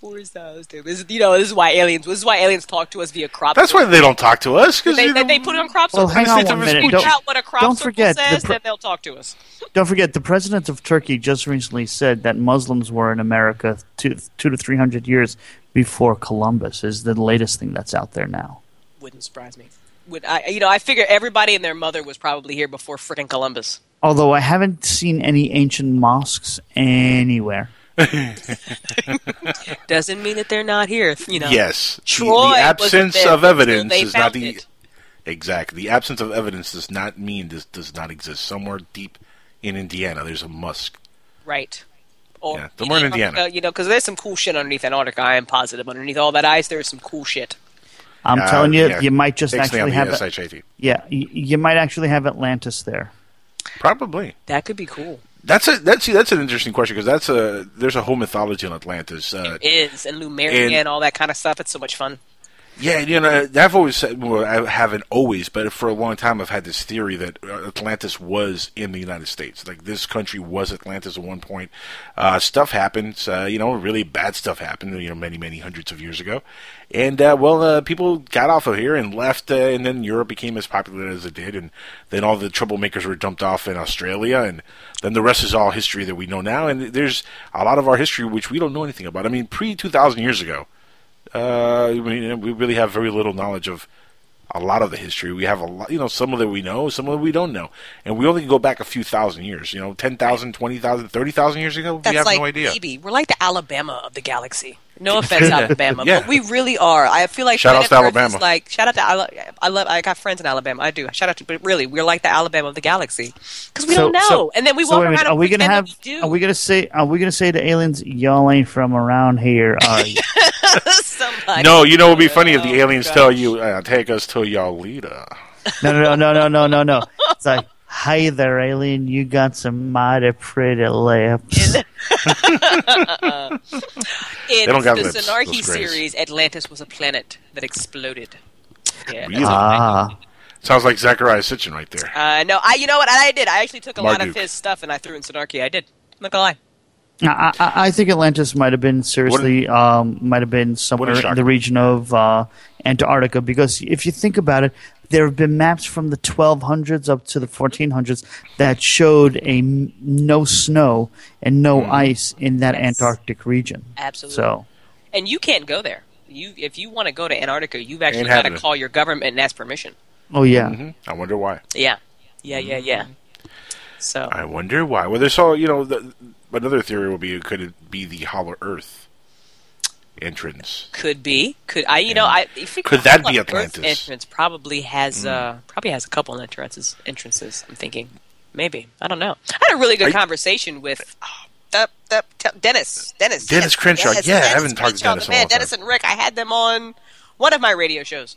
We're so stupid. This, you know, this is why aliens. This is why aliens talk to us via crop.
That's why they don't talk to us because
They, they, they put it on crop
Well,
circles.
hang on
They
one minute. Don't-
out what a crop
don't
circle
forget the pre-
they'll talk to us.
Don't forget, the president of Turkey just recently said that Muslims were in America two, two to three hundred years before Columbus. Is the latest thing that's out there now.
Wouldn't surprise me. Would I? You know, I figure everybody and their mother was probably here before frickin' Columbus.
Although I haven't seen any ancient mosques anywhere.
Doesn't mean that they're not here. You know.
yes, The-
Troy
the,
wasn't
absence of evidence is not the
it.
exactly. The absence of evidence does not mean this does not exist. Somewhere deep in Indiana, there's a musk.
Right. Or
Yeah, somewhere in Indiana.
Uh, you know, because there's some cool shit underneath Antarctica. I am positive underneath all that ice, there's some cool shit.
I'm
Uh,
telling you,
yeah.
you might just
Ixnay
actually
on the
have
SHAT.
Yeah, y- you might actually have Atlantis there.
Probably.
That could be cool.
That's a that's see that's an interesting question because that's a there's a whole mythology in Atlantis. Uh,
Is and Lemuria and,
And-
all that kind of stuff. It's so much fun.
Yeah, you know, I've always said, well, I haven't always, but for a long time, I've had this theory that uh, Atlantis was in the United States. Like this country was Atlantis at one point. Uh, stuff happens, uh, you know, really bad stuff happened, you know, many, many hundreds of years ago. And uh, well, uh, people got off of here and left, uh, and then Europe became as popular as it did, and then all the troublemakers were dumped off in Australia, and then the rest is all history that we know now. And there's a lot of our history which we don't know anything about. I mean, pre two thousand years ago uh, we, we really have very little knowledge of a lot of the history. We have a lot, you know, some of it we know, some of it we don't know. And we only go back a few thousand years, you know, 10,000, 20,000, 30,000 years ago.
That's
we have
like
no idea.
maybe we're like the Alabama of the galaxy. No offense, Alabama,
Yeah.
but we really are. I feel like
Shout outs
planet
to
Earth is
Alabama.
Like shout out to Ala- I love. I got friends in Alabama. I do. Shout out to. But really, we're like the Alabama of the galaxy because we don't know. and then we
so
walk
wait a minute,
around.
Are we gonna have?
that we do.
Are we gonna say? Are we gonna say to aliens, y'all ain't from around here, are you?
Somebody.
No, you know, it would be funny if the
Oh,
aliens tell you, uh, take us to your leader.
no, no, no, no, no, no, no. It's like, hey there, alien. You got some mighty pretty lips.
In
don't
the
lips, Synarchy
series, Atlantis was a planet that exploded. Yeah.
Really?
Ah.
Sounds like Zecharia Sitchin right there.
Uh, no, I. You know what? I did. I actually took a lot of his stuff and I threw in Synarchy. I did. I'm not gonna lie.
I, I, I think Atlantis might have been seriously, um, might have been somewhere in the region of uh, Antarctica. Because if you think about it, there have been maps from the 1200s up to the 1400s that showed a m- no snow and no
Hmm.
ice in that Antarctic region.
Absolutely.
So
And you can't go there. You, if you want to go to Antarctica, you've actually got to call your government and ask permission.
Oh yeah.
Mhm. I wonder why.
Yeah, yeah, yeah, yeah. So
I wonder why. Well, there's all, you know, the, another theory would be it could it be the Hollow Earth entrance?
could be, could I? You know, I if you
Could that be
Earth
Atlantis? Hmm.
entrance probably has uh probably has a couple entrances. Entrances. I'm thinking maybe I don't know. I had a really good
Are you-
conversation with. Oh, the, the, t- Dennis, Dennis,
Dennis
yes,
Crenshaw.
yes,
Yeah, I
Dennis
haven't talked to Dennis
the
in a
man. Dennis and Rick. I had them on one of my radio shows.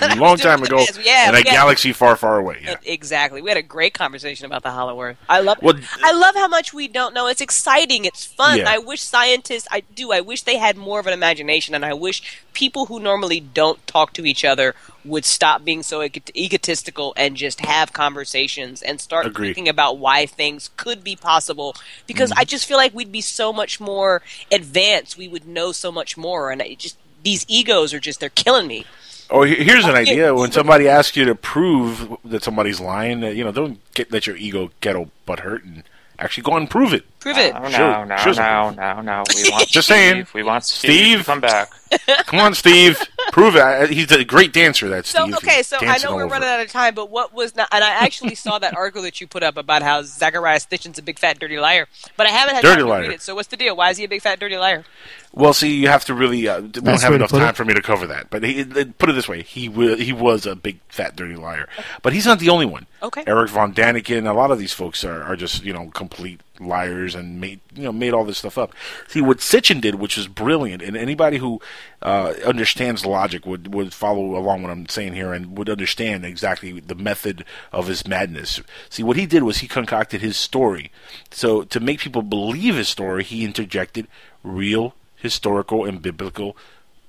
A long time ago,
Yeah,
in a galaxy far, far away. Yeah.
Exactly. We had a great conversation about the Hollow Earth. I love
Well,
I love how much we don't know. It's exciting. It's fun.
Yeah.
I wish scientists I do. I wish they had more of an imagination and I wish people who normally don't talk to each other would stop being so egotistical and just have conversations and start
Agree.
thinking about why things could be possible because
Mm-hmm.
I just feel like we'd be so much more advanced. We would know so much more and it just these egos are just they're killing me.
Oh, here's an idea. When somebody asks you to prove that somebody's lying, you know, don't get let your ego get all butt hurt and actually go and prove it.
Prove it.
No,
Sure,
no, no,
sure.
no, no, no. We want
Just
Steve.
saying.
We want Steve,
Steve?
to come back.
Come on, Steve, prove it. He's a great dancer. That
So okay, so I know we're
over
running out of time, but what was not? And I actually saw that article that you put up about how Zecharia Sitchin's a big fat dirty liar, but I haven't had
Dirty
time to
liar.
read it. So what's the deal? Why is he a big fat dirty liar?
Well, see, you have to really. Uh, we don't have enough time
it.
for me to cover that. But he, put it this way: he wa- he was a big fat dirty liar. But he's not the only one.
Okay.
Erich von Däniken, a lot of these folks are, are just you know complete liars and made you know made all this stuff up. See what Sitchin did, which is brilliant, and anybody who uh, understands logic would would follow along what I'm saying here and would understand exactly the method of his madness. See what he did was he concocted his story. So to make people believe his story, he interjected real historical and biblical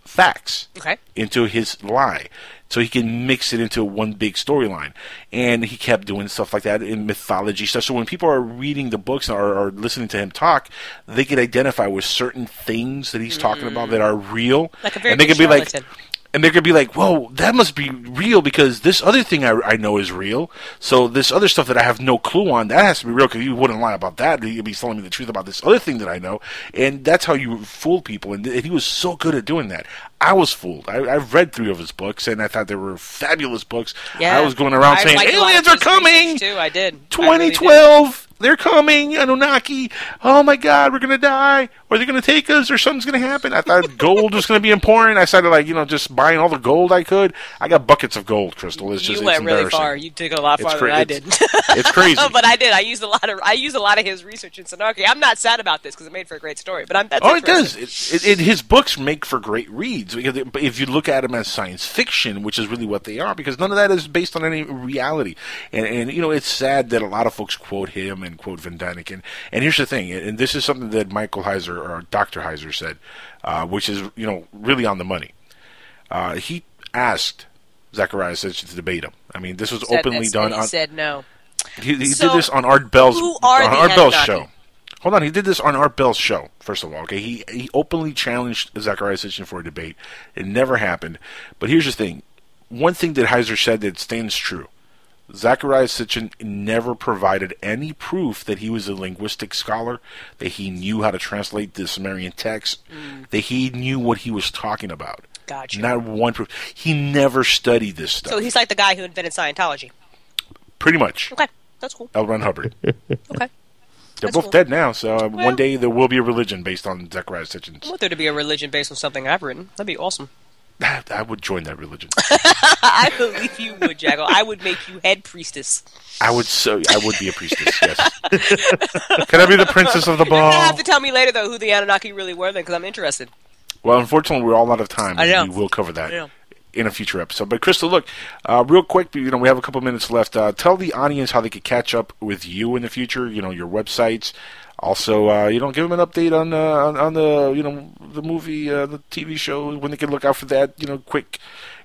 facts
Okay.
into his lie so he can mix it into one big storyline and he kept doing stuff like that in mythology stuff so when people are reading the books or, or listening to him talk they can identify with certain things that he's talking about mm. that are real
Like a very
and they can be like. And they're gonna be like, "Whoa, that must be real because this other thing I, I know is real. So this other stuff that I have no clue on, that has to be real because you wouldn't lie about that. You'd be telling me the truth about this other thing that I know, and that's how you fool people. And, and he was so good at doing that. I was fooled. I, I've read three of his books, and I thought they were fabulous books.
Yeah.
I was going around
I
saying aliens are coming.
Too, I did. I really did.
2012. They're coming, Anunnaki. Oh my God, we're gonna die, or they're gonna take us, or something's gonna happen. I thought gold was gonna be important. I started like you know just buying all the gold I could. I got buckets of gold, Crystal. It's just
you
it's
went really far. You took it a lot farther
cra-
than I did.
it's- it's crazy.
but I did. I used a lot of I used a lot of his research in Synarchy. I'm not sad about this because it made for a great story. But I'm that's
Oh, it does. It, it, it, his books make for great reads because but if you look at them as science fiction, which is really what they are, because none of that is based on any reality. And, and you know, it's sad that a lot of folks quote him and quote Van Daniken. And here's the thing, and this is something that Michael Heiser or Dr. Heiser said, uh, which is you know really on the money. Uh, he asked Zecharia Sitchin to debate him. I mean, this was
Said
openly done
and he
on.
said no.
He, he
So,
did this on Art Bell's on Art Bell's show. Hold on, he did this on Art Bell's show. First of all, okay, he he openly challenged Zecharia Sitchin for a debate. It never happened. But here's the thing: one thing that Heiser said that stands true. Zecharia Sitchin never provided any proof that he was a linguistic scholar, that he knew how to translate the Sumerian text, that he knew what he was talking about.
Gotcha.
Not one proof. He never studied this stuff.
So he's like the guy who invented Scientology.
Pretty much.
Okay, that's cool.
L. Ron Hubbard.
Okay.
They're
That's
both
cool.
dead now, so uh,
Well-
one day there will be a religion based on Zecharia Sitchin.
I want there to be a religion based on something I've written. That'd be awesome.
I would join that religion.
I believe you would, Jaggo. I would make you head priestess.
I would so I would be a priestess. Yes. Can I be the princess of the
ball? You're
ball?
have to tell me later though who the Anunnaki really were, then, because I'm interested.
Well, unfortunately, we're all out of time.
I know.
We will cover that in a future episode. But Crystal, look, uh, real quick, you know, we have a couple minutes left. Uh, tell the audience how they could catch up with you in the future. You know, your websites. Also, uh, you know, give them an update on, uh, on on the you know the movie, uh, the TV show, when they can look out for that. You know, quick,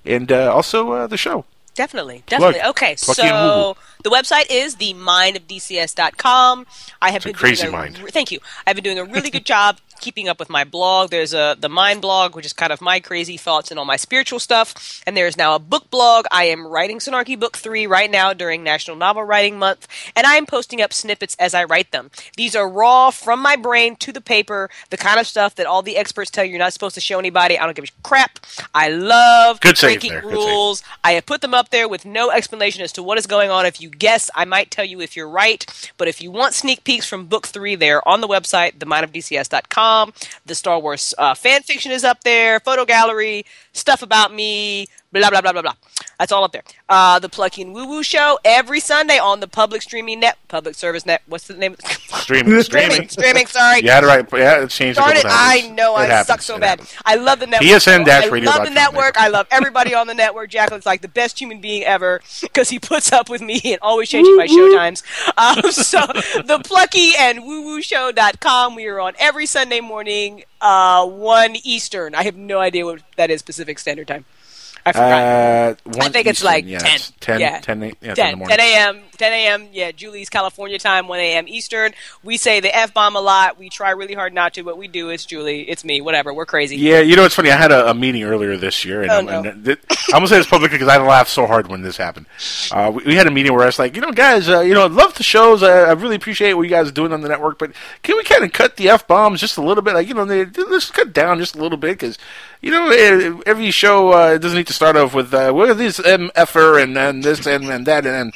and uh, also uh, the show.
Definitely, definitely.
Plug.
Okay,
and
so the website is themindofdcs.com. I have
It's a
been
crazy
a,
mind.
Thank you. I've been doing a really good job keeping up with my blog. There's a the Mind blog, which is kind of my crazy thoughts and all my spiritual stuff. And there's now a book blog. I am writing Synarchy Book Three right now during National Novel Writing Month, and I am posting up snippets as I write them. These are raw from my brain to the paper, the kind of stuff that all the experts tell you you're not supposed to show anybody. I don't give a crap. I love
Good
breaking
there, good
rules. I have put them up there with no explanation as to what is going on. If you guess, I might tell you if you're right. But if you want sneak peeks from book three, they're on the website, themindofdcs.com. The Star Wars uh, fan fiction is up there, photo gallery, stuff about me, blah, blah, blah, blah, blah. That's all up there. Uh, the Plucky and Woo Woo Show every Sunday on the public streaming net, public service net. What's the name?
Streaming, streaming,
streaming, sorry.
You had it right. Yeah, it's changed. a
Darn it! I know
It
I
happens,
suck so
it
bad.
happens.
I love the network.
PSN-radio.com.
I love the network. I love everybody on the network. Jacqueline's like the best human being ever because he puts up with me and always changing my show times. Um, so the plucky and woo woo show.com. We are on every Sunday morning, uh, one Eastern. I have no idea what that is Pacific Standard Time. I forgot.
Uh,
I think it's
Eastern,
like
yeah,
10.
it's 10,
yeah.
10, yeah, 10
10, 10 a.m. 10 a.m. Yeah, Julie's California time, 1 a.m. Eastern. We say the F bomb a lot. We try really hard not to, but we do. It's Julie. It's me. Whatever. We're crazy.
Yeah, you know it's funny. I had a, a meeting earlier this year, and,
Oh,
I'm,
no.
and th- I'm gonna say this publicly because I laughed so hard when this happened. Uh, we, we had a meeting where I was like, you know, guys, uh, you know, I love the shows. I, I really appreciate what you guys are doing on the network, but can we kind of cut the f bombs just a little bit? Like, you know, they, let's cut down just a little bit because, you know, every show uh, doesn't need to start off with uh, what are these mf'er and, and this and, and that and.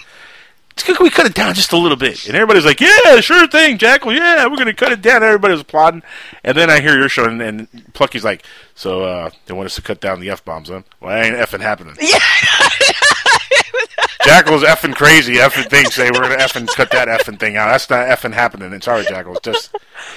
Can we cut it down just a little bit? And everybody's like, yeah, sure thing, Jackal. Yeah, we're going to cut it down. Everybody was applauding. And then I hear your show, and, and Plucky's like, so uh, they want us to cut down the F bombs, huh? Well, that ain't effing happening.
Yeah.
Jackal's effing crazy. Effing thing say we're gonna effing cut that effing thing out. That's not effing happening. It's sorry, Jackal. Just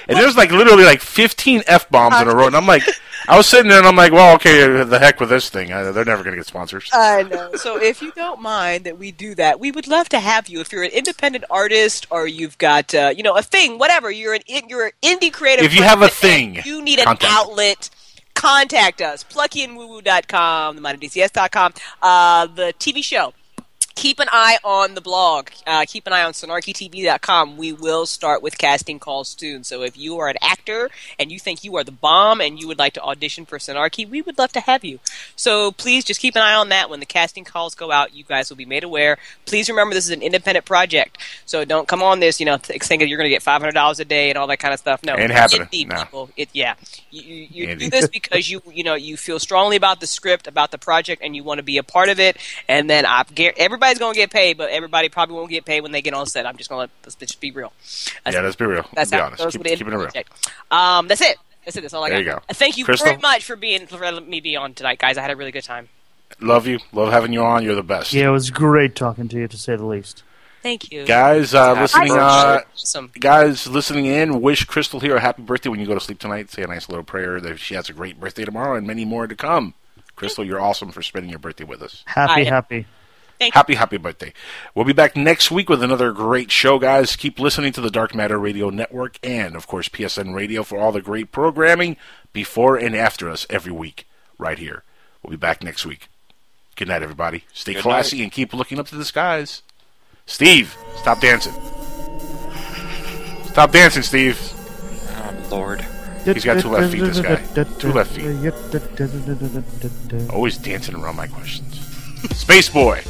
and there's like literally like 15 f bombs in a row, and I'm like, I was sitting there and I'm like, well, okay, the heck with this thing. I, they're never gonna get sponsors.
I know. So if you don't mind that we do that, we would love to have you. If you're an independent artist or you've got uh, you know a thing, whatever, you're an you're an indie creative.
If you have a thing,
you need an
contact.
outlet. Contact us, pluckyandwoowoo.com, themindofdcs.com, uh, the TV show. Keep an eye on the blog. Uh, keep an eye on synarchytv.com. We will start with casting calls soon. So if you are an actor and you think you are the bomb and you would like to audition for Synarchy, we would love to have you. So please just keep an eye on that. When the casting calls go out, you guys will be made aware. Please remember this is an independent project. So don't come on this, you know, th- thinking you're going to get $500 a day and all that kind of stuff. No.
Ain't happening. No.
people. It, yeah. You, you, you do this because you, you know, you feel strongly about the script, about the project, and you want to be a part of it. And then I, guar- everybody's going to get paid, but everybody probably won't get paid when they get on set. I'm just going to let's just be real. That's,
yeah, let's be real.
that's
be
how
honest.
it goes
Keep, keeping it real.
project. Um, that's it. That's it. That's all I
There
got.
you go.
Thank you
Crystal?
very much for being for letting me be on tonight, guys. I had a really good time.
Love you. Love having you on. You're the best.
Yeah, it was great talking to you, to say the least.
Thank you,
Guys, uh, listening, uh,
Awesome.
guys listening in, wish Crystal here a happy birthday when you go to sleep tonight. Say a nice little prayer that she has a great birthday tomorrow and many more to come. Crystal, you're awesome for spending your birthday with us.
Happy, happy.
Happy, happy birthday. We'll be back next week with another great show, guys. Keep listening to the Dark Matter Radio Network and, of course, PSN Radio for all the great programming before and after us every week right here. We'll be back next week. Good night, everybody. Stay
Good
classy
night.
and keep looking up to the skies. Steve, stop dancing. Stop dancing, Steve.
Oh, Lord.
He's got two left feet, this guy. Two left feet. Always dancing around my questions. Space Boy.